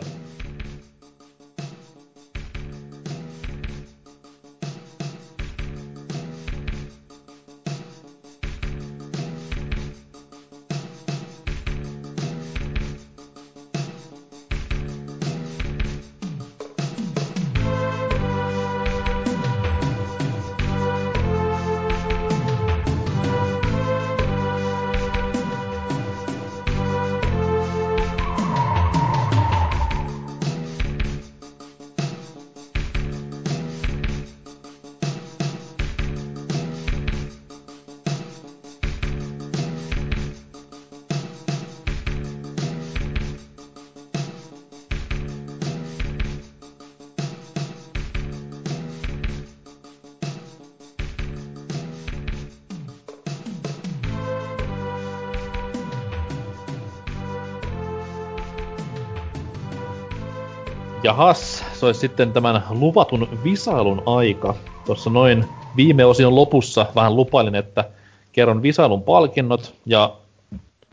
Jahas, se olisi sitten tämän luvatun visailun aika. Tuossa noin viime osion lopussa vähän lupailin, että kerron visailun palkinnot, ja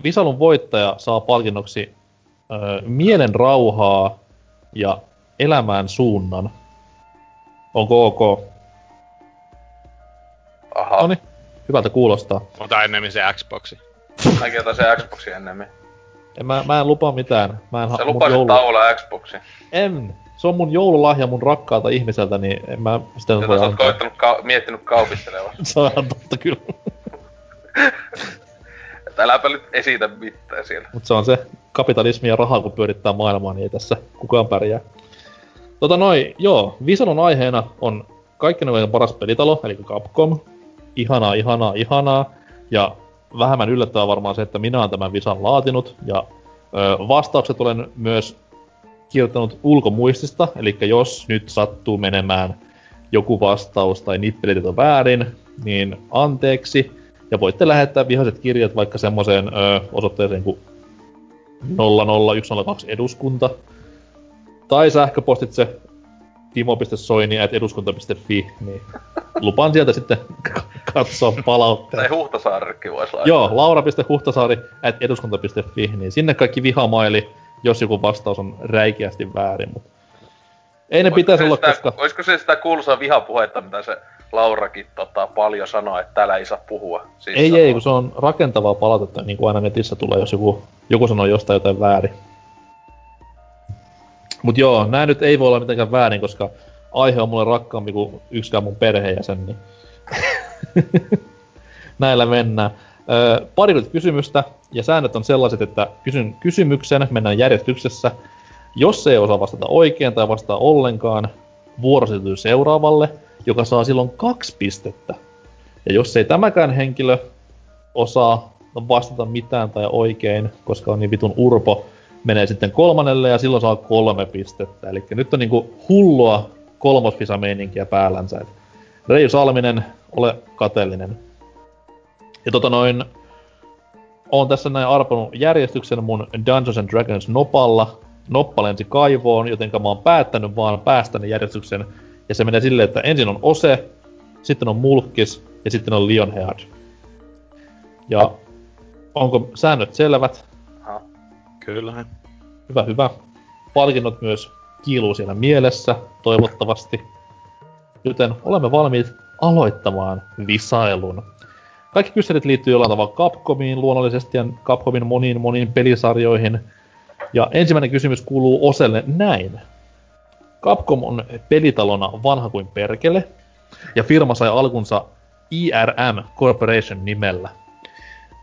visailun voittaja saa palkinnoksi ö, mielen rauhaa ja elämään suunnan. Onko ok? Aha. Noniin, hyvältä kuulostaa. Ota ennemmin se Xboxi. Mäkin otan se Xboxi ennemmin. En, mä, mä en lupaa mitään. Mä en ha- lupasit joulu... taula Xboxi. En. se on mun joululahja mun rakkaalta ihmiseltä, niin en mä sitä Jota voi sä oot koittanut ka- miettinyt kaupittelevaa. Se on ihan totta kyllä. Äläpä nyt esitä mitään siellä. Mutta se on se kapitalismi ja raha, kun pyörittää maailmaa, niin ei tässä kukaan pärjää. Tota noin, joo, Visanon aiheena on kaikkien paras pelitalo, eli Capcom. Ihanaa, ihanaa, ihanaa. Ja vähemmän yllättävää varmaan se, että minä olen tämän Visan laatinut. Ja ö, vastaukset olen myös kirjoittanut ulkomuistista, eli jos nyt sattuu menemään joku vastaus tai nippelitit on väärin, niin anteeksi. Ja voitte lähettää vihaiset kirjat vaikka semmoiseen ö, osoitteeseen kuin 00102 eduskunta. Tai sähköpostitse timo.soini.eduskunta.fi, niin lupaan sieltä sitten katsoa Tai palautteet. Huhtasaarerkin vois laittaa. Joo, laura.huhtasaari.eduskunta.fi, niin sinne kaikki vihamaili, jos joku vastaus on räikeästi väärin, mutta ei ne Olisiko pitäisi olla, sitä, koska... Olisiko se sitä kuuluisaa vihapuhetta, mitä se Laurakin tota, paljon sanoo, että täällä ei saa puhua? Siis Ei, sanoo. ei, kun se on rakentavaa palautetta, niin kuin aina netissä tulee, jos joku, joku sanoo jostain jotain väärin. Mut joo, nää nyt ei voi olla mitenkään väärin, koska aihe on mulle rakkaampi kuin yksikään mun perheenjäsen, niin näillä mennään. Öö, pari kysymystä, ja säännöt on sellaiset, että kysyn kysymyksen, mennään järjestyksessä. Jos ei osaa vastata oikein tai vastaa ollenkaan, vuoro siirtyy seuraavalle, joka saa silloin kaksi pistettä. Ja jos ei tämäkään henkilö osaa vastata mitään tai oikein, koska on niin vitun urpo, menee sitten kolmannelle ja silloin saa kolme pistettä. Eli nyt on niinku hullua kolmosfisa-meininkiä päällänsä. Et Reijo Salminen, ole kateellinen. Ja tota noin, on tässä näin arponut järjestyksen mun Dungeons and Dragons nopalla. Noppa lensi kaivoon, jotenka mä oon päättänyt vaan päästäni järjestyksen. Ja se menee silleen, että ensin on Ose, sitten on Mulkkis ja sitten on Lionheart. Ja onko säännöt selvät? Kyllä. Hyvä, hyvä. Palkinnot myös kiiluu siellä mielessä, toivottavasti. Joten olemme valmiit aloittamaan visailun. Kaikki kyselyt liittyy jollain tavalla Capcomiin luonnollisesti ja Capcomin moniin moniin pelisarjoihin. Ja ensimmäinen kysymys kuuluu Oselle näin. Capcom on pelitalona vanha kuin perkele, ja firma sai alkunsa IRM Corporation nimellä.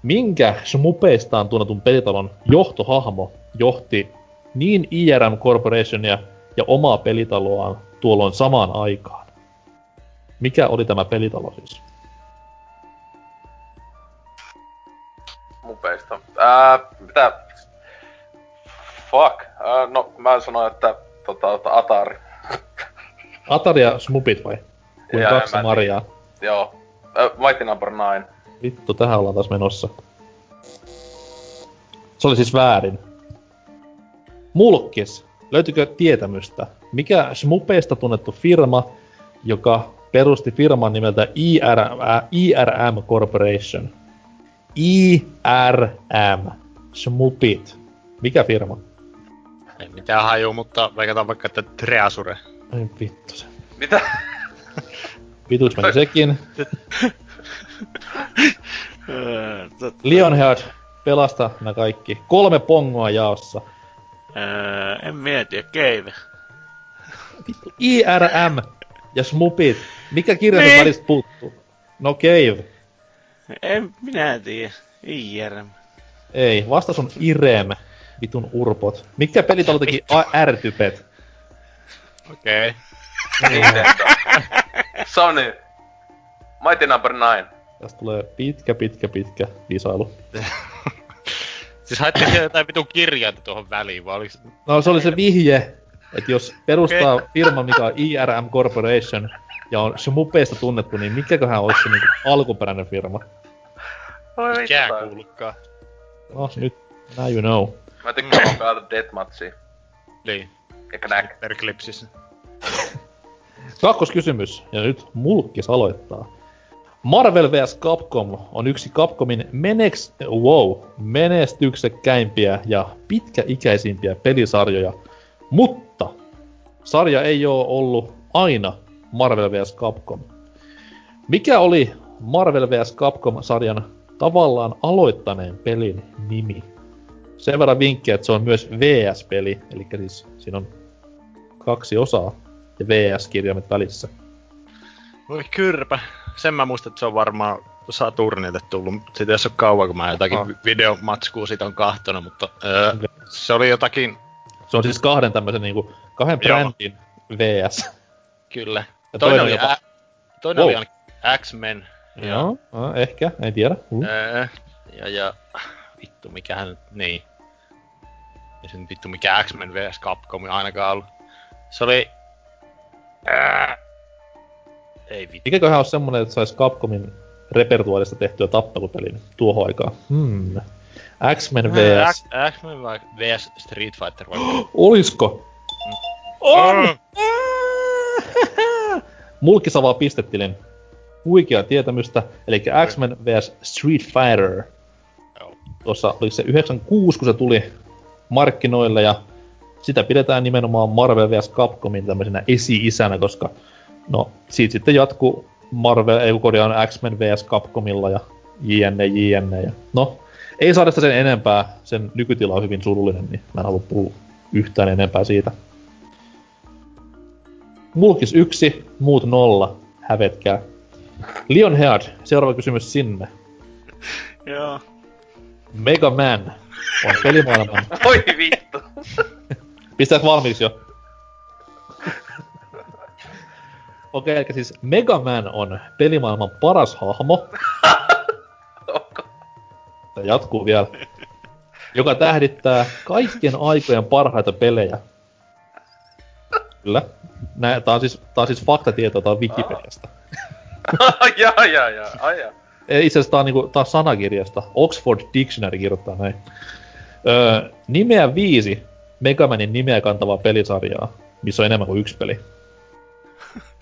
Minkä smupeistaan tunnetun pelitalon johtohahmo johti niin IRM Corporationia ja omaa pelitaloaan tuolloin samaan aikaan? Mikä oli tämä pelitalo siis? Mupeista. Ää, mitä? Fuck. Ää, no, mä sanoin, että tota, tota Atari. Atari ja Smupit vai? Kuin kaksi Mariaa. Joo. Mighty Number 9. Vittu, tähän ollaan taas menossa. Se oli siis väärin. Mulkkis, löytyykö tietämystä? Mikä Smupeista tunnettu firma, joka perusti firman nimeltä IRM, äh, IRM Corporation? IRM. Smupit. Mikä firma? Ei mitään haju, mutta veikataan vaikka, että Treasure. Ai vittu se. Mitä? Vituks meni sekin. Öö, Lionheart, pelasta nämä kaikki. Kolme pongoa jaossa. öö, en mieti, Cave. IRM ja Smupit. Mikä kirja Niin. niin. välistä puuttuu? No Cave. En minä tiedä. IRM. Ei, vastaus on Irem. Vitun urpot. Mikä pelitalo teki A- R-typet? Okei. Nintendo. Sony. Mighty Number 9. Tästä tulee pitkä, pitkä, pitkä visailu. Siis siellä jotain vitun kirjainta tuohon väliin, vai oliks... No se oli se vihje, että jos perustaa okay. firma, mikä on IRM Corporation, ja on Smupeista tunnettu, niin mikäköhän olisi se niinku alkuperäinen firma? Oi Mikään vittu. kuulukaan. No nyt, now you know. Mä tykkään vaan pelata Deathmatchia. Niin. Ja Knack. Perklipsissä. Kakkoskysymys, ja nyt Mulkkis aloittaa. Marvel vs. Capcom on yksi Capcomin menex, wow, menestyksekkäimpiä ja pitkäikäisimpiä pelisarjoja, mutta sarja ei ole ollut aina Marvel vs. Capcom. Mikä oli Marvel vs. Capcom-sarjan tavallaan aloittaneen pelin nimi? Sen verran vinkkiä, että se on myös VS-peli, eli siis siinä on kaksi osaa ja VS-kirjaimet välissä. Voi kyrpä. Sen mä muistan, että se on varmaan Saturnille tullut. Siitä ei ole kauan, kun mä jotakin Ah. oh. videomatskua siitä on kahtonut, mutta öö, se oli jotakin, Se on siis kahden tämmöisen niinku, kahden Joo. brändin VS. kyllä. Ja toinen toinen oli, jopa- ä, toinen Wow. oli X-Men. Joo, no, ehkä, en tiedä. Uh. Öö, ja, ja vittu mikähän nyt, niin. Ei se nyt vittu mikä X-Men vs Capcom ainakaan ollut. Se oli... Ää, ei vittu. Mikäköhän on semmonen, että sais Capcomin repertuaarista tehtyä tappelupelin tuohon aikaan? Hmm. X-Men VS. X- X-Men vai vs Street Fighter Olisko? On! Mm. Mulkis avaa pistetilin. Huikea tietämystä, eli X-Men vs Street Fighter. Joo. Tuossa oli se 96, kun se tuli markkinoille, ja sitä pidetään nimenomaan Marvel vs Capcomin tämmöisenä esi-isänä, koska no, siitä sitten jatku Marvel, ei korjaan X-Men vs Capcomilla ja jne, jne. Ja, no, ei saada sitä sen enempää, sen nykytila on hyvin surullinen, niin mä en halua puhua yhtään enempää siitä. Mulkis yksi, muut nolla, hävetkää. Lionhead, seuraava kysymys sinne. Joo. Mega Man on pelimaailman... Voi vittu. Pistääks valmiiksi jo? Okei, eli siis Mega Man on pelimaailman paras hahmo. Tämä jatkuu vielä. Joka tähdittää kaikkien aikojen parhaita pelejä. Kyllä. Nää, tää on siis, tää on siis faktatietoa, tää on Wikipediasta. jaa, jaa, jaa. Ei, Itse asiassa tää on, niinku, tää on sanakirjasta. Oxford Dictionary kirjoittaa näin. Öö, nimeä viisi Megamanin nimeä kantavaa pelisarjaa, missä on enemmän kuin yksi peli.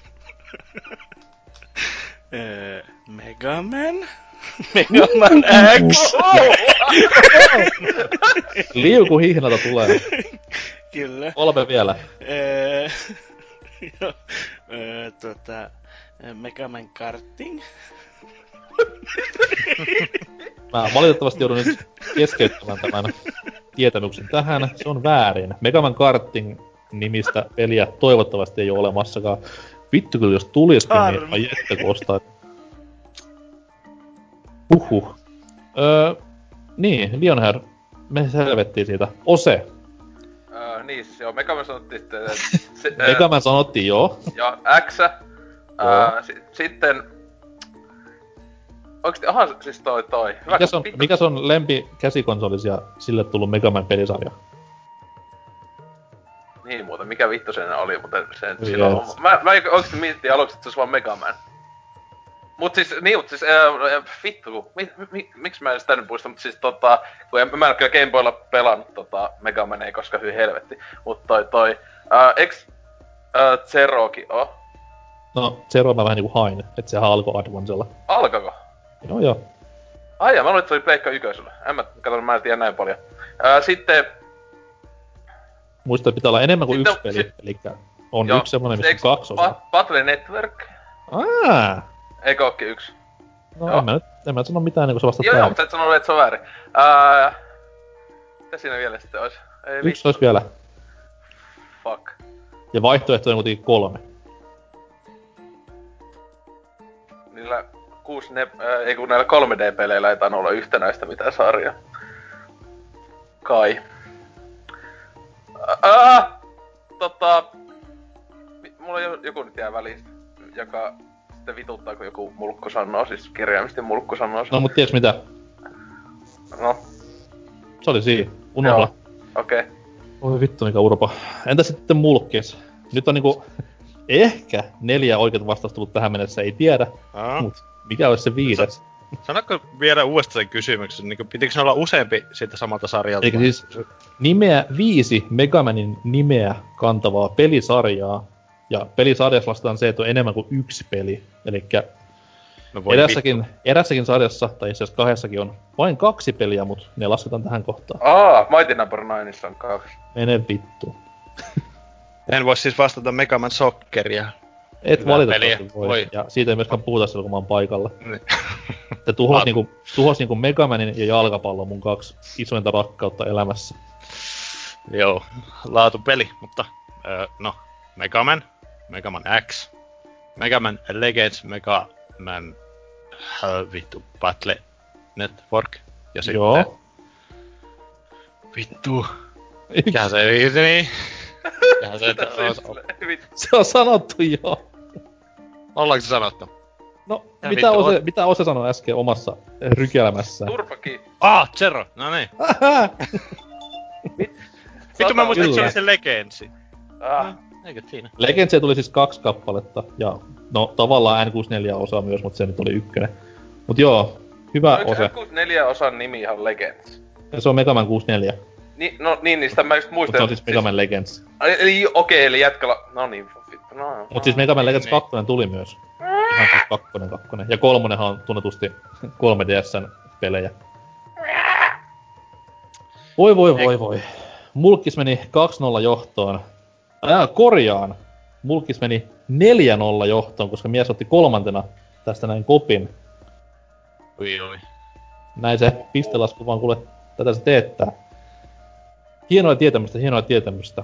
Öö, Mega Man? Mega Man X? Liuku hihnalta tulee. Kyllä. Kolme vielä. Öö, öö, tota, öö, Mega Man Karting? Mä valitettavasti joudun nyt keskeyttämään tämän tietämyksen tähän. Se on väärin. Megaman Karting nimistä peliä toivottavasti ei ole olemassakaan. Vittu kyllä jos tuliskin, niin ai että kun ostaa. Uhuh. Öö, niin, Lionhead. Me helvettiin siitä. Ose. Öö, niin, siis joo, Megaman sanottiin sitten, että se, öö, Megaman sanottiin joo. ja X. Öö, si- sitten... Oikeesti, aha, siis toi toi. Hyvä, Mikä on, vittu. mikä on lempi käsikonsolis ja sille tullut Megaman pelisarja? Niin muuten, mikä vittu sen oli, mutta sen Yes. silloin... Mä, mä oikeesti mietin aluksi, että se olisi vaan Mega Man. Mut siis, niin, mut siis, äh, vittu, kun- mi, mi, miksi mä en sitä nyt muista, mut siis tota, kun en, mä en kyllä Game Boylla pelannut tota Mega Mania, koska hyi helvetti. Mut toi toi, äh, eks äh, Zerokin oo? No, Zero mä vähän niinku hain, että sehän alkoi Advancella. Alkako? Joo joo. Ai jaa, mä luulen, että se oli Pleikka ykkösellä. En mä, kato, mä en tiedä näin paljon. Äh, sitten, Muista, että pitää olla enemmän kuin Sitten yksi on- peli, sit- eli on joo, yksi semmonen, missä on kaksi osaa. Ba- Battle Network? Aa, Eikö ookin yksi? no Joo. en mä, nyt, en mä nyt sano mitään, niin kun sä vastat Joo, mutta et sanonut, että se on väärin. Ää, mitä siinä vielä sitten olisi? Ei Yksi olisi vielä. Fuck. Ja vaihtoehto on kuitenkin kolme. Niillä 6 ne, ää, ei kun näillä 3D-peleillä ei tainnut olla yhtenäistä mitään sarjaa. Kai. Ää, tota... Mulla jo- joku nyt jää väliin, joka sitten vituttaa, kun joku mulkku sanoo, siis kirjaimisesti mulkku sanoo. No mut tiedätkö mitä? No, Se oli siinä. Unohda. Okei. Okay. Oi vittu mikä urpo. Entä sitten mulkkis? Nyt on niinku ehkä neljä oikeat vastausta tullut tähän mennessä, ei tiedä. Aa. Mut mikä olisi se viides? Sanotko vielä uudestaan sen kysymyksen, niin pitikö se olla useampi siitä samalta sarjalta? Eikä siis nimeä viisi Megamanin nimeä kantavaa pelisarjaa. Ja pelisarjassa lasketaan se, että on enemmän kuin yksi peli. Eli no voi erässäkin, erässäkin sarjassa, tai itse asiassa kahdessakin on vain kaksi peliä, mutta ne lasketaan tähän kohtaan. Aa, Mighty Number 9 on kaksi. Mene vittu. vittu. En voi siis vastata Mega Man Socceria. Et Hyvää valitettavasti peliä. voi. Voi. Ja siitä ei myöskään puhuta silloin, kun mä oon paikalla. Niin. Se tuhos, Laatu. niinku, tuhos niinku Megamanin ja jalkapallon mun kaksi isointa rakkautta elämässä. Joo, laatupeli, mutta öö, no, Megaman, Megaman X, Megaman Legends, Megaman äh, vittu Battle Network ja sitten Joo. vittu. Mikä se niin? Se että on, Se on sanottu jo. Ollaanko se sanottu? No, Ja mitä Ose, on- mitä Ose sanoi äsken omassa rykelmässään? Turpaki. Ah, Zero, no niin. Vittu mä muistin, että se oli se Legendsi. Ah. Eikö siinä? Legendsia tuli siis kaksi kappaletta, ja no tavallaan N64-osa myös, mutta se nyt oli ykkönen. Mut joo, hyvä Oliko Ose. se neljä osan nimi ihan Legends? Ja se on Mega Man 64, Ni, no niin, niistä mä just mutta muistan. se on siis Mega Man Legends. Eli, okei, eli jätkällä... No niin, no, no. Mut siis Mega Man Legends niin. 2 tuli myös. Ihan siis kakkonen, kakkonen. Ja kolmonenhan on tunnetusti 3DSn pelejä. Voi voi voi voi. Mulkis meni 2-0 johtoon. Ää, korjaan. Mulkis meni 4-0 johtoon, koska mies otti kolmantena tästä näin kopin. Ui, ui. Näin se pistelasku vaan kuule, tätä se teettää. Hienoa tietämystä, hienoa tietämystä.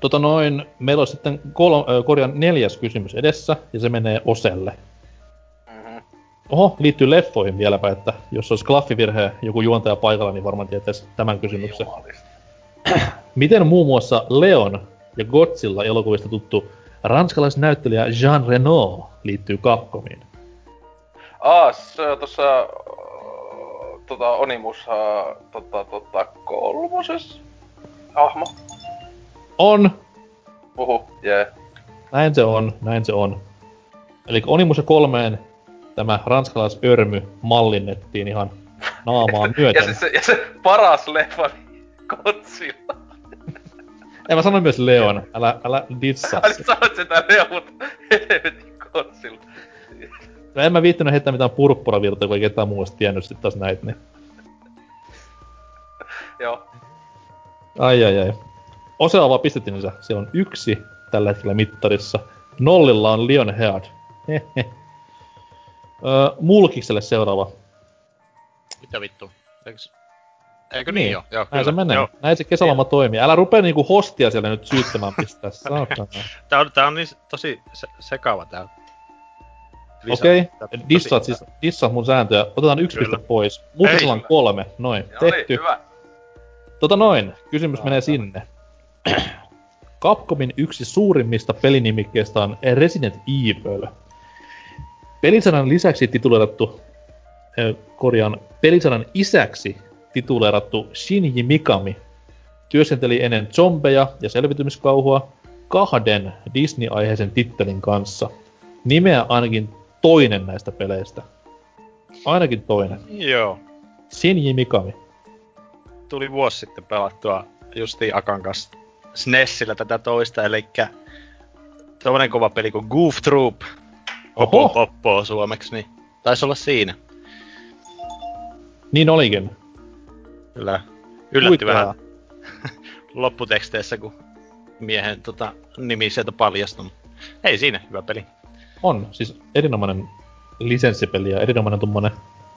Tota noin, meillä on sitten kol- ö, korjan neljäs kysymys edessä, ja se menee Oselle. Mhm. Oho, liittyy leffoihin vieläpä, että jos olisi klaffivirhe joku juontaja paikalla, niin varmaan tietäisi tämän kysymyksen. Miten muun muassa Leon ja Godzilla elokuvista tuttu ranskalaisnäyttelijä Jean Reno liittyy Capcomiin? Ah, se äh, Tota, Onimus... Tota, tota, kolmoses? Hahmo? On! Uhu, jee. Näin se on, näin se on. Eli Onimus kolmeen tämä ranskalaisörmy mallinnettiin ihan naamaan Ja myöten. se, se, ja se paras leffa, Godzilla. Ja mä sanoin myös Leon, älä, älä dissaa. Ai sanoit sitä Leo, mutta helvetin Godzilla. No en mä viittinyt heittää mitään purppuravirtaa, kun ei ketään muu olisi tiennyt sit taas näitä, niin... Joo. Ai ai ai. Osella vaan pistettiinsä. Siellä on yksi tällä hetkellä mittarissa. Nollilla on Lionhead. Hehe. Öö, Mulkikselle seuraava. Mitä vittu? Eikö, eikö niin, Niin, joo? joo Näin se menee. Joo. Näin se kesäloma toimii. Älä rupee niinku hostia siellä nyt syyttämään pistää. Tää on, tää on niin tosi se, sekava tää. Okei, okay. dissaat siis, dissaat mun sääntöjä. Otetaan yksi Kyllä. piste pois. Mulkiksella on kolme. Noin, No niin, tehty. hyvä. Tota noin, kysymys menee sinne. Capcomin yksi suurimmista pelinimikkeistä on Resident Evil. Pelisanan lisäksi tituleerattu, korjaan, pelisanan isäksi tituleerattu Shinji Mikami työskenteli ennen zombeja ja selvitymiskauhua kahden Disney-aiheisen tittelin kanssa. Nimeä ainakin toinen näistä peleistä. Ainakin toinen. Joo. Shinji Mikami. Tuli vuosi sitten pelattua justiin Akan kanssa SNESillä tätä toista, eli tommonen kova peli kuin Goof Troop. Oho. poppo suomeksi, niin taisi olla siinä. Niin olikin. Kyllä. Yllätti Huikeaa. vähän lopputeksteissä, kun miehen tota, nimi sieltä paljastui. Ei siinä, hyvä peli. On, siis erinomainen lisenssipeli ja erinomainen tommonen...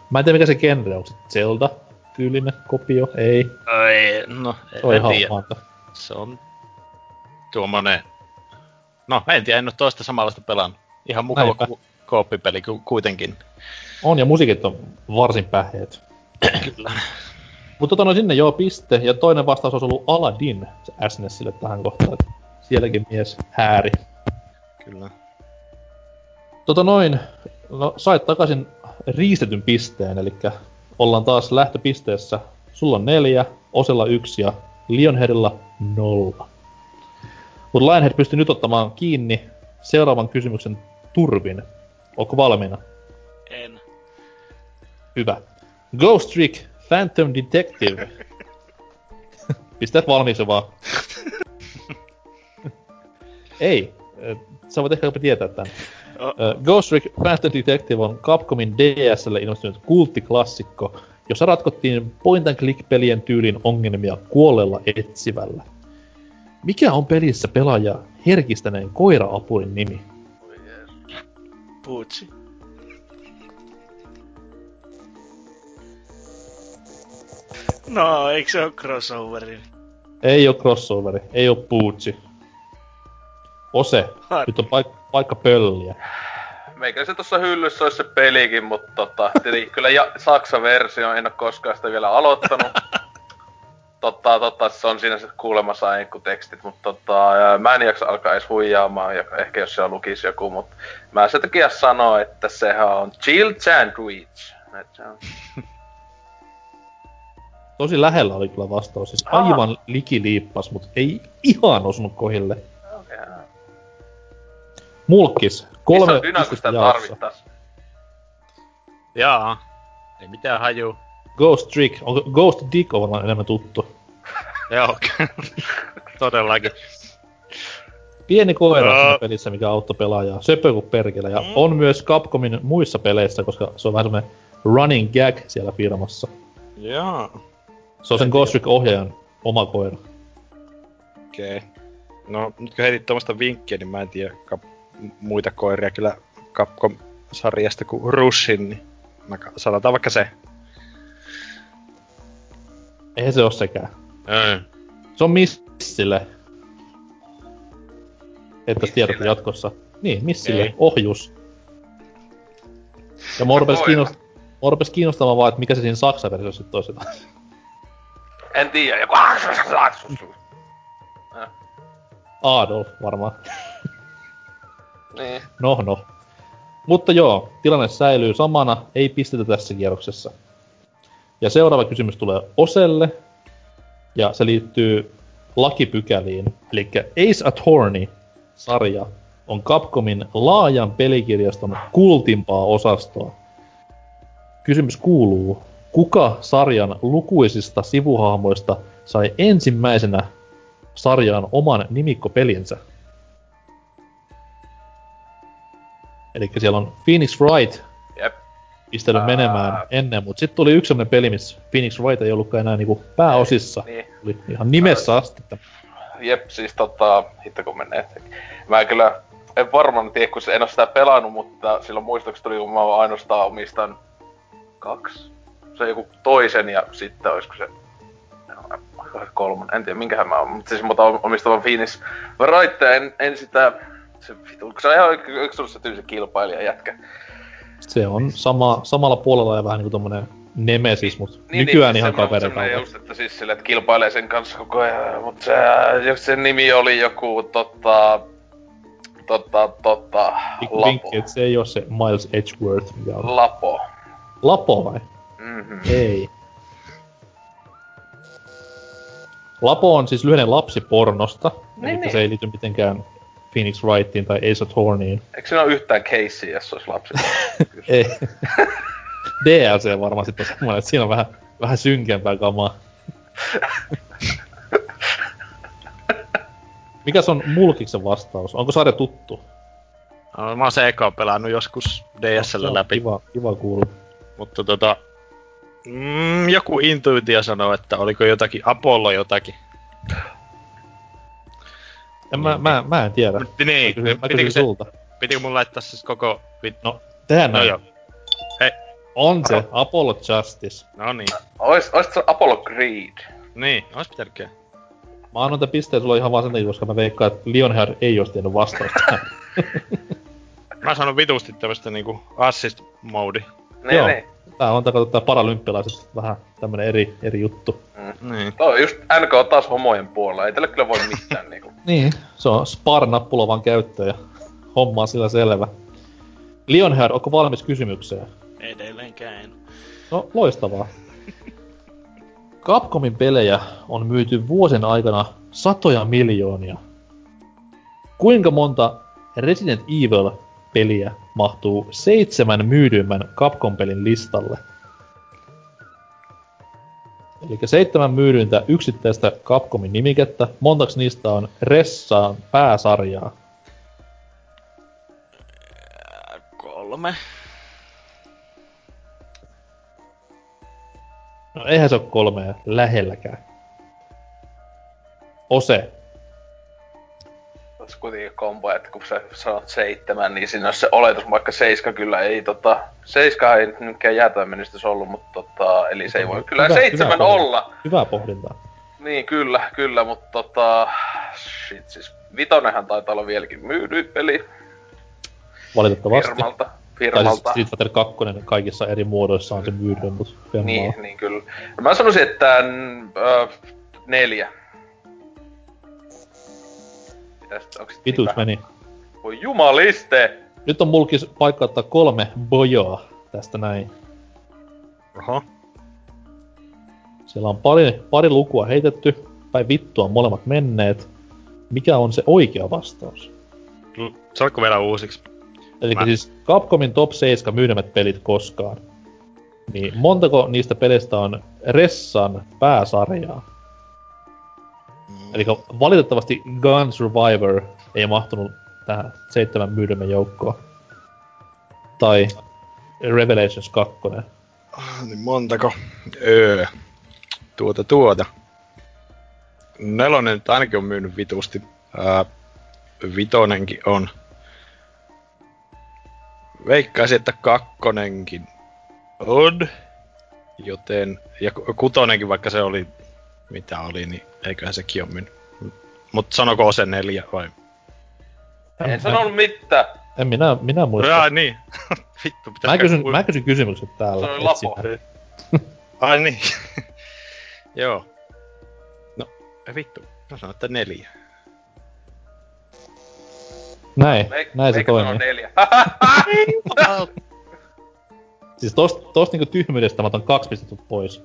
Mä en tiedä mikä se genre on, se Zelda tyylinen kopio? Ei, Ei, no, en ihan tiedä. maata. Se on tuommoinen... No, en tiedä, en ole toista samanlaista pelannut. Ihan mukava ku- kooppipeli ku- kuitenkin. On, ja musiikit on varsin päheet. Kyllä. Mutta tota no sinne joo piste, ja toinen vastaus olisi ollut Aladdin se SNESille tähän kohtaan. Sielläkin mies hääri. Kyllä. Tota noin, no sait takaisin riistetyn pisteen, eli ollaan taas lähtöpisteessä. Sulla on neljä, Osella yksi ja Lionheadilla nolla. Mutta Lionhead pystyy nyt ottamaan kiinni seuraavan kysymyksen turvin. Onko valmiina? En. Hyvä. Ghost Trick Phantom Detective. Pistä valmiiksi vaan. Ei. Sä voit ehkä jopa tietää tän. Oh. Ghost Trick Phantom Detective on Capcomin DSlle ilmestynyt kulttiklassikko, jossa ratkottiin point and click pelien tyylin ongelmia kuolleella etsivällä. Mikä on pelissä pelaaja herkistäneen koira-apurin nimi? Puutsi. No, eikö se oo crossoveri? Ei oo crossoveri, ei oo Puutsi. Ose, Ai. nyt on paik- paikka pölliä. Meikä se tuossa hyllyssä olisi se pelikin, mutta tota, kyllä ja, Saksa-versio, en ole koskaan sitä vielä aloittanut. totta, totta, se on siinä se kuulemassa tekstit, mutta tota, mä en jaksa alkaa edes huijaamaan, ja ehkä jos siellä lukisi joku, mutta mä sen takia sanon, että sehän on chill sandwich. On. Tosi lähellä oli kyllä vastaus, siis aivan likiliippas, mutta ei ihan osunut kohille. Okay. Mulkkis, Missä kolme on sitä tarvittais? Jaa. Ei mitään haju. Ghost Trick, onko Ghost Dick on varmaan enemmän tuttu? Joo, todellakin. Pieni koira siinä pelissä, mikä auttoi pelaajaa. Söpö kuin perkele. Ja Mm. on myös Capcomin muissa peleissä, koska se on vähän semmonen running gag siellä firmassa. Joo. Se on sen Ghost Trick-ohjaajan oma koira. Okei. Okay. No, nyt kun heitit tuommoista vinkkiä, niin mä en tiedä muita koiria kyllä Capcom-sarjasta kuin Rushin, niin mä sanotaan vaikka se. Eihän se oo sekään. Öö. Se on Missille. Että tiedätte jatkossa. Niin, Missille. Ei. Ohjus. Ja mua rupes, kiinnost... mua rupes kiinnostamaan vaan, että mikä se siinä Saksan versiossa sitten olisi. En tiedä, joku... Adolf varmaan. Niin. No, no. Mutta joo, tilanne säilyy samana, ei pistetä tässä kierroksessa. Ja seuraava kysymys tulee Oselle, ja se liittyy lakipykäliin. Eli Ace Attorney-sarja on Capcomin laajan pelikirjaston kultimpaa osastoa. Kysymys kuuluu, kuka sarjan lukuisista sivuhahmoista sai ensimmäisenä sarjaan oman nimikkopelinsä? Eli siellä on Phoenix Wright Jep. pistänyt Ää. menemään ennen, mutta sitten tuli yksi sellainen peli, missä Phoenix Wright ei ollutkaan enää niinku pääosissa. Niin. Oli ihan nimessä asti. että Jep, siis tota, hitto kun menee. Mä kyllä, en varmaan tiedä, kun en oo sitä pelannut, mutta silloin muistaakseni tuli, kun mä ainoastaan omistan kaksi. Se joku toisen ja sitten olisiko se kolmonen, en tiedä minkähän mä oon, mutta siis mutta omistan vaan Phoenix Wright, en, en sitä, se vitu, se on ihan yksi kilpailija jätkä. Se on sama, samalla puolella ja vähän niinku tommonen nemesis, mutta niin, nykyään ihan semmoinen- kavereita. on. just, että siis sille, että kilpailee sen kanssa koko ajan, mutta se, jos sen nimi oli joku tota, tota, tota, Pikku Lapo. vinkki, että se ei oo se Miles Edgeworth, mikä on. Lapo. Lapo vai? Mhm. Ei. Lapo on siis lyhenne lapsipornosta, Niin, eli niin. se ei liity mitenkään Phoenix Wrightiin tai Ace Attorneyin. Eikö siinä ole yhtään casea, jos se olisi lapsi? Ei. DLC varmaan sitten on semmoinen, että siinä on vähän, vähän synkempää kamaa. Mikäs on Mulkiksen vastaus? Onko sarja tuttu? No, mä oon se eka pelannut joskus DSL Joo, läpi, Kiva, kiva kuulla. mutta tota... Mm, joku intuitio sanoo, että oliko jotakin Apollo jotakin. En mä, mä, mä en tiedä. Mut Mä niin, kysyn, mä pitikö, kysyn se, sulta. pitikö mun laittaa siis koko... Vit... No, tehdään No näin. joo. Hei, On se Apollo Justice. no niin. Ois, ois se Apollo Creed? Niin, ois pitänytkö? Mä annan tämän pisteen sulle ihan vaan sen takia, koska mä veikkaan, että Lionheart ei olisi tiennyt vastausta. Mä sanon vitusti tämmöstä niinku assist Niin, Joo. niin. Tää on tää, paralympialaiset vähän tämmönen eri, eri juttu. Niin. Toi on just NK on taas homojen puolella, ei tälle kyllä voi mitään niinku. Niin, se on Spar-nappula vaan käyttö ja homma on sillä selvä. Lionheart, onko valmis kysymykseen? Edelleenkään en. No, loistavaa. Capcomin pelejä on myyty vuosien aikana satoja miljoonia. Kuinka monta Resident Evil-peliä mahtuu seitsemän myydyimmän Capcom-pelin listalle? Eli seitsemän myydyintä yksittäistä Capcomin nimikettä. Montaks niistä on Ressaan pääsarjaa? Ää, Kolme. No eihän se ole kolmea lähelläkään. Ose. Tässä kuitenkin kombo, että kun sä sanot seitsemän, niin siinä on se oletus, vaikka seiska kyllä ei tota... Seiska ei nyt mikään jäätävä ollut, mutta tota... Eli se ei voi kyllä Hyvä- seitsemän hyvä pohdinta. olla. Hyvää pohdintaa. Niin, kyllä, kyllä, mutta tota... Shit, siis Vitonenhan taitaa olla vieläkin myydy peli Valitettavasti. firmalta. Tai siis firmalta. Street Fighter 2 kaikissa eri muodoissa on se myydä, mutta Niin, niin kyllä. Mä sanoisin, että n- ö, neljä. Mitäs, onks sit Vitus niin meni. Voi jumaliste! Nyt on mulkis paikka ottaa kolme bojoa tästä näin. Oho. Siellä on pari, pari lukua heitetty, tai vittua molemmat menneet. Mikä on se oikea vastaus? L- Saatko vielä uusiksi? Eli Mä- siis Capcomin top 7 myydymät pelit koskaan. Niin montako niistä pelistä on Ressan pääsarjaa? Eli valitettavasti Gun Survivor ei mahtunut tähän seitsemän myydymän joukkoon. Tai Revelations 2. Ah, Niin montako? Öö. Tuota tuota. Nelonen ainakin on myynyt vitusti. Ää, vitonenkin on. Veikkaisin, että kakkonenkin on. Joten, ja ku- kutonenkin vaikka se oli, mitä oli, niin eiköhän sekin ole myynyt. Mut sanoko se neljä vai? En sanonut mitään. En minä, minä muista. Jaa, niin. Vittu, pitäis Mä kysyn, mä kysyn kysymykset täällä. Se oli et lapo. Ai niin. Joo. No, ei vittu. Mä sanon, että neljä. Näin, Me, näin se meikä sanoo toimii. neljä. Siis tosta, tosta niinku tyhmyydestä mä otan kaksi pistettä pois.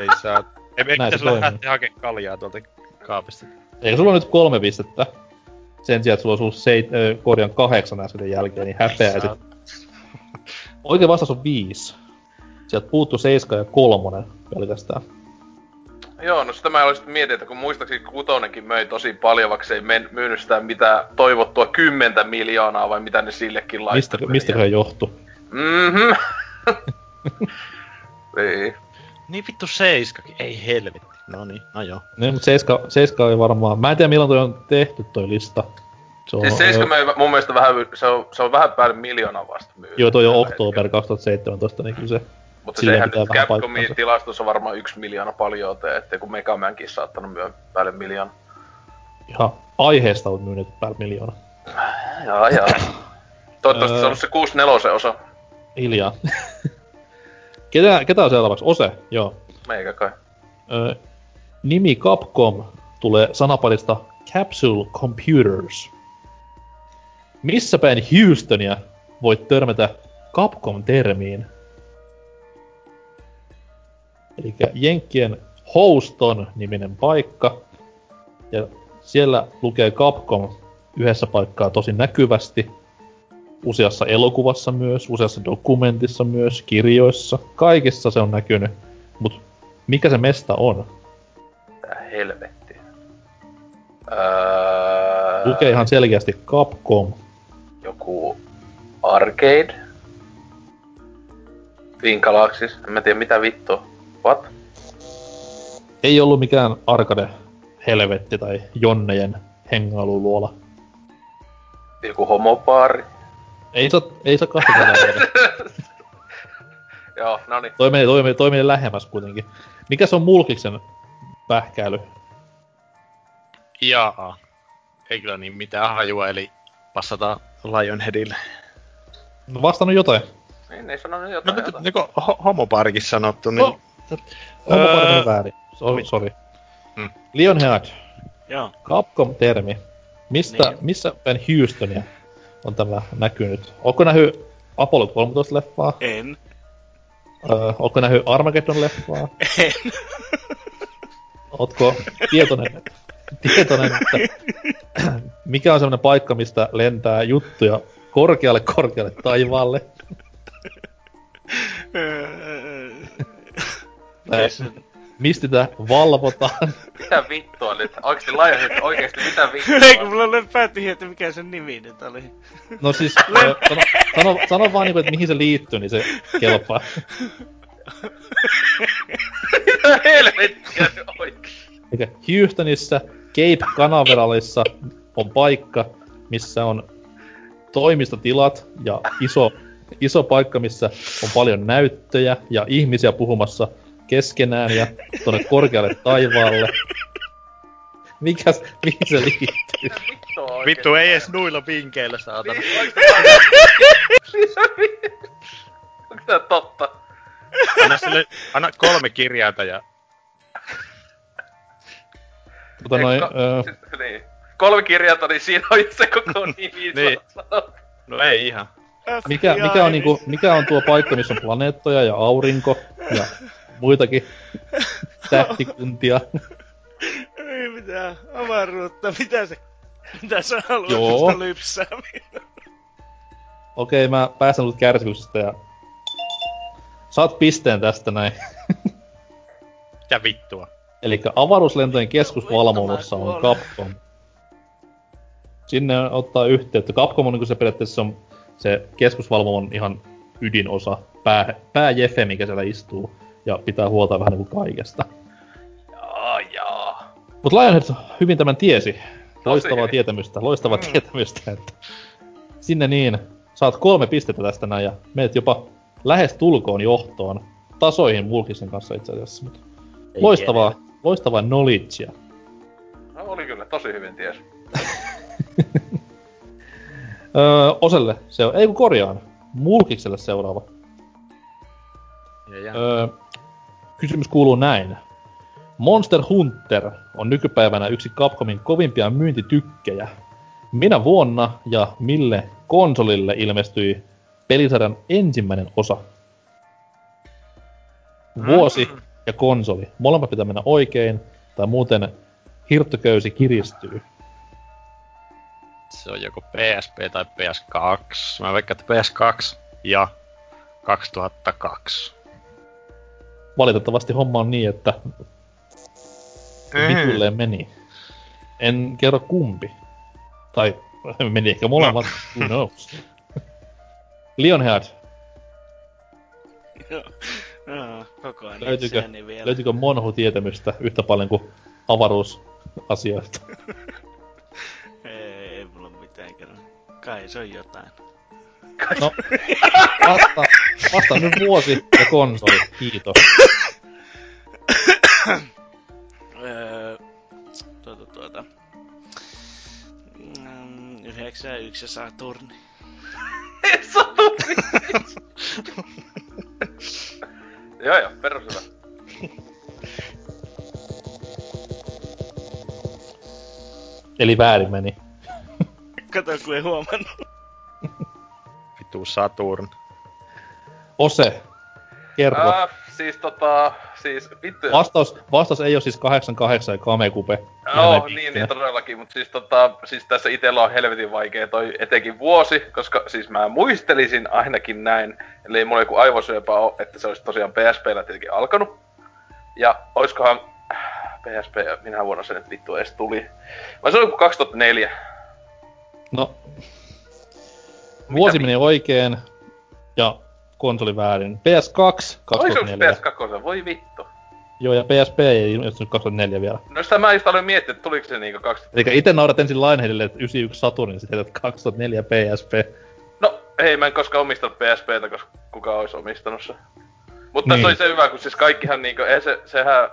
Ei saa. Ei me Näin se pitäis lähteä hakemaan kaljaa tuolta kaapista. Eikä sulla on nyt kolme pistettä. Sen sijaan, että sulla on ollut seit, ö, korjan kahdeksan äsken jälkeen, niin häpeäisit. Oikea vastaus on viisi. Sieltä puuttu seiska ja kolmonen pelkästään. Joo, no sitä mä olisin mietin, että kun muistaakseni kutonenkin möi tosi paljon, vaikka se ei men, myynyt sitä mitä toivottua kymmentä miljoonaa vai mitä ne sillekin Mistä, laittoi. mistä se johtu? Mhm. niin. Niin vittu seiskakin. Ei helvetti. No niin, no joo. Niin, mutta seiska, seiska oli varmaan... Mä en tiedä milloin toi on tehty toi lista. Se on, Siis Seiska möi mun mielestä vähän, se on, se on vähän päälle miljoonaa vasta myynyt. Joo, toi on oktober hetkellä. 2017, niin kyllä se... Mutta sehän nyt Capcomin tilastossa varmaan yksi miljoona paljon, että kun Mega Mankin saattanut myydä päälle miljoona. Ihan aiheesta on myynyt päällä miljoona. Jaa, jaa. Toivottavasti se Öö. on ollut se 64 osa. Hiljaa. Ketä, ketä on seuraavaksi? Ose, joo. Meikä kai. Ö, nimi Capcom tulee sanaparista Capsule Computers. Missä päin Houstonia voit törmätä Capcom-termiin? Eli Jenkkien Houston-niminen paikka. Ja siellä lukee Capcom yhdessä paikkaa tosi näkyvästi. Useassa elokuvassa myös, useassa dokumentissa myös, kirjoissa. Kaikissa se on näkynyt. Mut mikä se mesta on? Tää helvetti. Öö, Lukee ihan selkeästi Capcom. joku arcade. Twin Galaxis. En mä tiedä mitä vittua. What? Ei ollut mikään arcade helvetti tai jonnejen hengailuluola. Joku homopaari. Ei saa, ei saa kahta kertaa tehdä. Joo, no niin. Toi meni, toi, meni, toi meni lähemmäs kuitenkin. Mikä se on Mulkiksen pähkäily? Jaa. Ei kyllä niin mitään hajua, eli passataan Lionheadille. No vastannut jotain. Niin, ei sanonut No jotain. nyt jotain. niinku ho- homopaarikin sanottu, niin... No. Onko Öö, öö... väärin? Sorry. sorry. Hmm. Lionhead, Joo. Capcom-termi. Mistä, Niin. missä päin Houstonia on tämä näkynyt? Onko nähnyt Apollo 13 leffaa? En. Öö, onko nähnyt Armageddon leffaa? En. Ootko tietoinen, tietoinen että mikä on semmoinen paikka, mistä lentää juttuja korkealle korkealle taivaalle? Tai mistä sitä valvotaan? Mitä vittua nyt? Oikeesti Lionhead, oikeesti mitä vittua? Ei kun mulla oli päätti, että mikä sen nimi nyt oli. No siis, sano, sano, sano vaan niinku, että mihin se liittyy, niin se kelpaa. Mitä helvettiä nyt oikeesti? Eli Houstonissa, Cape Canaveralissa on paikka, missä on toimistotilat ja iso, iso paikka, missä on paljon näyttöjä ja ihmisiä puhumassa keskenään ja tuonne korkealle taivaalle. Mikäs, mihin se liittyy? Vittu ei edes nuilla vinkeillä saatana. Niin, oiks tää- totta? Anna sille, anna kolme kirjainta ja Mutta noin, Ka- öö, niin. Kolme kirjainta, niin siinä on just se koko nimi. Niin. sanottu. No ei ihan. mikä, mikä, on niinku, mikä on tuo paikka, missä on planeettoja ja aurinko ja muitakin tähtikuntia? Ei mitään avaruutta, mitä se... Mitä sä haluat Joo. tuosta lypsää? Okei, mä päästän sut kärsimyksestä ja... Saat pisteen tästä näin. Ja vittua. Eli avaruuslentojen keskusvalvonnassa on Capcom. Sinne ottaa yhteyttä. Capcom on niin se periaatteessa on se keskusvalvomon ihan ydinosa, pää, pääjefe, mikä siellä istuu, ja pitää huolta vähän niin kuin kaikesta. Jaa, jaa. Mutta Lionhead hyvin tämän tiesi. Loistavaa hyvin. tietämystä, loistavaa mm. tietämystä, että sinne niin, saat kolme pistettä tästä näin ja meet jopa lähes tulkoon johtoon, tasoihin Mulkisen kanssa itse asiassa. Mutta loistavaa, loistavaa knowledgea. No oli kyllä, tosi hyvin ties. Öö, Oselle se on, ei kun korjaan, Mulkikselle seuraava. Ja, ja. Öö, kysymys kuuluu näin. Monster Hunter on nykypäivänä yksi Capcomin kovimpia myyntitykkejä. Minä vuonna ja mille konsolille ilmestyi pelisarjan ensimmäinen osa? Vuosi ja konsoli. Molemmat pitää mennä oikein, tai muuten hirttoköysi kiristyy. Se on joko PSP tai PS2. Mä veikkaan, että PS2 ja 2002. Valitettavasti homma on niin, että vitulle meni. En kerro kumpi. Tai meni ehkä molemmat, who knows. Lionhead, Joo. Joo, koko ajan löytyykö, vielä. löytyykö monhu tietämystä yhtä paljon kuin avaruusasioista? Ei, ei mulla mitään kerran. Kai se on jotain. No, vasta, vasta nyt vuosi ja konsoli, kiitos. Öö, tuota, tuota. Mm, 91 ja Saturni. Joo joo, perus hyvä. Eli väärin meni. Kato, kun ei huomannut. Vittu Saturn. Ose, kerro. Äh, siis tota, siis vittu. Vastaus, vastaus ei ole siis 88 ja Kamekupe. Joo, näin niin, niin todellakin, mutta siis, tota, siis tässä itellä on helvetin vaikea toi etenkin vuosi, koska siis mä muistelisin ainakin näin, eli mulla joku aivosyöpä ole, että se olisi tosiaan PSPllä tietenkin alkanut. Ja oiskohan PSP, minä vuonna se nyt vittu edes tuli. Vai se oli joku 2004. No, vuosi mi- meni oikein ja konsoli väärin. PS2 Oliko se 2004. PS2? Voi vittu. Joo, ja PSP ei ilmestynyt 2004 vielä. No sitä mä just aloin miettiä, että tuliko se niinku 2000. Eli itse naurat ensin Lionheadille, että 91 Saturnin, sitten että 2004 PSP. No, ei mä en koskaan omistanut PSPtä, koska kuka olisi omistanut se. Mutta Niin. niin. se oli se hyvä, kun siis kaikkihan niinku, ei se, sehän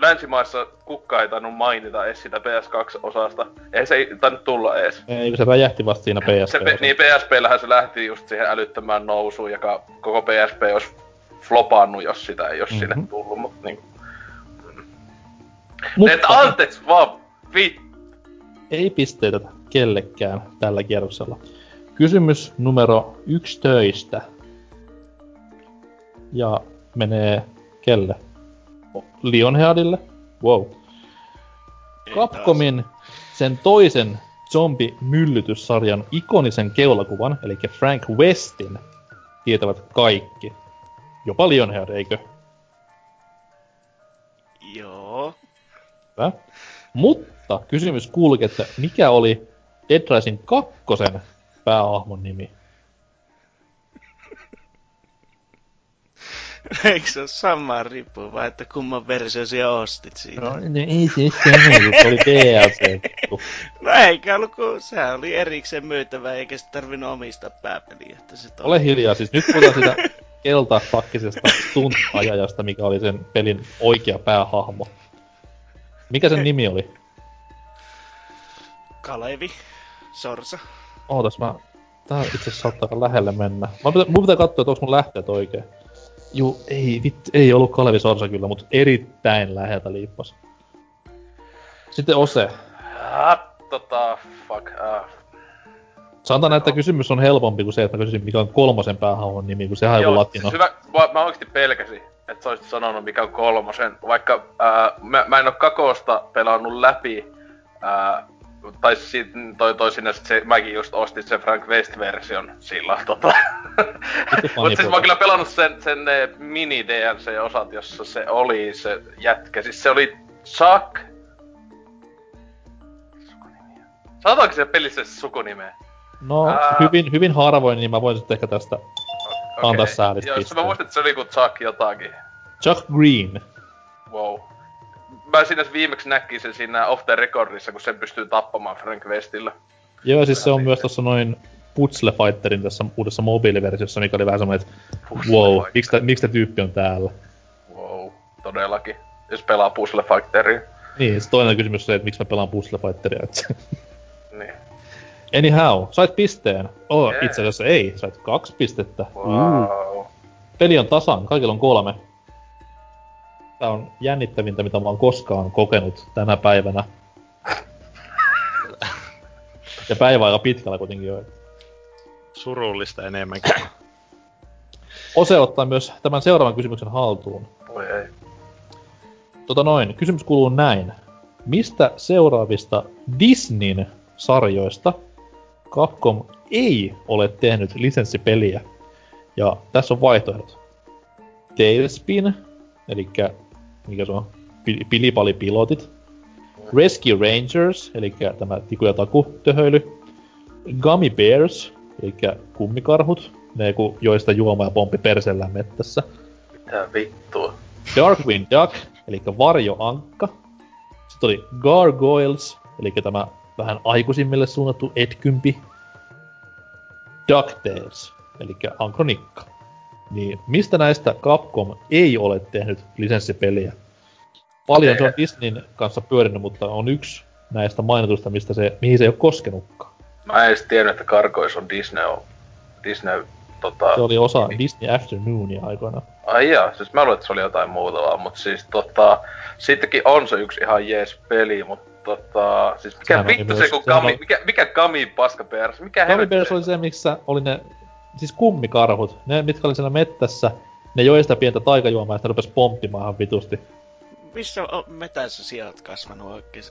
länsimaissa kukka ei tainnut mainita edes sitä PS2-osasta. Ei se ei tainnut tulla edes. Ei, se räjähti vasta siinä PSP. Se, niin PSPllähän se lähti just siihen älyttömään nousuun, joka koko PSP olisi flopannut, jos sitä ei olisi mm-hmm. sinne tullut, mutta niinku... Mutta Et anteeksi vaan, vittu. ei pisteitä kellekään tällä kierroksella. Kysymys numero 11. Ja menee kelle? Lionheadille. Wow. Capcomin sen toisen zombi-myllytyssarjan ikonisen keulakuvan, eli Frank Westin, tietävät kaikki. Jopa Lionhead, eikö? Joo. Hyvä. Mutta kysymys kuuluukin, että mikä oli Dead Rising 2 päähahmon nimi? Eikö se ole sama riippuu vai että kumman versio sinä ostit siitä? No, no ei se se, kun se oli DLC. No eikä ollut, kun sehän oli erikseen myytävä, eikä se tarvinnut omistaa pääpeliä. Että se Ole hiljaa, siis nyt puhutaan sitä keltapakkisesta stunt-ajajasta, mikä oli sen pelin oikea päähahmo. Mikä sen nimi oli? Kalevi. Sorsa. Ootas mä... Tää itse saattaa lähelle mennä. Mä pitä, mun pitää katsoa, että onko mun lähteet oikein. Juu, ei, vit, ei ollut Kalevi Sorsa kyllä, mutta erittäin läheltä liippas. Sitten Ose. Ah, tota, fuck. Ah. Sanotaan, että kysymys on helpompi kuin se, että mä kysyisin, mikä on kolmosen päähahmon nimi, kun sehän on joku latino. Siis hyvä, mä, mä oikeesti pelkäsin, että sä olisit sanonut, mikä on kolmosen. Vaikka ää, mä, mä en oo kakosta pelannut läpi, ää, tai sit, toi, toi sinne se, mäkin just ostin sen Frank West-version sillä tota. Mut siis mä oon kyllä pelannut sen, sen mini DLC-osat, jossa se oli se jätkä. Siis se oli Chuck... Sukunimiä. Sanotaanko se pelissä se sukunimeä? No, Ää. hyvin, hyvin harvoin, niin mä voin sitten ehkä tästä antaa säälistä Joo, mä muistan, että se oli kuin Chuck jotakin. Chuck Green. Wow. Mä siinä viimeksi näkin sen siinä off the recordissa, kun sen pystyy tappamaan Frank Westillä. Joo, siis se on myös tossa noin Puzzle Fighterin tässä uudessa mobiiliversiossa, mikä oli vähän semmoinen, että Puzzle wow, miksi tää, miksi tää tyyppi on täällä? Wow, todellakin. Jos pelaa Puzzle Fighteria. Niin, se toinen kysymys on se, että miksi mä pelaan Puzzle Fighteria. Niin. Anyhow, sait pisteen. Oh, Yeah. itse asiassa ei, sait kaksi pistettä. Wow. Peli on tasan, kaikilla on kolme. Tää on jännittävintä, mitä mä oon koskaan kokenut tänä päivänä. Ja päivä aika pitkällä kuitenkin jo. Surullista enemmänkin. Ose ottaa myös tämän seuraavan kysymyksen haltuun. Voi ei. Tota noin, kysymys kuuluu näin. Mistä seuraavista Disneyn sarjoista Capcom ei ole tehnyt lisenssipeliä? Ja tässä on vaihtoehdot. Tailspin, eli mikä se on, Pi- Pilipali-pilotit. Rescue Rangers, eli tämä Tiku ja Taku töhöily. Gummy Bears, eli kummikarhut, ne kun joista juoma ja pomppi persellään mettässä. Mitä vittua? Darkwing Duck, eli varjoankka. Sitten oli Gargoyles, eli tämä vähän aikuisimmille suunnattu etkympi. DuckTales, eli ankronikka. Niin mistä näistä Capcom ei ole tehnyt lisenssipeliä? Paljon se on Disneyn kanssa pyörinyt, mutta on yksi näistä mainituista, mistä se, mihin se ei ole koskenutkaan. Mä en edes tiennyt, että Karkois on Disney on... Disney tota... Se oli osa Disney Afternoonia aikoina. Ai jaa, siis mä luulen, että se oli jotain muuta vaan, mut siis tota... Sittenkin on se yksi ihan jees peli, mut tota... Siis mikä Sehän vittu se myös- kun Kami... on- Mikä, mikä Kami paska pers? Mikä helvetti? Bears oli se, missä oli ne, siis kummikarhut, ne mitkä oli siellä mettässä, ne joi sitä pientä taikajuomaa ja sitä rupes pomppimaan ihan vitusti. Missä on metässä sä oot kasvanut oikein?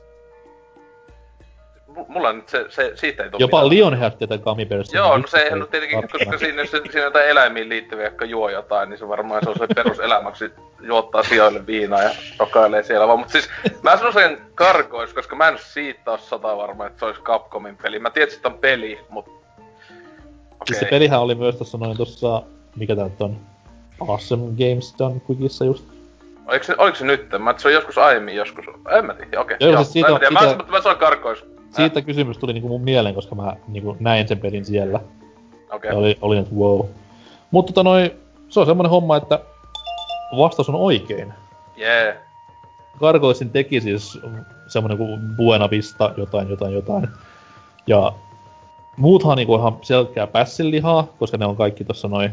M- Mulla nyt se, se siitä ei tuu Jopa mitään. Lionheart tietää Gummy Bears. Joo, no se on tietenkin, koska siinä, jos siinä on jotain eläimiin liittyviä, jotka juo jotain, niin se varmaan se on se peruselämäksi juottaa sijoille viinaa ja rokailee siellä vaan. Mut siis mä sanon sen karkois, koska mä en siitä oo sata varma, että se olisi Capcomin peli. Mä tiedän, että on peli, mut... Okei. Siis se pelihän oli myös tossa noin tossa, mikä tää nyt on, Awesome Games Done Quickissa just. Oliko se, oliko se nyt? Mä se on joskus aiemmin joskus. En mä tiedä, okei. Joo, Joo, siis siitä mä, siitä- mä, mutta mä sanon karkois. Siitä kysymys tuli niinku mun mieleen, koska mä niinku näin sen pelin siellä. Okei. Ja oli, oli että wow. Mutta tota noin, se on semmonen homma, että vastaus on oikein. Jee. Gargoylesin teki siis semmonen kuin Buena Vista, jotain, jotain, jotain. Ja muuthan niinku ihan selkeää pässinlihaa, koska ne on kaikki tossa noin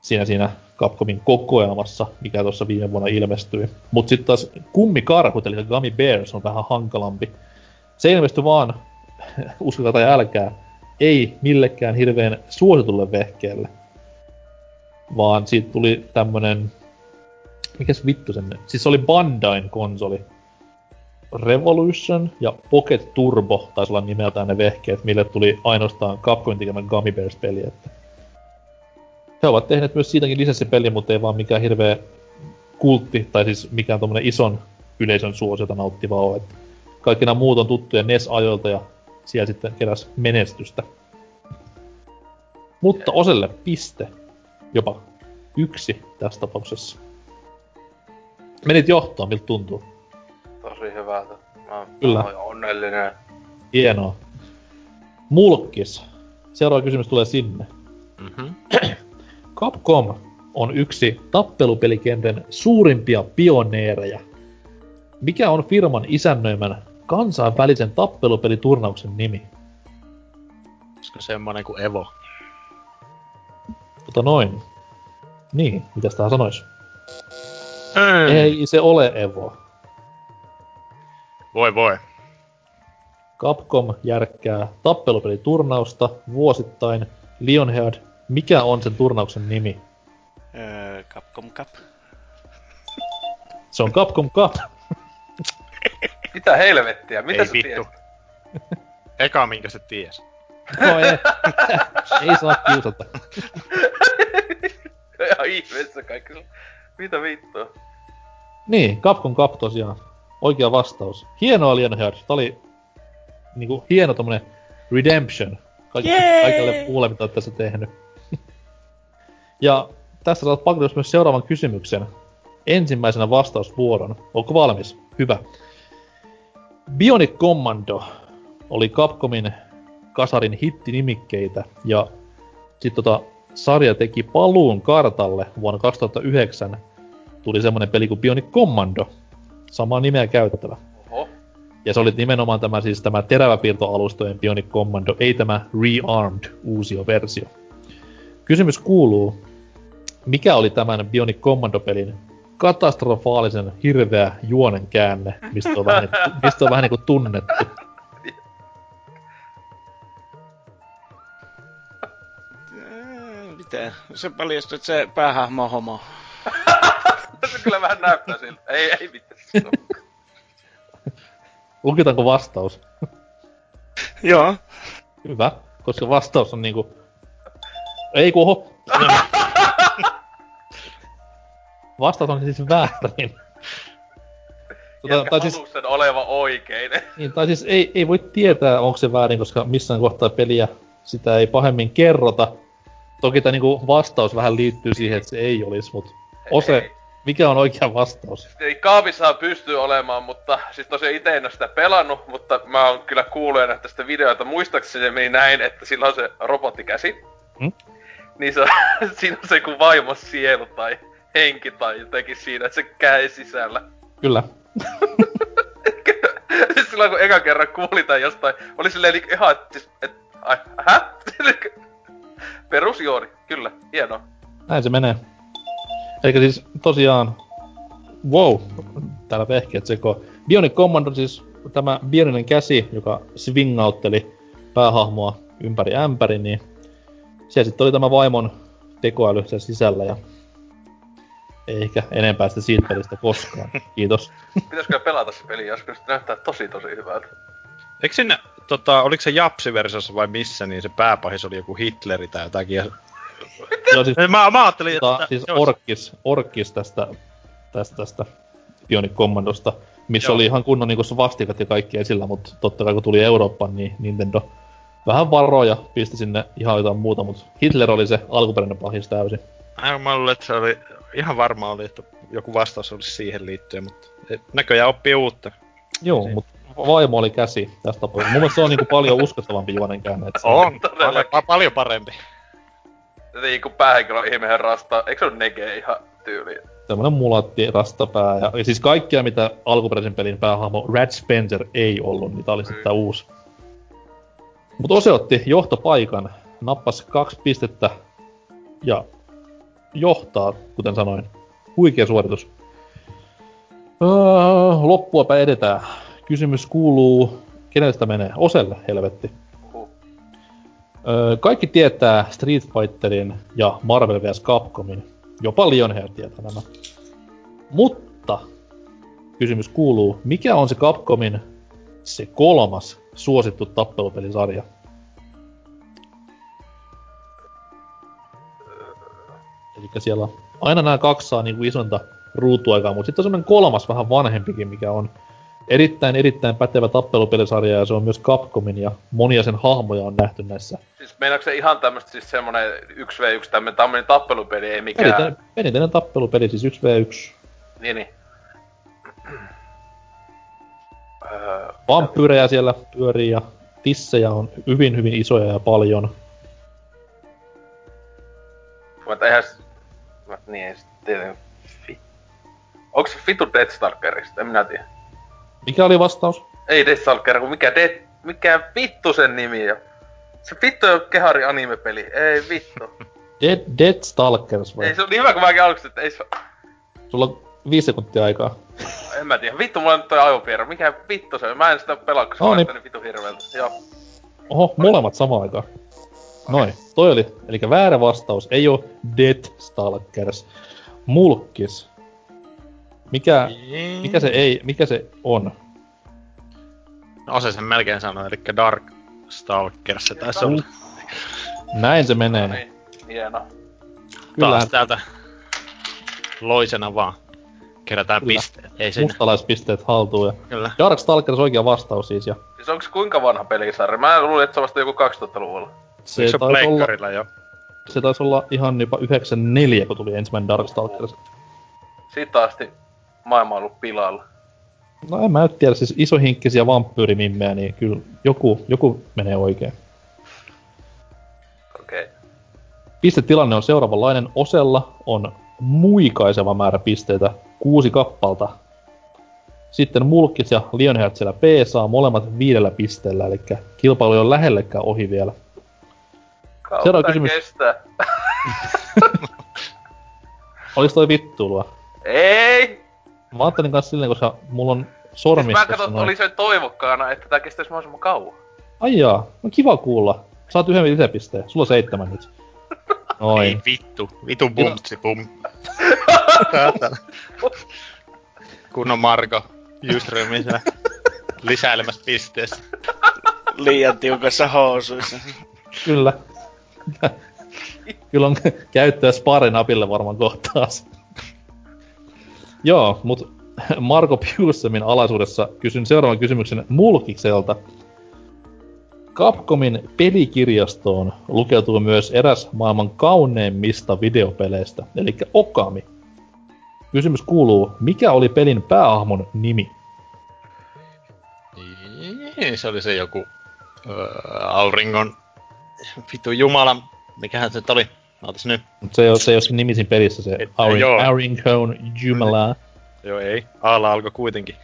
siinä, siinä Capcomin kokoelmassa, mikä tuossa viime vuonna ilmestyi. Mut sitten taas kummikarhut, eli Gummy Bears on vähän hankalampi. Se ilmestyi vaan, uskokaa tai älkää, ei millekään hirveän suositulle vehkeelle. Vaan siitä tuli tämmönen mikäs vittu sen, siis se oli Bandain konsoli. Revolution ja Pocket Turbo taisi olla nimeltään ne vehkeet, mille tuli ainoastaan Capcomin tekemä Gummy Bears peli, että he ovat tehneet myös siitäkin lisenssipeli, mutta ei vaan mikään hirveä kultti, tai siis mikään tommonen ison yleisön suosiota nauttiva ole. Että kaikki nämä muut on tuttuja NES-ajoilta ja siellä sitten keräs menestystä. Mutta Oselle piste. Jopa yksi tässä tapauksessa. Menit johtoon, miltä tuntuu? Tosi hyvältä. Mä Kyllä. oon onnellinen. Hienoa. Mulkkis. Seuraava kysymys tulee sinne. Mhm. Capcom on yksi tappelupelikenren suurimpia pioneereja. Mikä on firman isännöimän kansainvälisen tappelupeliturnauksen nimi? Olisiko semmonen kuin Evo? Tota noin. Niin, mitä sitä sanois? Ei. Ei se ole Evo. Voi voi. Capcom järkkää tappelupeliturnausta vuosittain. Lionhead, mikä on sen turnauksen nimi? Öö, Capcom Cup. Se on Capcom Cup. Mitä helvettiä? Mitä Ei sä vittu. Eka minkä se ties. No ei, ei saa kiusata. Ihan ihmeessä kaikki. Mitä vittua? Niin, Capcom Cup tosiaan. Oikea vastaus. Hienoa Lionhead. Tää oli niinku hieno tommonen redemption. Kaikki, Jee! kaikille puolelle, mitä oot tässä tehnyt. ja tässä saat pakata myös seuraavan kysymyksen. Ensimmäisenä vastausvuoron. Onko valmis? Hyvä. Bionic Commando oli Capcomin kasarin hittinimikkeitä ja sitten tota, sarja teki paluun kartalle vuonna 2009 tuli semmonen peli kuin Bionic Commando. Samaa nimeä käyttävä. Oho. Ja se oli nimenomaan tämä siis tämä teräväpiirtoalustojen Bionic Commando, ei tämä Rearmed uusio versio. Kysymys kuuluu, mikä oli tämän Bionic Commando-pelin katastrofaalisen hirveä juonen käänne, mistä on vähän, mistä on vähän niinku tunnettu. Öö, Mitä? Se paljastui, että se päähahmo on homo. se kyllä vähän näyttää siltä. Ei, ei mitään. Lukitaanko vastaus? Joo. Hyvä, koska vastaus on niinku... Ei kuho. vastaus on siis väärin. Tota, tai siis, sen oleva oikein. niin, tai siis ei, ei voi tietää, onko se väärin, koska missään kohtaa peliä sitä ei pahemmin kerrota. Toki tämä niinku vastaus vähän liittyy siihen, että se ei olisi, mutta Ose. Mikä on oikea vastaus? Eli Kaavissahan pystyy olemaan, mutta siis tosiaan itse en ole sitä pelannut, mutta mä oon kyllä kuullut ja tästä videoita. Muistaakseni se meni näin, että sillä on se robottikäsi. Hmm? Niin se, siinä on se kuin vaimon sielu tai henki tai jotenkin siinä, että se käy sisällä. Kyllä. siis silloin kun eka kerran kuuli tai jostain, oli silleen niinku ihan, että siis, et, ai, hä? Perusjuori, kyllä, hienoa. Näin se menee. Eli siis tosiaan, wow, täällä vehkeet seko. Bionic Commando siis tämä bieninen käsi, joka swingautteli päähahmoa ympäri ämpäri, niin siellä sitten oli tämä vaimon tekoäly siellä sisällä ja ei ehkä enempää sitä siitä pelistä koskaan. Kiitos. Pitäisikö pelata se peli joskus? Se näyttää tosi tosi hyvältä. Eikö sinne, tota, oliko se Japsi-versiossa vai missä, niin se pääpahis oli joku Hitleri tai jotakin. Ja... Joo, siis, Mä, mä ajattelin, että... tota, siis joo, Orkis, Orkis tästä, tästä, tästä Bionic Commandosta, missä Joo. oli ihan kunnon niinku se vastikat ja kaikki esillä, mutta totta kai kun tuli Eurooppaan, niin Nintendo vähän varoja pisti sinne ihan jotain muuta, mutta Hitler oli se alkuperäinen pahis täysin. Aivan, mä luulen, että se oli... Ihan varma oli, että joku vastaus olisi siihen liittyen, mutta et näköjään oppii uutta. Joo, Siinä. mutta vaimo oli käsi tästä tapauksessa. Mun mielestä se on niinku paljon uskottavampi juonen käänne. että se On, Todellakin. paljon, paljon parempi. Niin kuin päähenkilö on ihmeen rasta. Eikö se ole Nege ihan tyyliin? Tämmönen mulatti, rastapää ja, ja siis kaikkia mitä alkuperäisen pelin päähahmo Red Spencer ei ollut, niin tää oli sitten tää uusi. Mut Ose otti johtopaikan, nappasi kaksi pistettä ja johtaa, kuten sanoin. Huikea suoritus. Öö, loppuapä edetään. Kysymys kuuluu, kenelle sitä menee? Oselle, helvetti. Öö, kaikki tietää Street Fighterin ja Marvel vs. Capcomin. Jopa Lionhead tietää nämä. Mutta kysymys kuuluu, mikä on se Capcomin se kolmas suosittu tappelupelisarja? Eli siellä on aina nämä kaksi saa niinku isonta ruutuaikaa, mutta sitten on semmoinen kolmas vähän vanhempikin, mikä on erittäin erittäin pätevä tappelupelisarja ja se on myös Capcomin ja monia sen hahmoja on nähty näissä Siis meinaatko se ihan tämmöstä siis semmonen 1v1 tämmönen, tämmönen tappelupeli, ei mikään... Perinteinen, perinteinen tappelupeli, siis 1v1. Niin, niin. Vampyyrejä siellä pyörii ja tissejä on hyvin hyvin isoja ja paljon. mutta eihän... Niin, ei sit tietenkin... Fi... Onks se Fitu Death Stalkerista? En minä tiedä. Mikä oli vastaus? Ei Death Stalker, kun mikä, de, mikä vittu sen nimi on. Se vittu on kehari anime-peli. Ei vittu. Dead, Dead Stalkers vai? ei se on niin hyvä, kun mäkin aluksi, että ei se Sulla on viisi sekuntia aikaa. En mä tiedä. Vittu, mulla on nyt toi aivopiirro. Mikä vittu se on? Mä en sitä pelaa, koska Oh, oh, niin. niin vittu hirveeltä. Joo. Oho, molemmat samaan aikaan. Noin, toi oli, eli väärä vastaus ei oo Dead Stalkers. Mulkkis. Mikä, mikä se ei, mikä se on? No se sen melkein sanoi, eli Dark Stalkers se taisi olla. Näin se menee. No niin. Hieno. Kyllä, Taas täältä loisena vaan. Kerätään Kyllä. pisteet. Ei siinä. mustalaispisteet haltuun. Ja Kyllä. Dark Stalkers oikea vastaus siis. Ja Siis onks kuinka vanha pelisarja? Mä luulin, että se on vasta joku 2000-luvulla. se, se taisi olla, pleikkarilla jo? se taisi olla ihan jopa 94, kun tuli ensimmäinen Dark Stalkers. Siitä asti maailma on ollut pilalla. No en mä nyt tiedä, siis isohinkkisiä vampyyrimimmejä, niin kyllä joku, joku menee oikein. Okei. Okay. Pistetilanne on seuraavanlainen. Osella on muikaiseva määrä pisteitä, kuusi kappalta. Sitten Mulkis ja Lionheart siellä P saa molemmat viidellä pisteellä, eli kilpailu ei ole lähellekään ohi vielä. Seuraava kysymys. kestää. Olis toi vittuilua? Ei! Mä ajattelin kanssa silleen, koska mulla on Siis sormissa... mä katson, oli se toivokkaana, että tää kestäisi mahdollisimman kauan. Ai jaa, no kiva kuulla. Saat yhden lisäpisteen. Sulla on seitsemän nyt. Noin. Ei vittu. Vitu bumtsi bum. Kunnon Marko. Juströmin siellä lisäilemässä pisteessä. Liian tiukassa housuissa. Kyllä. Kyllä on käyttöä Spare-napille varmaan kohtaas. Joo, mut Marko Piussemin alaisuudessa kysyn seuraavan kysymyksen Mulkikselta. Capcomin pelikirjastoon lukeutuu myös eräs maailman kauneimmista videopeleistä, eli Okami. Kysymys kuuluu, mikä oli pelin päähahmon nimi? Niin, se oli se joku öö, auringon vitu jumala. Mikähän se nyt oli? Ootas nyt. Mut se ei ole se, ei ole se nimi siinä pelissä, se Et- Aurin, joo. Aurinkone Jumala Joo, ei. Aalla alkoi kuitenkin.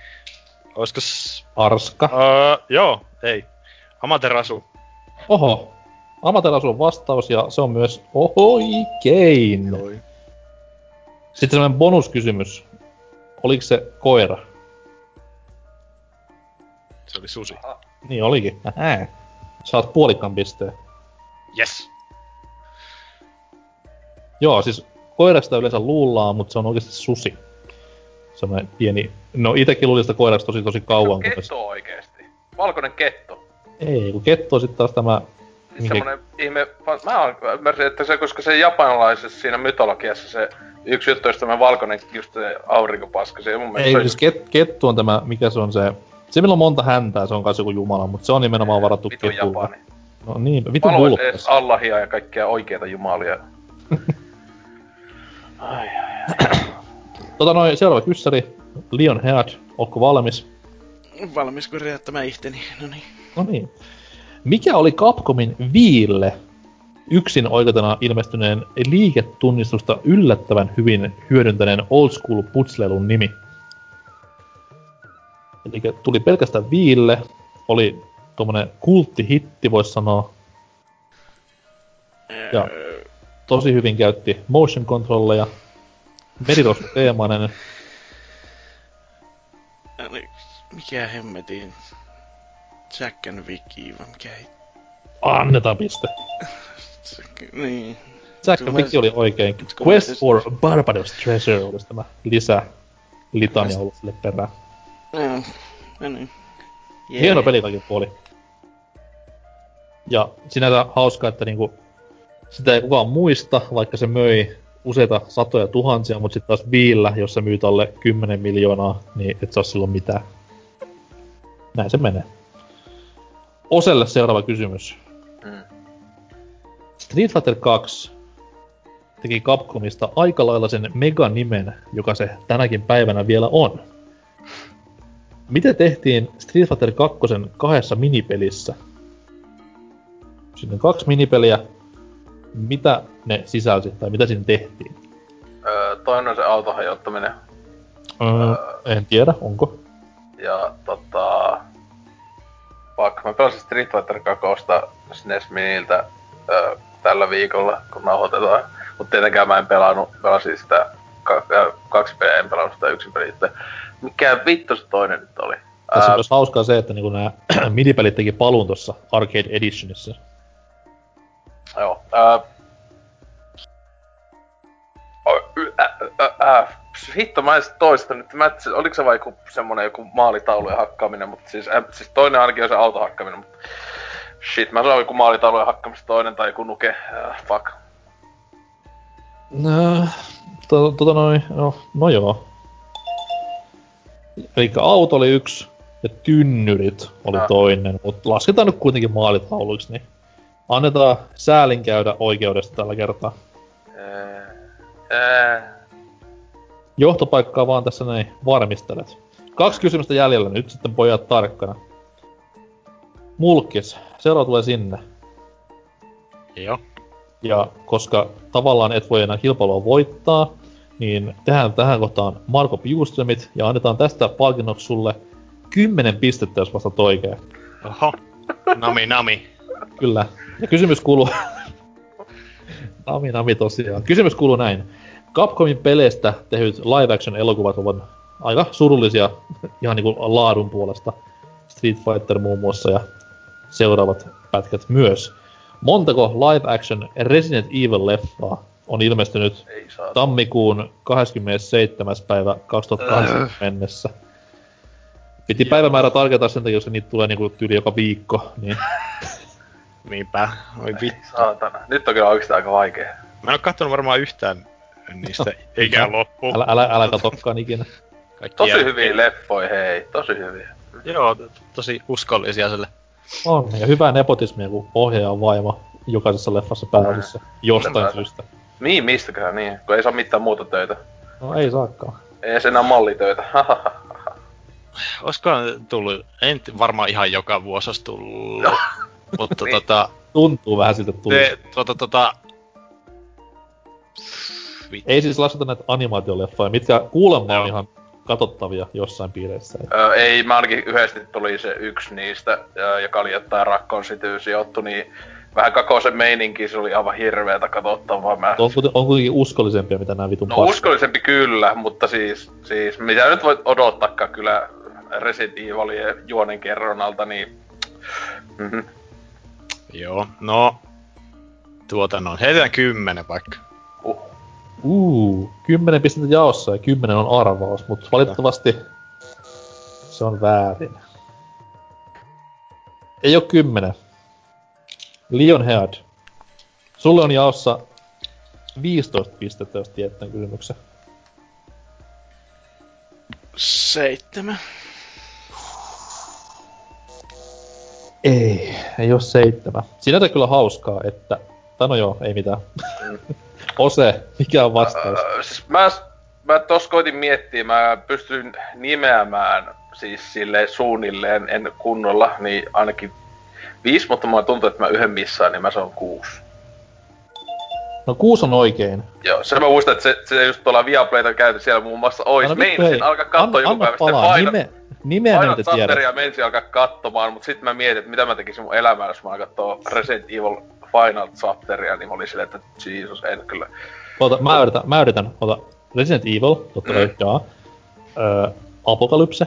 Oisko s... Arska. Öö, joo, ei. Amaterasu. Oho. Amaterasu on vastaus ja se on myös oikein. Sitten sellainen bonuskysymys. Oliko se koira? Se oli susi. Niin olikin. Ähä. Saat puolikkaan pisteen. Yes. Joo, siis koirasta yleensä luullaan, mutta se on oikeasti susi. Semmoinen pieni... No itekin luulin sitä koirasta tosi tosi kauan. kunnes- Ketto oikeesti. Valkoinen ketto. Ei, kun ketto on sitten taas tämä... Siis Minkä- semmonen ihme... Mä ymmärsin, että se, koska se japanilaisessa siinä mytologiassa se yksi juttu, josta mä valkoinen just se aurinkopaska, se mun mielestä Ei, se- siis ket, kettu on tämä, mikä se on se... Se, millä on monta häntää, se on kanssa joku jumala, mutta se on nimenomaan varattu ketulle. Japani. No niin, vitu Valo edes vulpes. Allahia ja kaikkia oikeita jumalia. Tota noin, seuraava kyssäri. Leon Head, ootko valmis? Valmis korjaattamaan ihteni. No niin. No niin. Mikä oli Capcomin Viille yksin oikeutena ilmestyneen liiketunnistusta yllättävän hyvin hyödyntäneen old school putsleilun nimi? Eli tuli pelkästään Viille, oli tuommoinen kulttihitti, voisi sanoa. Ja tosi hyvin käytti motion controlleja. Merirosvo teemainen. Mikä hemmetin? Jack and Vicky, vai mikä ei... Annetaan piste. Niin. Jack and Vicky oli oikein. Quest siis- for Barbados Treasure olisi tämä lisä litania ollut sille perään. Joo. No niin. Jee. Hieno peli kaikin puoli. Ja sinänsä hauskaa, että niinku, sitä ei kukaan muista, vaikka se möi useita satoja tuhansia, mutta sitten taas Viillä, jos se myy alle 10 miljoonaa, niin et saa silloin mitään. Näin se menee. Oselle seuraava kysymys. Mm. Street Fighter 2 teki Capcomista aika lailla sen meganimen, joka se tänäkin päivänä vielä on. Miten tehtiin Street Fighter 2 kahdessa minipelissä? Siinä on kaksi minipeliä. Mitä ne sisälsi tai mitä siinä tehtiin? Öö, toinen on se autohajottaminen. Öö, en tiedä, onko. Ja tota... fuck. Mä pelasin Street Fighter 2 SNES Miniltä ö, tällä viikolla, kun nauhoitetaan. Mut tietenkään mä en pelannut, pelasin sitä kaksi peliä, en pelannut sitä yksin peliä. Mikä vittu se toinen nyt oli? Tässä on myös hauskaa se, että niinku nämä minipelit teki paluun tuossa Arcade Editionissa. Joo. Ää... O- y- ä- ä- ä- Hitto, mä en toista nyt. Mä, et- oliko se vai joku semmonen joku maalitaulujen hakkaaminen, mutta siis, äh, siis toinen ainakin on se auto hakkaaminen, mutta shit, mä sanoin joku maalitaulujen hakkaamista toinen tai joku nuke, äh, fuck. No, to, tota noin, no, no joo. Eli auto oli yksi ja tynnyrit oli Ah. toinen, mutta lasketaan nyt kuitenkin maalitauluiksi, niin annetaan säälin käydä oikeudesta tällä kertaa. Ää, ää, Johtopaikkaa vaan tässä näin varmistelet. Kaksi kysymystä jäljellä nyt sitten pojat tarkkana. Mulkis, seuraava tulee sinne. Joo. Ja koska tavallaan et voi enää kilpailua voittaa, niin tehdään tähän kohtaan Marko Piuströmit ja annetaan tästä palkinnoksi sulle 10 pistettä, jos vastaat oikein. Oho. Nami nami. Kyllä. Ja kysymys kuuluu... nami nami tosiaan. Kysymys kuuluu näin. Capcomin peleistä tehdyt live action elokuvat ovat aika surullisia ihan niinku laadun puolesta. Street Fighter muun muassa ja seuraavat pätkät myös. Montako live action Resident Evil leffaa on ilmestynyt tammikuun 27. päivä 2008 mennessä? Piti päivämäärä tarkentaa sen takia, koska niitä tulee niinku tyyli joka viikko, niin Niinpä. Oi vittu. Saatana. Nyt on kyllä oikeesti aika vaikea. Mä en oo kattonut varmaan yhtään niistä ikään loppuun. älä, älä, älä katokkaan ikinä. Kaikki Tosi jälkeen. hyviä leffoja, hei. Tosi hyviä. Joo, to- tosi uskollisia sille. On, ja hyvää nepotismia, kun ohjaaja on vaimo jokaisessa leffassa pääasiassa. Jostain Kyllä. syystä. Niin, mistäköhän niin, kun ei saa mitään muuta töitä. No ei saakaan. Ei edes enää mallitöitä. Olisikohan tullut, en varmaan ihan joka vuosi olisi tullut. Mutta Niin. tota, Tuntuu vähän siltä, tuli. te, tota, tota, vittu. Ei siis lasketa näitä animaatioleffoja, mitkä kuulemma on ihan katsottavia jossain piireissä. Öö, ei, mä ainakin yhdesti tuli se yksi niistä, joka oli jotain Rakkon City sijoittu, niin vähän kakosen meininki, se oli aivan hirveetä katsottavaa. Mä... On, on kuitenkin uskollisempia, mitä nämä vitun No paskat. uskollisempi kyllä, mutta siis, siis mitä nyt voit odottaakaan kyllä Resident Evilien juonen kerronnalta, niin... Mm-hmm. Joo, no, tuota no, heitetään kymmenen vaikka. Uh. Uu, 10 pistettä jaossa ja 10 on arvaus, mutta valitettavasti se on väärin. Ei oo 10. Lionhead. Sulle on jaossa 15 pistettä, jos tiedät tämän kysymyksen. Seitsemän. Ei, ei oo seitsemän. Sinänsä kyllä hauskaa, että... Tai no joo, ei mitään. Ose, mikä on vastaus? Öö, siis mä, mä tos koitin miettiä, mä pystyn nimeämään siis sille suunnilleen en kunnolla, niin ainakin viisi, mutta mulla tuntuu, että mä yhden missaan, niin mä sanon kuusi. No kuusi on oikein. Joo, se mä muistan, että se, se just tuolla Viaplayta käyty siellä muun muassa ois. No no. Meinasin alkaa katsoa Anna- joku anna päivä sitten palaa. Nime, nimeä Final niitä tiedät. Chapteria meinasin alkaa katsomaan, mutta sitten mä mietin, että mitä mä tekisin mun elämällä, jos mä katsoa Resident Evil Final Chapteria, niin mä olin silleen, että Jesus, en kyllä. Ota, mä yritän, mä yritän. Ota Resident Evil, totta kai, Mm. jaa. Öö, Apokalypse.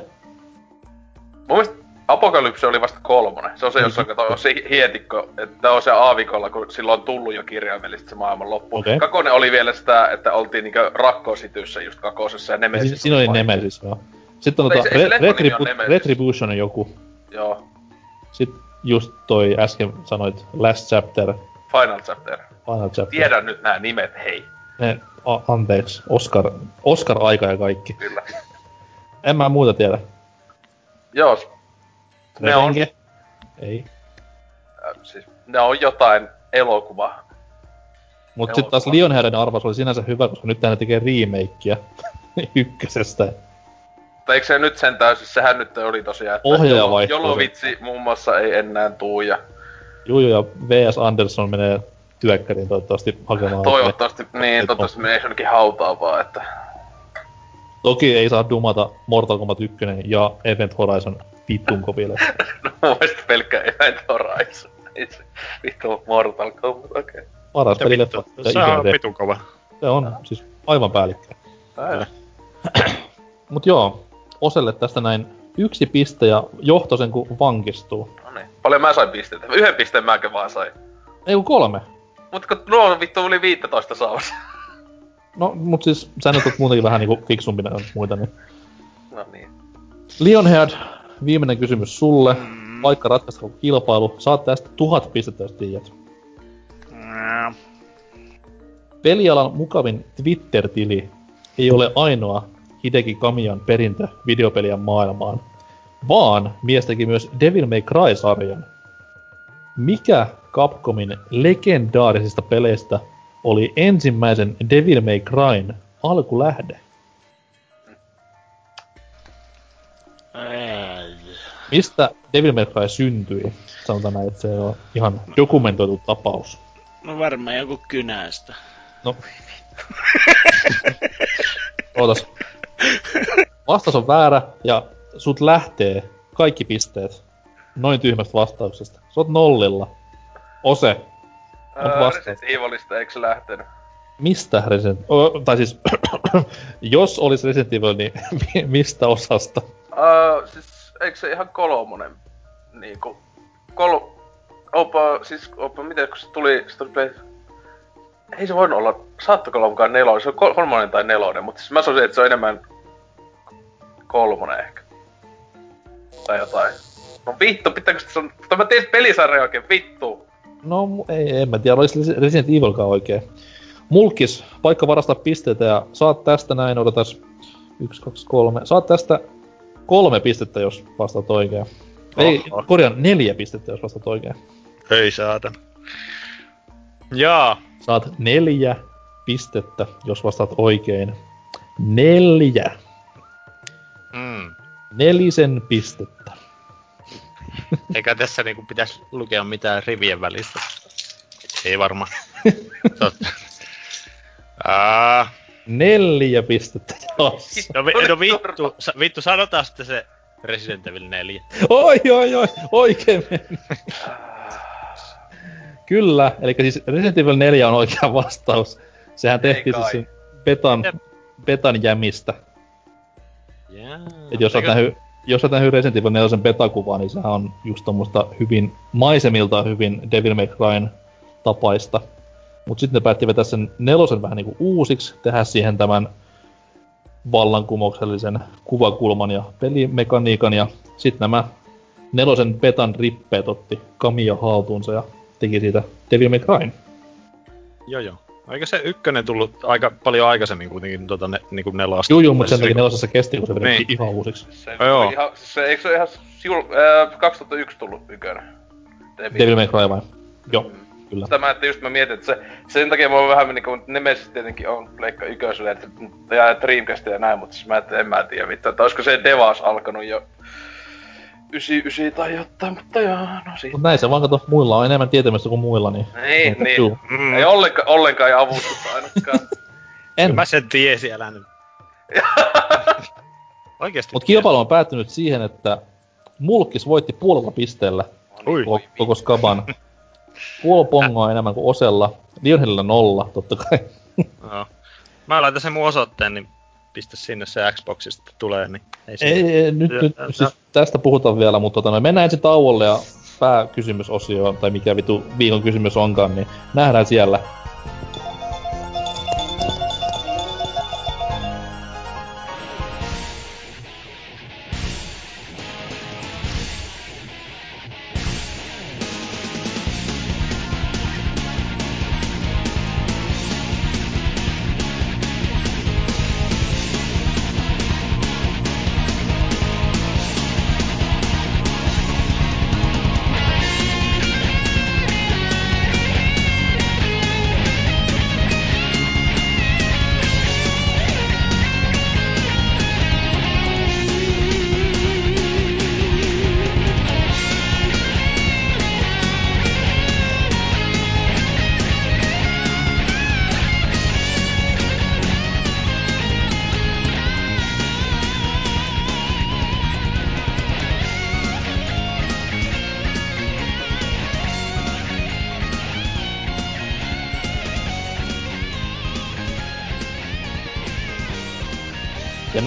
Mun mielestä Apokalypse oli vasta kolmonen. Se on se, jossa Mm-hmm. on se hietikko, että on se aavikolla, kun silloin on tullut jo kirjaimellisesti se maailman loppu. Okei. Kakonen oli vielä sitä, että oltiin niinkö rakkoosityssä just kakosessa ja Nemesis. si- siinä oli Nemesis, joo. Sitten on tota, se- Re- Retribu-. Retribution on joku. Joo, Sitten just toi äsken sanoit Last Chapter, Final Chapter. Final Chapter. Tiedän nyt nämä nimet, hei. Ne, a- anteeksi, Oscar, Oscar-aika ja kaikki. Kyllä. En mä muuta tiedä. Joo, ne on? Ei. äh, siis, ne on jotain elokuva. Mut sitten taas Elokuva. Lionheadin arvaus oli sinänsä hyvä, koska nyt ne tekee remakeä ykkösestä. Tai eikö se nyt sen täysin, sehän nyt oli tosiaan, että Ohjaaja Jolo- vaihtuu. Jolovitsi muun muassa ei enää tuu ja Juu, juu, ja V.S. Anderson menee työkkäriin toivottavasti hakemaan. toivottavasti, niin Et- toivottavasti menee jonnekin hautaan vaan, että Toki ei saa dumata Mortal Kombat 1 ja Event Horizon Vittun koville. No mun mielestä pelkkä Event Horizon. Ei se vittu Mortal Kombat, okei. Okay. Paras vittu, se on vitun kova. Se on siis aivan päällikkäin. Mut joo, Oselle tästä näin yksi piste ja johtosen kun vankistuu. No niin. Paljon mä sain pisteitä. Yhden pisteen mäkö vaan sain. Ei kun kolme. Mut kun nuo vittu oli 15 saamassa. No, mut siis sä nyt oot muutenkin vähän niinku fiksumpi muita, niin... No niin. Lionhead, viimeinen kysymys sulle. Mm. Vaikka ratkaista kilpailu, saat tästä tuhat pistettä, jos tiedät. Mm. Pelialan mukavin Twitter-tili ei ole ainoa Hideki Kamiyan perintö videopelien maailmaan, vaan mies teki myös Devil May Cry-sarjan. Mikä Capcomin legendaarisista peleistä oli ensimmäisen Devil May Cryn alkulähde? Mistä Devil May Cry syntyi? Sanotaan näin, että se on ihan dokumentoitu tapaus. No varmaan joku kynästä. No. Ootas. Vastaus on väärä ja sut lähtee kaikki pisteet noin tyhmästä vastauksesta. Sä oot nollilla. Ose. Mut Öö. Resident Evilista eikö se lähtenyt? Mistä Resident... O, tai siis, jos olisi Resident Evil, niin mi- mistä osasta? Öö, siis eikö se ihan kolmonen niinku... Kol... Opa, siis opa, miten kun se tuli, se tuli. Ei se voinut olla, saattako olla mukaan nelonen, se on kol- kolmonen tai nelonen, mutta siis mä sanoisin, että se on enemmän kolmonen ehkä. Tai jotain. No vittu, pitääkö se on... Mutta mä teen pelisarja oikein, vittu. No, ei, en mä tiedä, olisi Resident Evilkaan oikein. Mulkis, paikka varastaa pisteitä ja saat tästä näin, odotas. Yksi, kaksi, kolme. Saat tästä kolme pistettä, jos vastaat oikein. Ei, Oho. korjaan neljä pistettä, jos vastaat oikein. Ei saata. Jaa. Saat neljä pistettä, jos vastaat oikein. Neljä. Mm. Nelisen pistettä. Eikä tässä niinku pitäisi lukea mitään rivien välistä. Ei varmaan. Totta. Aa, Neljä pistettä, no, vi, no vittu, sa, vittu, sanotaan sitten se Resident Evil 4. Oi, oi, oi, oikein meni. Kyllä, eli siis Resident Evil 4 on oikea vastaus. Sehän tehtiin siis sen betan, Jep. betan jämistä. Jaa. Et jos oot Eikö- nähnyt, jos nähnyt Resident Evil 4 betakuvaa, niin sehän on just tommoista hyvin, maisemiltaan hyvin Devil May Cryn tapaista. Mut sitten ne päätti vetää sen nelosen vähän niinku uusiksi, tehdä siihen tämän vallankumouksellisen kuvakulman ja pelimekaniikan ja sitten nämä nelosen betan rippeet otti Kamia haltuunsa ja teki siitä Devil May Cryn. Joo joo. Eikö se ykkönen tullut aika paljon aikaisemmin kuitenkin tota ne, niinku nelosta? Juu, juu, mutta sen takia nelosessa kesti, kun se vedettiin Niin. ihan uusiksi. Se, No joo. ihan, se, eikö se ole ihan siul, äh, 2001 tullut ykönen? Devil May Cry vai? Joo, kyllä. Sitä mä, että just mä mietin, että se, sen takia mä oon vähän niinku, Nemesis tietenkin on Pleikka ykkösellä, että, ja Dreamcast ja näin, mutta siis mä, että en mä tiedä vittu, että olisiko se Devas alkanut jo 99 tai jotain, mutta joo, no siitä. Mut näin se vaan kato, muilla on enemmän tietämistä kuin muilla, niin... Niin, niin. Juu. Mm. Ei ollenkaan, ollenkaan ei avustusta ainakaan. En. Mä sen tiesin, älä nyt. Oikeesti. Mut kilpailu on päättynyt siihen, että Mulkis voitti puolella pisteellä Ui. koko, koko skaban. Puol pongoa enemmän kuin Osella. Lionelilla nolla, totta kai. Joo. Mä laitan sen mun osoitteen, niin pistä sinne se Xboxista tulee, niin ei siinä. Ei, ei nyt, Ja- nyt ja- siis tästä puhutaan vielä, mutta tota, noin, mennään ensin tauolle ja pääkysymysosio, tai mikä vitu viikon kysymys onkaan, niin nähdään siellä.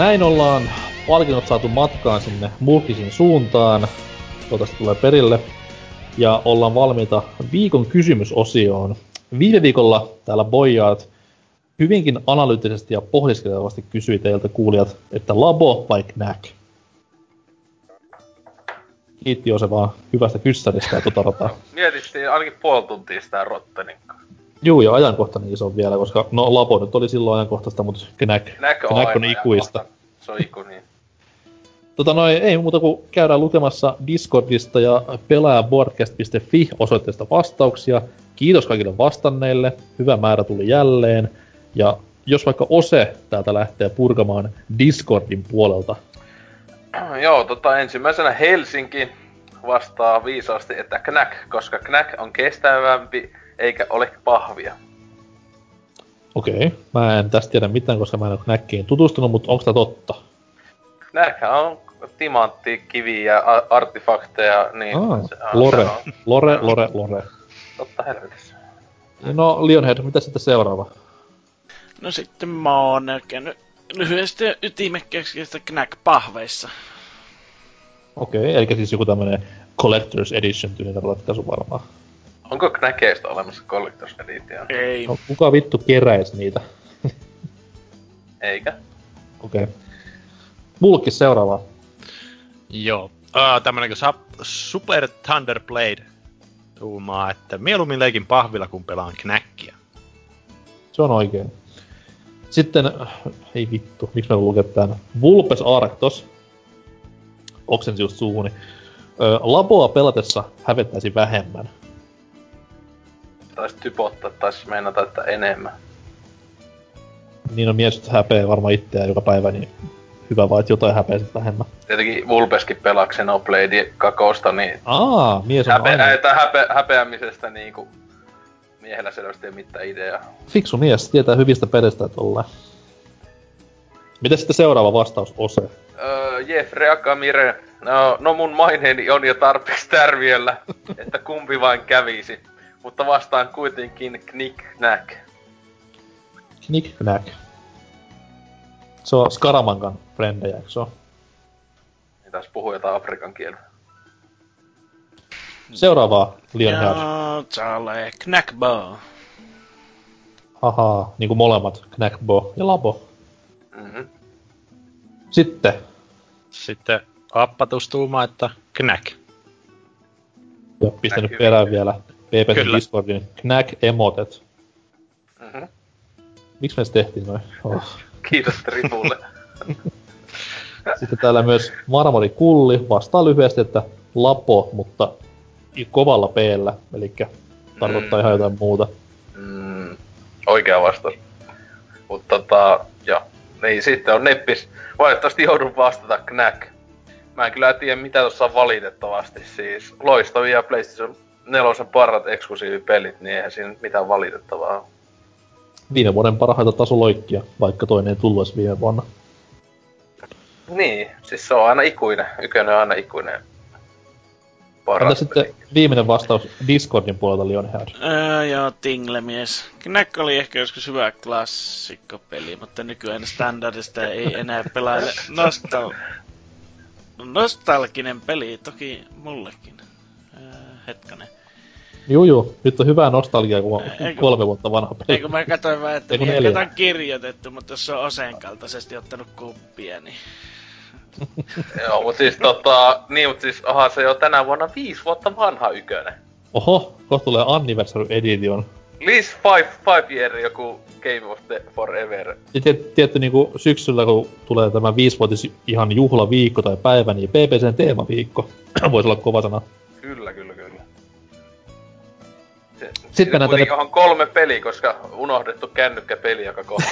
Näin ollaan palkinnot saatu matkaan sinne Mulkisin suuntaan. Toivottavasti tulee perille. Ja ollaan valmiita viikon kysymysosioon. Viime viikolla täällä Bojaat hyvinkin analyyttisesti ja pohdiskelevasti kysyi teiltä kuulijat, että labo vai knack? Kiitti se vaan hyvästä kyssäristä ja tota rataa. Mietittiin ainakin puoli tuntia sitä Rottenin Juu, ja ajankohtainen iso vielä, koska no Labo nyt oli silloin ajankohtaista, mutta Knack, Knack on, Knack on ikuista. Se on iku, niin. Tota noin, ei muuta kuin käydään lukemassa Discordista ja pelaajaboardcast.fi osoitteesta vastauksia. Kiitos kaikille vastanneille, hyvä määrä tuli jälleen. Ja jos vaikka Ose täältä lähtee purkamaan Discordin puolelta. Joo, tota ensimmäisenä Helsinki vastaa viisaasti, että Knack, koska Knack on kestävämpi eikä ole pahvia. Okei, okay. mä en tästä tiedä mitään, koska mä en ole Knackiin tutustunut, mutta onko tämä totta? Knack on timantti, kivi ja artefakteja, niin... Ah, se, lore. On. lore, lore, lore. Totta helvetissä. No, Lionhead, mitä sitten seuraava? No sitten mä oon käynyt lyhyesti ytimekkääksi Knack pahveissa. Okei, okay, eli siis joku tämmönen Collector's Edition tyylinen ratkaisu varmaan. Onko Knäkeistä olemassa Collector's Edition? Ei. No, kuka vittu keräis niitä? Eikä. Okei. Okay. Mulkis seuraava. Joo. Uh, tämmönen kuin Super Thunder Blade tuumaa, että mieluummin leikin pahvilla, kun pelaan knäkkiä. Se on oikein. Sitten, ei vittu, miksi mä lukee tän? Vulpes Arctos. Oksensi just suuni. Ö, laboa pelatessa hävettäisi vähemmän taisi typottaa, taisi meinata, että enemmän. Niin on mies häpeä varmaan itseään joka päivä, niin hyvä vaan, että jotain häpeä sitten vähemmän. Tietenkin Vulpeskin pelaa Xenoblade kakosta, niin... Aa, mies on häpe- aina... häpe- häpeämisestä niin kuin miehellä selvästi ei mitään ideaa. Fiksu mies, tietää hyvistä pelistä, että ollaan. Miten sitten seuraava vastaus, Ose? Öö, Jeffrey Akamire. No, no mun maineeni on jo tarpeeksi tärviöllä, että kumpi vain kävisi mutta vastaan kuitenkin Knick-Knack. Knick-Knack. Se on Skaramankan frendejä, eikö se Niin taas puhuu jotain afrikan kieltä. Seuraavaa, Leon Joo, Charlie, Knackbo. Ahaa, niinku molemmat, Knackbo ja Labo. Mm-hmm. Sitten. Sitten appatustuuma, että Knack. Ja pistänyt perään vielä PPC Discordin Knack Emotet. Mm-hmm. Miksi me se tehtiin noin? Oh. Kiitos Tripulle. Sitten täällä myös Marmori Kulli vastaa lyhyesti, että Lapo, mutta kovalla p eli tarkoittaa mm. ihan jotain muuta. Mm, oikea vastaus. Mutta tota, joo. Niin sitten on Neppis. Valitettavasti joudun vastata Knack. Mä en kyllä tiedä mitä tuossa on valitettavasti. Siis loistavia PlayStation nelosen parrat eksklusiivipelit, niin eihän siinä mitään valitettavaa Viime vuoden parhaita tasoloikkia, vaikka toinen ei tullut viime vuonna. Niin, siis se on aina ikuinen. Ykönen on aina ikuinen. Entä sitten viimeinen vastaus Discordin puolelta Lionhead? Öö, joo, Tinglemies. Knack oli ehkä joskus hyvä klassikkopeli, mutta nykyään standardista ei enää pelaile nostal... nostalginen peli, toki mullekin. Öö, hetkonen. Juu, juu. Nyt on hyvää nostalgiaa, kun on Eiku, kolme vuotta vanha peli. Eikö mä katsoin vaan, että niin, on kirjoitettu, mutta jos se on Osen kaltaisesti ottanut kuppia, niin... Joo, mutta siis tota, niin, mutta siis onhan se jo tänä vuonna viisi vuotta vanha ykönen. Oho, kohta tulee Anniversary Edition. Least five, five year joku Game of the Forever. Ja tiet, tietty niinku syksyllä, kun tulee tämä viisivuotis ihan juhlaviikko tai päivä, niin PPCn teemaviikko voisi olla kova sana. Kyllä, kyllä. Sitten näitä... on kolme peliä, koska unohdettu kännykkäpeli, joka kohta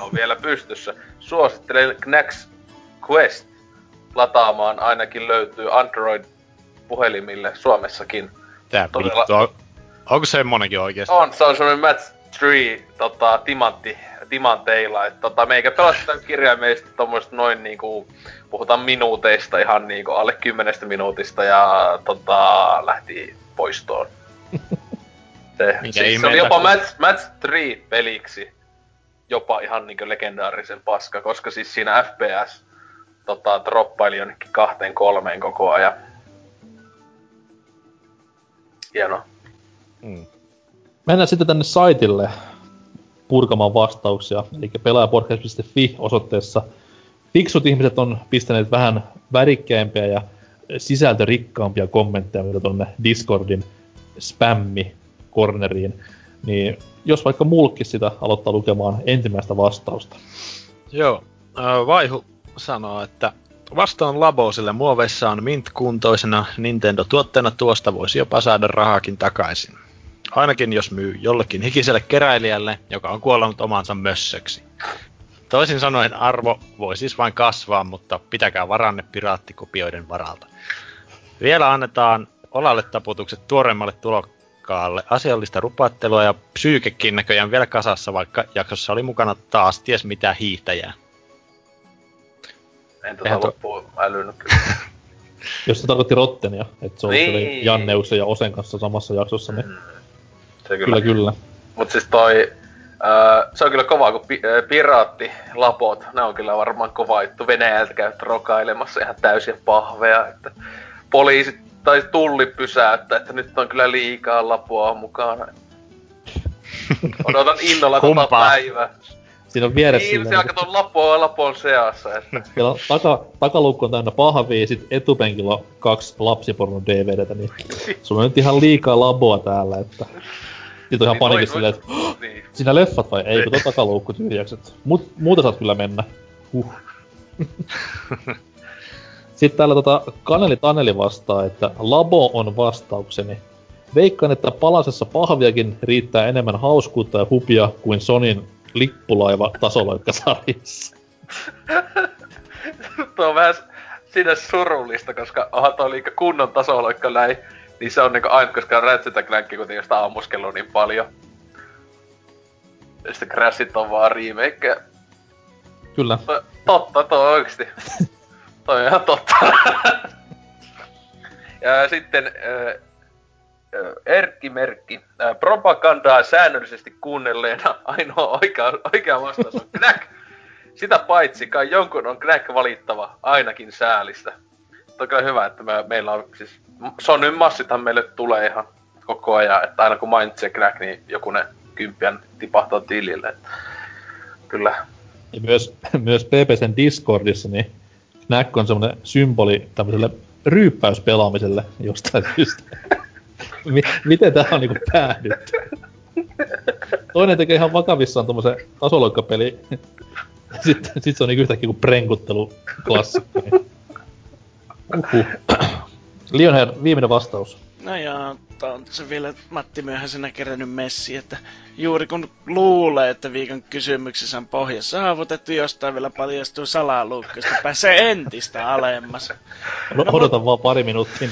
on vielä pystyssä. Suosittelen Knax Quest lataamaan, ainakin löytyy Android-puhelimille Suomessakin. Tää Todella... vittu, on, onko semmonenkin oikeesti? On, se on semmonen Match 3 tota, timantti, timanteilla. Et, tota, meikä pelasta kirjaimellisesti tommoista noin niinku, puhutaan minuuteista ihan niinku alle kymmenestä minuutista ja tota, lähti poistoon. Se, siis se oli jopa Match, Match 3 peliksi. jopa ihan niinku legendaarisen paska, koska siis siinä FPS tota, droppaili jonnekin kahteen kolmeen koko ajan. Hieno. Mm. Mennään sitten tänne saitille purkamaan vastauksia, eli pelaajapodcast.fi osoitteessa. Fiksut ihmiset on pistäneet vähän värikkäämpiä ja sisältörikkaampia kommentteja mitä tuonne Discordin spammi corneriin. Niin jos vaikka mulkki sitä aloittaa lukemaan ensimmäistä vastausta. Joo, Vaihu sanoo, että vastaan Labosille muoveissa on mint-kuntoisena Nintendo-tuotteena tuosta voisi jopa saada rahakin takaisin. Ainakin jos myy jollekin hikiselle keräilijälle, joka on kuollut omansa mössöksi. Toisin sanoen arvo voi siis vain kasvaa, mutta pitäkää varanne piraattikopioiden varalta. Vielä annetaan olalle taputukset tuoreemmalle tulokkaalle asiallista rupattelua ja psyykekin näköjään vielä kasassa, vaikka jaksossa oli mukana taas ties mitä hiihtäjää. En tota Eihän loppuun to... älynyt kyllä. Jos se tarkoitti Rottenia, että se oli niin. Janneuksen ja Osen kanssa samassa jaksossa, niin mm. se kyllä. kyllä, kyllä. Mut siis toi, äh, se on kyllä kova, kun pi- äh, piraattilapot, ne on kyllä varmaan kova juttu Venäjältä käyt rokailemassa ihan täysin pahveja, että poliisit tai tulli pysäyttää, että nyt on kyllä liikaa lapoa mukana. Odotan innolla tota päivää. Siinä on vieressä niin, silleen... Niin, se lapoa lapon seassa. Että... Siellä on taka, takalukko on täynnä pahvia, sit etupenkillä on kaksi lapsipornon DVDtä, niin sulla on nyt ihan liikaa laboa täällä, että... Sitten on ihan niin, panikissa silleen, että niin. sinä leffat vai ei, kun tuo takaluukku tyhjäksi, Mut, muuta saat kyllä mennä. Huh. Sitten täällä tota Kaneli Taneli vastaa, että labo on vastaukseni. Veikkaan, että palasessa pahviakin riittää enemmän hauskuutta ja hupia kuin Sonin lippulaiva tasoloikkasarjassa. tuo on vähän sinne surullista, koska onhan toi liikaa kunnon tasoloikka näin, niin se on niinku aina, koska Ratchet Clank kuitenkin sitä ammuskellut niin paljon. Ja sitten Crashit on vaan remake. Kyllä. To, totta, toi oikeesti. toi on ihan totta. ja sitten äh, Erkki Merkki. Propagandaa säännöllisesti kuunnelleena ainoa oikea, oikea vastaus on Knack. Sitä paitsi kai jonkun on Knack valittava, ainakin säälistä. on kyllä hyvä, että me, meillä on siis... Sonyn massithan meille tulee ihan koko ajan, että aina kun mainitsee Knack, niin joku ne kymppiän tipahtaa tilille. Että kyllä. Ja myös, myös PPCn Discordissa, niin Knack on semmoinen symboli tämmöiselle ryyppäyspelaamiselle jostain syystä. miten tää on niinku päädytty? Toinen tekee ihan vakavissaan tommosen tasoloikkapeli. Sitten sit se on niinku yhtäkkiä kuin prenkuttelu klassikko. Uhuh. Lionhead, viimeinen vastaus. No joo, on se vielä Matti myöhäisenä kerännyt messi, että juuri kun luulee, että viikon kysymyksessä on pohja saavutettu, jostain vielä paljastuu salaluukkoista, pääsee entistä alemmas. No, no odotan vaan pari minuuttia.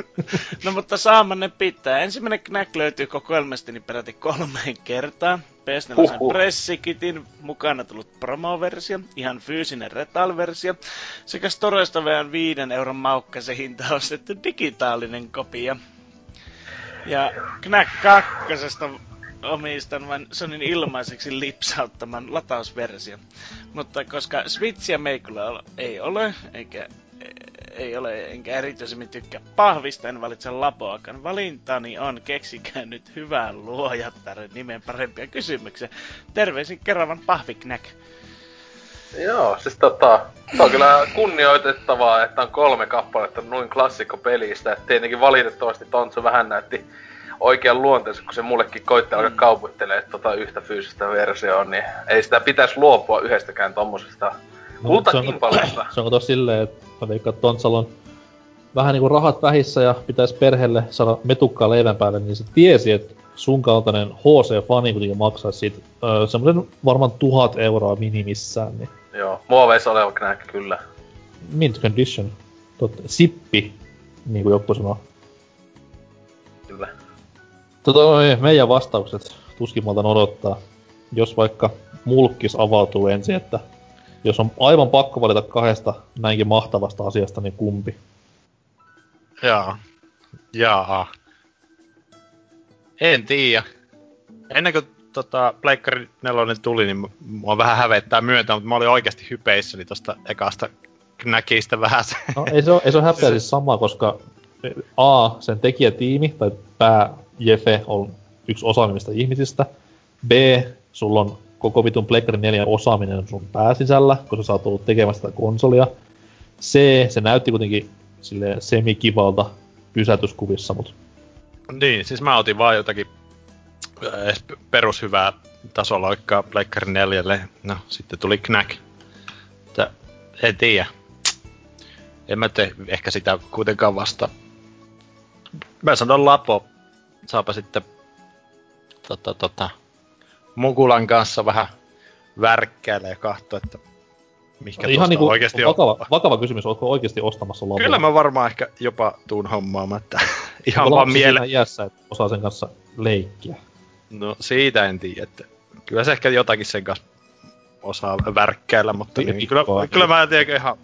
no mutta saamanne pitää. Ensimmäinen Knack löytyy kokoelmasta niin peräti kolmeen kertaan. PS4 pressikitin mukana tullut promoversio, ihan fyysinen retal-versio, sekä Storesta vähän 5 euron maukkaisen hinta ostettu digitaalinen kopio. Ja Knack 2 omistan vain Sonin ilmaiseksi lipsauttaman latausversio. Mutta koska Switchia meikulla ei ole, eikä ei ole, enkä erityisemmin tykkää pahvista, en valitse lapoakaan. Valintani on keksikää nyt hyvän luojattaren nimen parempia kysymyksiä. Terveisin kerran pahviknäk. Joo, siis tota, se on kyllä kunnioitettavaa, että on kolme kappaletta noin klassikko pelistä. Et tietenkin valitettavasti Tontsu vähän näytti oikean luonteensa, kun se mullekin koitti alkaa mm. kaupittelee tota yhtä fyysistä versioa, niin ei sitä pitäisi luopua yhdestäkään tommosesta no, kultakimpaleesta. Se onko tos silleen, että mä veikkaan, että Tontsal on vähän niinku rahat vähissä ja pitäisi perheelle saada metukkaa leivän päälle, niin se tiesi, että sun kaltainen HC-fani kuitenkin maksaisi siitä öö, semmoisen varmaan tuhat euroa minimissään. Niin. Joo, muoveissa oleva knäkki kyllä. Mint condition. Totta, sippi, niin kuin joku sanoo. Kyllä. Tota, meidän vastaukset tuskin odottaa. Jos vaikka mulkkis avautuu ensin, että jos on aivan pakko valita kahdesta näinkin mahtavasta asiasta, niin kumpi? Jaa. Jaa. En tiedä. Ennen kuin tota, Pleikkari 4 tuli, niin mua vähän hävettää myöntää, mutta mä olin oikeasti hypeissäni tosta ekasta Knackista vähän se. No ei se ole, ei se ole häpeä siis sama, koska A, sen tekijätiimi tai pää Jefe on yksi osaamista ihmisistä. B, sulla on koko vitun Pleikkari 4 osaaminen sun pääsisällä, koska sä oot ollut tekemässä sitä konsolia. C, se näytti kuitenkin sille semikivalta pysäytyskuvissa, mutta... Niin, siis mä otin vaan jotakin edes perushyvää tasoloikkaa Pleikkari 4. No, sitten tuli Knack. Mutta en tiedä. En mä tee ehkä sitä kuitenkaan vasta. Mä sanon Lapo. Saapa sitten tota, tota, Mukulan kanssa vähän värkkäillä ja katsoa, että mikä Ihan niinku oikeasti vakava, on. vakava kysymys, ootko oikeasti ostamassa Lapoa? Kyllä mä varmaan ehkä jopa tuun hommaamaan, että ihan Onko vaan lapsi miele... siinä iässä, että osaa sen kanssa leikkiä. No siitä en tiedä, että kyllä se ehkä jotakin sen kanssa osaa värkkäillä, mutta Niin, niin, kyllä, pikkuaa. kyllä mä tiedän ihan,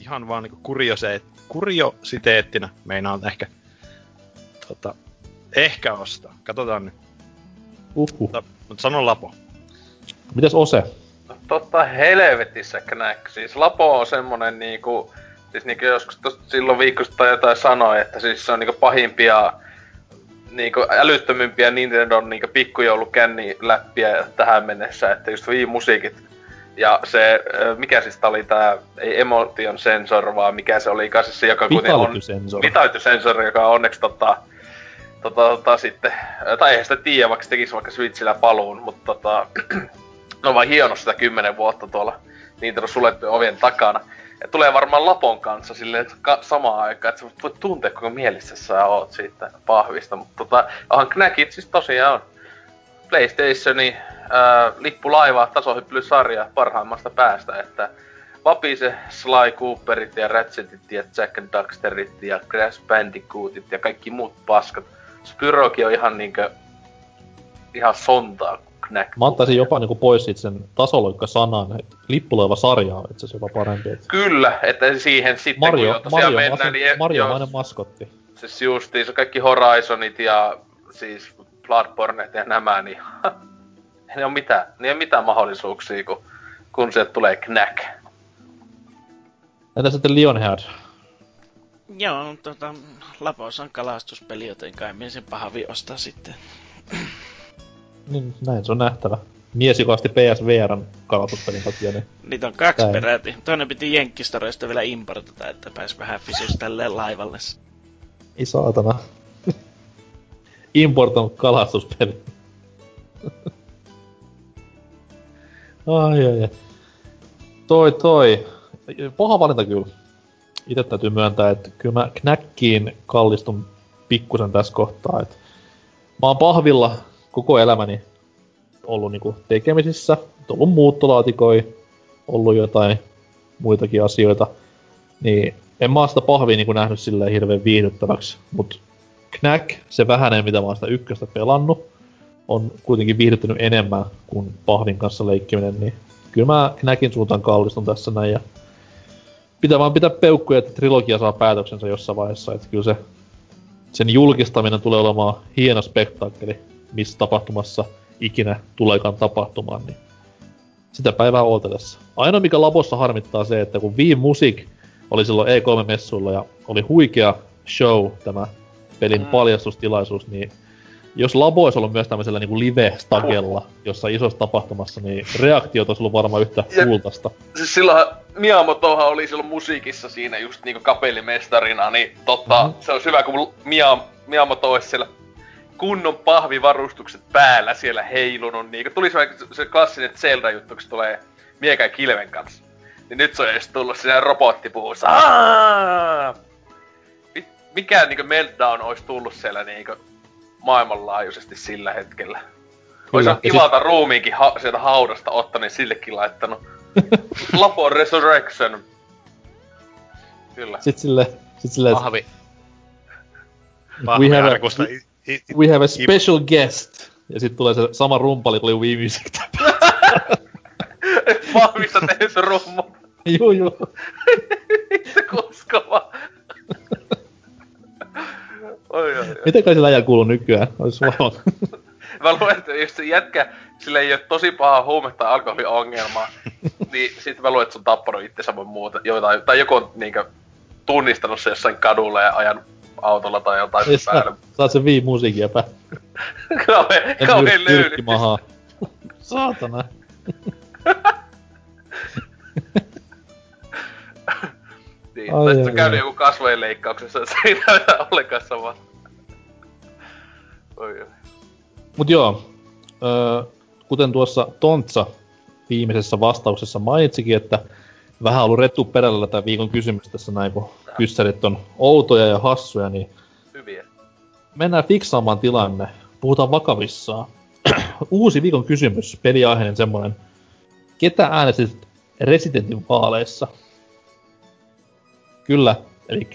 ihan vaan niinku kuriose, kuriositeettina meinaan ehkä tota, ehkä ostaa. Katsotaan nyt. Uhuh. Mutta, mutta sano Lapo. Mites Ose? Totta helvetissä Knack. Siis Lapo on semmonen niinku... Siis niinku joskus tosta silloin viikosta tai jotain sanoi, että siis se on niinku pahimpia niinku älyttömimpiä Nintendon niinku pikkujoulukänni läppiä tähän mennessä, että just Wii musiikit ja se, mikä siis tää oli tää, ei emotion sensor, vaan mikä se oli, siis se, joka kuitenkin on... Vitality-sensori, joka on onneksi tota, tota, tota sitten, tai eihän sitä tiedä, vaikka se tekisi vaikka Switchillä paluun, mutta tota, on vaan hieno sitä kymmenen vuotta tuolla Nintendo suljettujen ovien takana. Ja tulee varmaan Lapon kanssa silleen ka- samaan aikaan, että sä voit tuntea kuinka mielissä sä oot siitä pahvista. Mutta tota, onhan Knackit siis tosiaan on ää, lippulaiva tasohyppelysarja parhaimmasta päästä, että Vapise, Sly Cooperit ja Ratchetit ja Jack and Daxterit ja Crash Bandicootit ja kaikki muut paskat. Spyrokin on ihan niinkö... Ihan sontaa Knack. Mä ottaisin jopa niinku pois siitä sen tasoloikka-sanan, että lippuleva sarja on itse asiassa jopa parempi. Et Kyllä, että siihen sitten Mario, kun jo tosiaan Mario, mennään, niin... Mario-mainen maskotti. Siis justiin se kaikki Horizonit ja siis Bloodbornet ja nämä, niin ei ole mitään, niin ei ole mitään mahdollisuuksia, kun, kun sieltä tulee Knack. Entä sitten Lionhead? Joo, tota, Lapos on kalastuspeli, joten kai minä sen pahavi ostaa sitten. Niin, näin se on nähtävä. Mies, joka osti PSVRn kalatuspelin takia, niin Niitä on kaksi Näin. peräti. Toinen piti Jenkkistoreista vielä importata, että pääsi vähän fysyys tälleen laivalle. ei saatana. Importoinut kalastuspeli. ai ai ai. Toi toi. Paha valinta kyllä. Itse täytyy myöntää, että kyllä mä Knackiin kallistun pikkusen tässä kohtaa. Et mä oon pahvilla koko elämäni ollut niinku tekemisissä. Ollut muuttolaatikoi, ollut jotain muitakin asioita. Niin en mä sitä pahvia niinku nähnyt silleen hirveän viihdyttäväksi. Mut Knack, se vähäinen mitä mä oon sitä ykköstä pelannut, on kuitenkin viihdyttänyt enemmän kuin pahvin kanssa leikkiminen, niin kyllä mä Knackin suuntaan kallistun tässä näin ja pitää vaan pitää peukkuja, että trilogia saa päätöksensä jossain vaiheessa, että kyllä se sen julkistaminen tulee olemaan hieno spektaakkeli, missä tapahtumassa ikinä tuleekaan tapahtumaan, niin sitä päivää ootellessa. Ainoa mikä Labossa harmittaa se, että kun Wii Music oli silloin E3-messuilla ja oli huikea show tämä pelin Mm. paljastustilaisuus, niin jos Labo olisi ollut myös tämmöisellä niin live-stagella, jossa isossa tapahtumassa, niin reaktiot olisi ollut varmaan yhtä Jep. kultaista. Siis silloin Miyamotohan oli silloin musiikissa siinä just niinku kapellimestarina, niin totta, Mhm. se olisi hyvä, kun Mia, Miyamoto olisi siellä kunnon pahvivarustukset päällä siellä heilunut. Niinku tuli se, se klassinen Zelda-juttu, kun se tulee miekän kilven kanssa. Niin nyt se on edes tullut siinä robottipuussa. Aa! Mi- Mikä niinku meltdown olisi tullut siellä niinku maailmanlaajuisesti sillä hetkellä? Olisi ja kivata ruumiinkin ha- sieltä haudasta ottanut, niin sillekin laittanut Lapo Resurrection. Kyllä. Sitten sille, sit sille Pahvi. We Pahvi have a- arkusta. I, i, we have a special guest. Ja sitten tulee se sama rumpali, kun oli Wii Music. Vahvista tehnyt se rummu. juu, juu. Itse kuskova. Oi, oi, oi. Miten kai sillä ajan kuuluu nykyään? Ois varmaan. mä luulen, että jos se jätkä, sillä ei ole tosi paha huume- tai alkoholiongelmaa, niin sit mä luulen, että se on tappanut itse samoin muuta. Jotain, tai joku on niinkö tunnistanut se jossain kadulla ja ajan autolla tai jotain Ei päälle. saat sen vii musiikia pää. Kauhean, En kauhean tyrkkimahaa. Saatana. Niin, Ai, tai ai, sitten käynyt joku kasvojen leikkauksessa, se ei näytä ollenkaan sama. Oi, oi. Mut joo, öö, kuten tuossa Tontsa viimeisessä vastauksessa mainitsikin, että vähän ollut rettu perällä tätä viikon kysymys tässä näin, kun kyssärit on outoja ja hassuja, niin Hyviä. mennään fiksaamaan tilanne. Puhutaan vakavissaan. Uusi viikon kysymys, peliaiheinen semmonen. Ketä äänestit Residentin vaaleissa? Kyllä, eli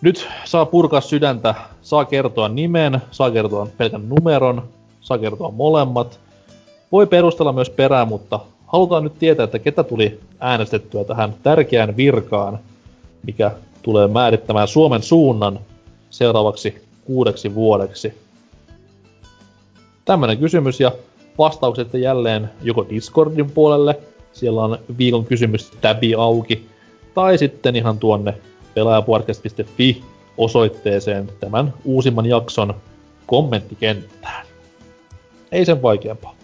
nyt saa purkaa sydäntä, saa kertoa nimen, saa kertoa pelkän numeron, saa kertoa molemmat. Voi perustella myös perään, mutta halutaan nyt tietää, että ketä tuli äänestettyä tähän tärkeään virkaan, mikä tulee määrittämään Suomen suunnan seuraavaksi kuudeksi vuodeksi. Tämmönen kysymys ja vastaukset jälleen joko Discordin puolelle, siellä on viikon kysymys täbi auki, tai sitten ihan tuonne pelaajapodcast.fi osoitteeseen tämän uusimman jakson kommenttikenttään. Ei sen vaikeampaa.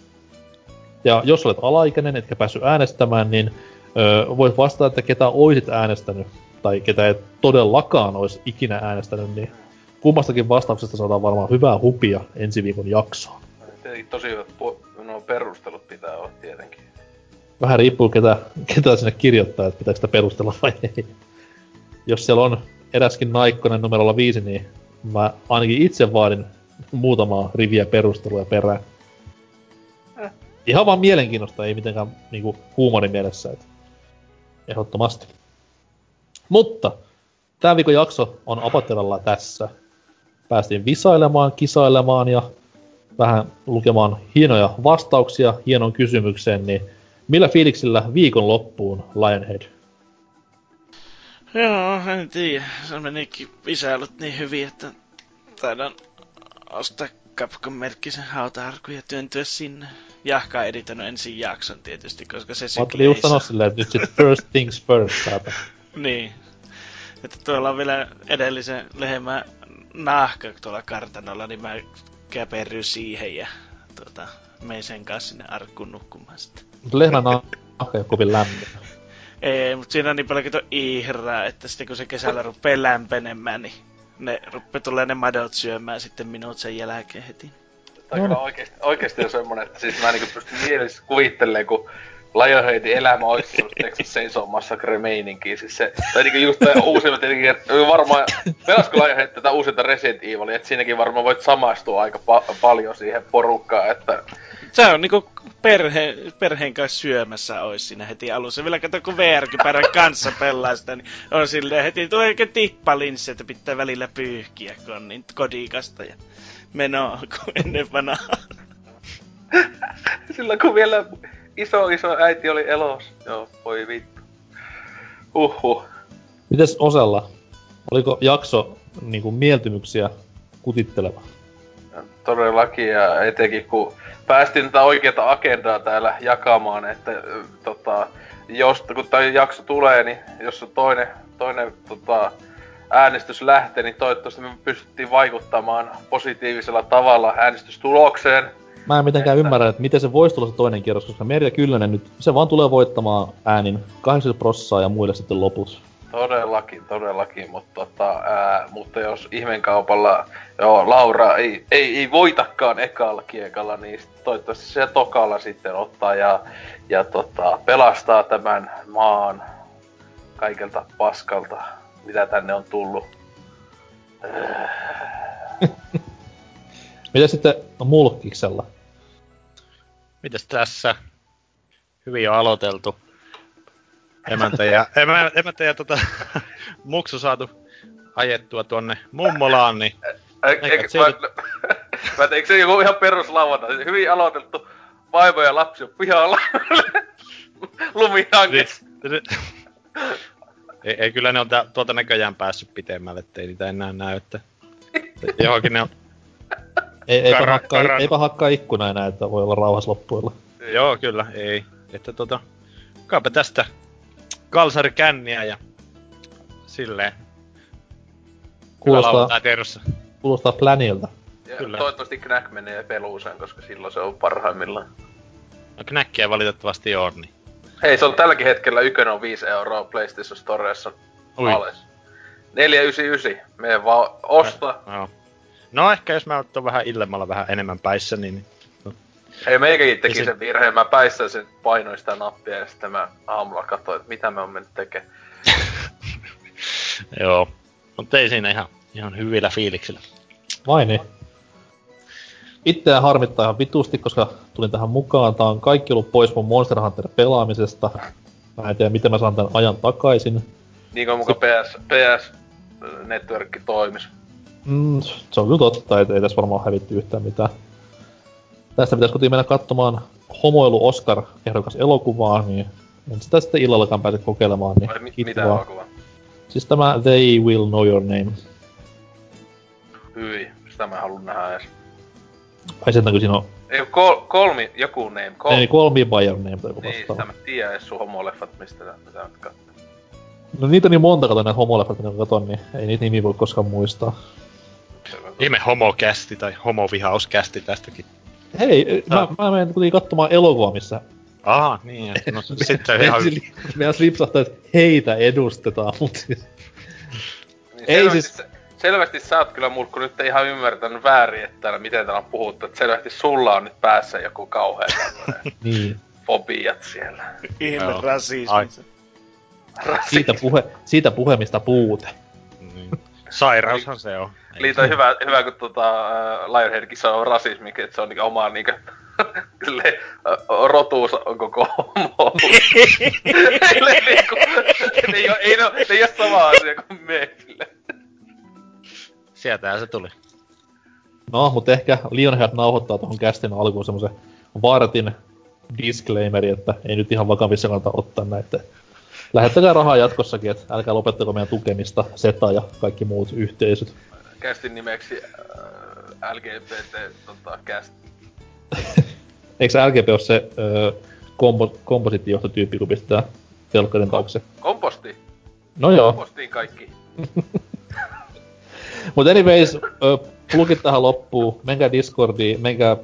Ja jos olet alaikäinen, etkä päässyt äänestämään, niin öö, voit vastata, että ketä oisit äänestänyt, tai ketä et todellakaan olisi ikinä äänestänyt, niin kummastakin vastauksesta saadaan varmaan hyvää hupia ensi viikon jaksoon. Tietenkin tosi hyvät pu- no, perustelut pitää olla tietenkin. Vähän riippuu, ketä, ketä sinne kirjoittaa, että pitääkö sitä perustella vai ei. Jos siellä on eräskin Naikkonen numerolla viisi, niin mä ainakin itse vaadin muutamaa riviä perusteluja perään. Ihan vaan mielenkiinnosta, ei mitenkään niinku huumorin mielessä, että ehdottomasti. Mutta tämä viikon jakso on Apateralla tässä. Päästiin visailemaan, kisailemaan ja vähän lukemaan hienoja vastauksia hienon kysymykseen, niin millä fiiliksillä viikon loppuun Lionhead? Joo, en tiedä. Se menikin visailut niin hyvin, että taidan ostaa Capcom-merkkisen hautaarkun ja työntyä sinne. Jahka editoinut ensin jakson tietysti, koska se Mä sykli ajattelin just ei sanoa silleen, että nyt sit first things first saata. Niin. Että tuolla on vielä edellisen lehmän nahka tuolla kartanolla, niin mä käperryn siihen ja tuota, menen sen kanssa sinne arkkuun nukkumaan sitten. Mutta lehmän nahka ei kovin lämmin. Ei, mutta siinä on niin paljon kato ihraa, että sitten kun se kesällä rupeaa lämpenemään, niin ne rupeaa tulee ne madot syömään sitten minut sen jälkeen heti. Tai kyllä niin. oikeesti, oikeesti on semmonen, että siis mä niinku pystyn mielessä kuvittelemaan, kun Lionheadin elämä olisi semmoista Texas Chainsaw Massacre meininkiä. Siis se, tai niinku just tää uusimmat tietenkin, varmaan, pelasko Lionhead tätä uusinta Resident Evilia, että siinäkin varmaan voit samaistua aika pa- paljon siihen porukkaan, että Se on niinku perhe, perheen kanssa syömässä ois siinä heti alussa. Vielä kato, kun VR-kypärän kanssa pelaa sitä, niin on silleen heti, tulee oikein tippalinssi, että pitää välillä pyyhkiä, kun on niin kodikasta ja menoa kuin ennen vanhaa. Silloin kun vielä iso iso äiti oli elos. Joo, voi vittu. Uhuh. Mites Osella? Oliko jakso niinku mieltymyksiä kutitteleva? Todellakin ja etenkin kun päästiin tätä oikeata agendaa täällä jakamaan, että tota, jos kun tämä jakso tulee, niin jos on toinen, toinen tota, äänestys lähtee, niin toivottavasti me pystyttiin vaikuttamaan positiivisella tavalla äänestystulokseen. Mä en mitenkään Että- ymmärrä, että miten se voisi tulla se toinen kierros, koska Merja Kyllönen nyt, se vaan tulee voittamaan äänin 80 prossaa ja muille sitten loput. Todellakin, todellakin, mutta, tota, ää, mutta jos ihmeenkaupalla joo, Laura ei, ei, ei voitakaan ekalla kiekalla, niin toivottavasti se tokalla sitten ottaa ja, ja tota, pelastaa tämän maan kaikelta paskalta, mitä tänne on tullut. Mitä sitten Mulkiksella? Mitäs tässä? Hyvin on aloiteltu. Emäntä ja, emä, emäntä ja tota, muksu saatu ajettua tuonne mummolaan, niin Eikö, se mä, nyt- mä, et- eikö se joku ihan peruslauanta? Hyvin aloitettu vaimo ja lapsi on pihalla. Lumihankes. Ei, ei, kyllä ne on tä, tuolta näköjään päässyt pitemmälle, ettei niitä enää näy, että johonkin ne on Ei, eipä, Kara- hakkaa, karan- eipä hakkaa ikkuna enää, että voi olla rauhassa loppuilla. Joo, kyllä, ei. Että tota, kaapa tästä kalsari känniä ja silleen. Kuulostaa, Kuulostaa planilta. Ja Kyllä. toivottavasti Knack menee peluuseen, koska silloin se on parhaimmillaan. No knäkkiä valitettavasti on, niin. Hei, se on tälläkin hetkellä ykön on 5 euroa PlayStation Storessa Ui. ales. 499. Mene vaan osta. Joo. No ehkä jos mä oon vähän illemmalla vähän enemmän päissä, niin... Hei, meikäkin teki Ja se- sen virheen. Mä päissä sen painoin sitä nappia ja sitten mä aamulla katsoin, että mitä me on mennyt tekemään. Joo. Mutta ei siinä ihan, ihan hyvillä fiiliksillä. Vai niin? Itseä harmittaa ihan vitusti, koska tulin tähän mukaan. Tää on kaikki ollut pois mun Monster Hunter pelaamisesta. Mä en tiedä, miten mä saan tän ajan takaisin. Niin kuin muka PS, PS Network toimis. Mm, se on kyllä totta, että ei tässä varmaan hävitty yhtään mitään. Tästä pitäisi kuitenkin mennä katsomaan homoilu Oscar ehdokas elokuvaa, niin en sitä sitten illallakaan pääse kokeilemaan, niin Vai mi- mitä elokuvaa? Siis tämä They Will Know Your Name. Hyi, sitä mä haluan nähdä edes. Ai sen takia siinä on, Ei kol, kolmi, joku name, kol, ei Call Me By Your Name tai joku niin, sitä mä tiedän edes sun homoleffat, mistä nää- mitä nyt katsoo. No niitä on niin monta kato näitä homoleffat, mitä mä katon, niin ei niitä nimiä voi koskaan muistaa. Ihme homokästi tai homovihauskästi tästäkin. Hei, mä, mä menen kuitenkin katsomaan elokuvaa, missä Aa, niin. No, sitten ihan... meidän lipsahtaa, että heitä edustetaan, mutta siis... Niin Ei siis- se- Selvästi sä oot kyllä mulkku nyt ihan ymmärtänyt väärin, että täällä, miten täällä on puhuttu. Että selvästi sulla on nyt päässä joku kauhea tämmönen Niin. fobiat siellä. Ihme rasismi. Ai. Siitä, puhe, siitä puhemista puute. Niin. Sairaushan se on. Liito on hyvä, hyvä kun tota, äh, Lionheadkin sanoo rasismi, että se on niinku omaa niinku, silleen, äh, rotuus on koko homo. Niinku, ne ei, oo, ei, ne, ei oo sama asia kuin me. Sieltähän se tuli. No, mutta ehkä Lionhead nauhoittaa tuohon kästin alkuun semmoisen vartin disclaimeri, että ei nyt ihan vakavissa kannata ottaa näitä. Lähettäkää rahaa jatkossakin, että älkää lopettako meidän tukemista, SETA ja kaikki muut yhteisöt. Kästin nimeksi äh, LGBT tota, cast. Eikö se LGP ole se öö, kompo, komposittijohtotyyppi, kun pistää telkkarin taakse? Komposti. No joo, Kompostiin kaikki. mutta anyways, plugit tähän loppuun, menkää Discordiin, menkää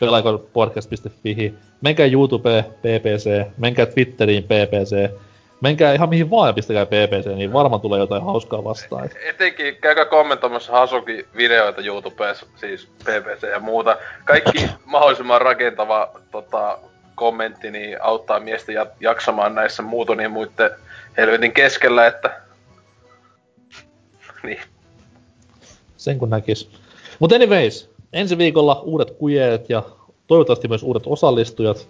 pelaajapodcast.fi, menkää YouTube PPC, menkää Twitteriin PPC, menkää ihan mihin vaan ja pistäkää PPC, niin varmaan tulee jotain hauskaa vastaan. Et Etenkin käykää kommentoimassa Hasuki videoita YouTubessa, siis PPC ja muuta. Kaikki mahdollisimman rakentava tota, kommentti niin auttaa miestä ja- jaksamaan näissä muutonien muiden helvetin keskellä, että... Niin. Sen kun näkis. Mutta anyways, ensi viikolla uudet kujeet ja toivottavasti myös uudet osallistujat.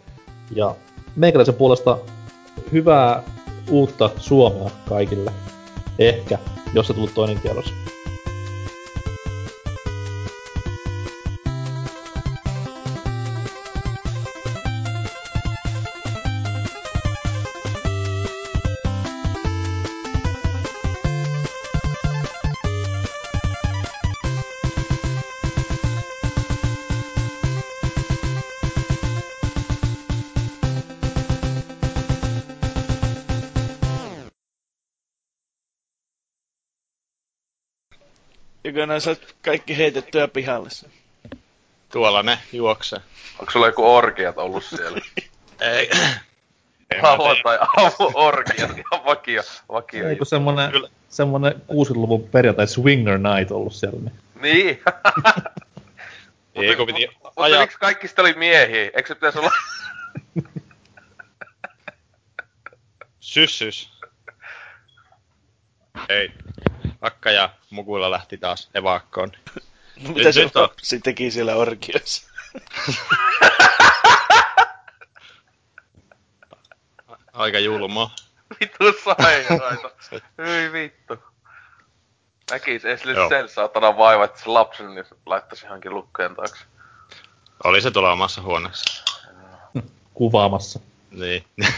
Ja meikäläisen puolesta hyvää uutta Suomea kaikille. Ehkä, jos se tullut toinen kierros. Nää saat kaikki heitettyä pihalle. Tuolla ne juoksee. Onko sulla joku orgiat ollut siellä? Ei. Mä Lauantai aamu orgiat, ihan vakio, vakio. Eikö semmonen, Kyllä. semmonen 60-luvun perjantai swinger night ollut siellä? Niin. Niin. Ei, kun piti Mutta ajaa... miksi kaikki sitten oli miehiä? Eikö se pitäisi olla... Syssys. Ei. Akka ja Mukuilla lähti taas evakkoon. No, mitä se nyt on- Hopsi teki siellä orkiossa? Aika julmaa. Vittu sairaita. Hyi vittu. Näkis edes Joo. sen saatana vaiva, että se lapsen niin laittaisi johonkin lukkojen taakse. Oli se tuolla omassa huoneessa. Kuvaamassa. Niin.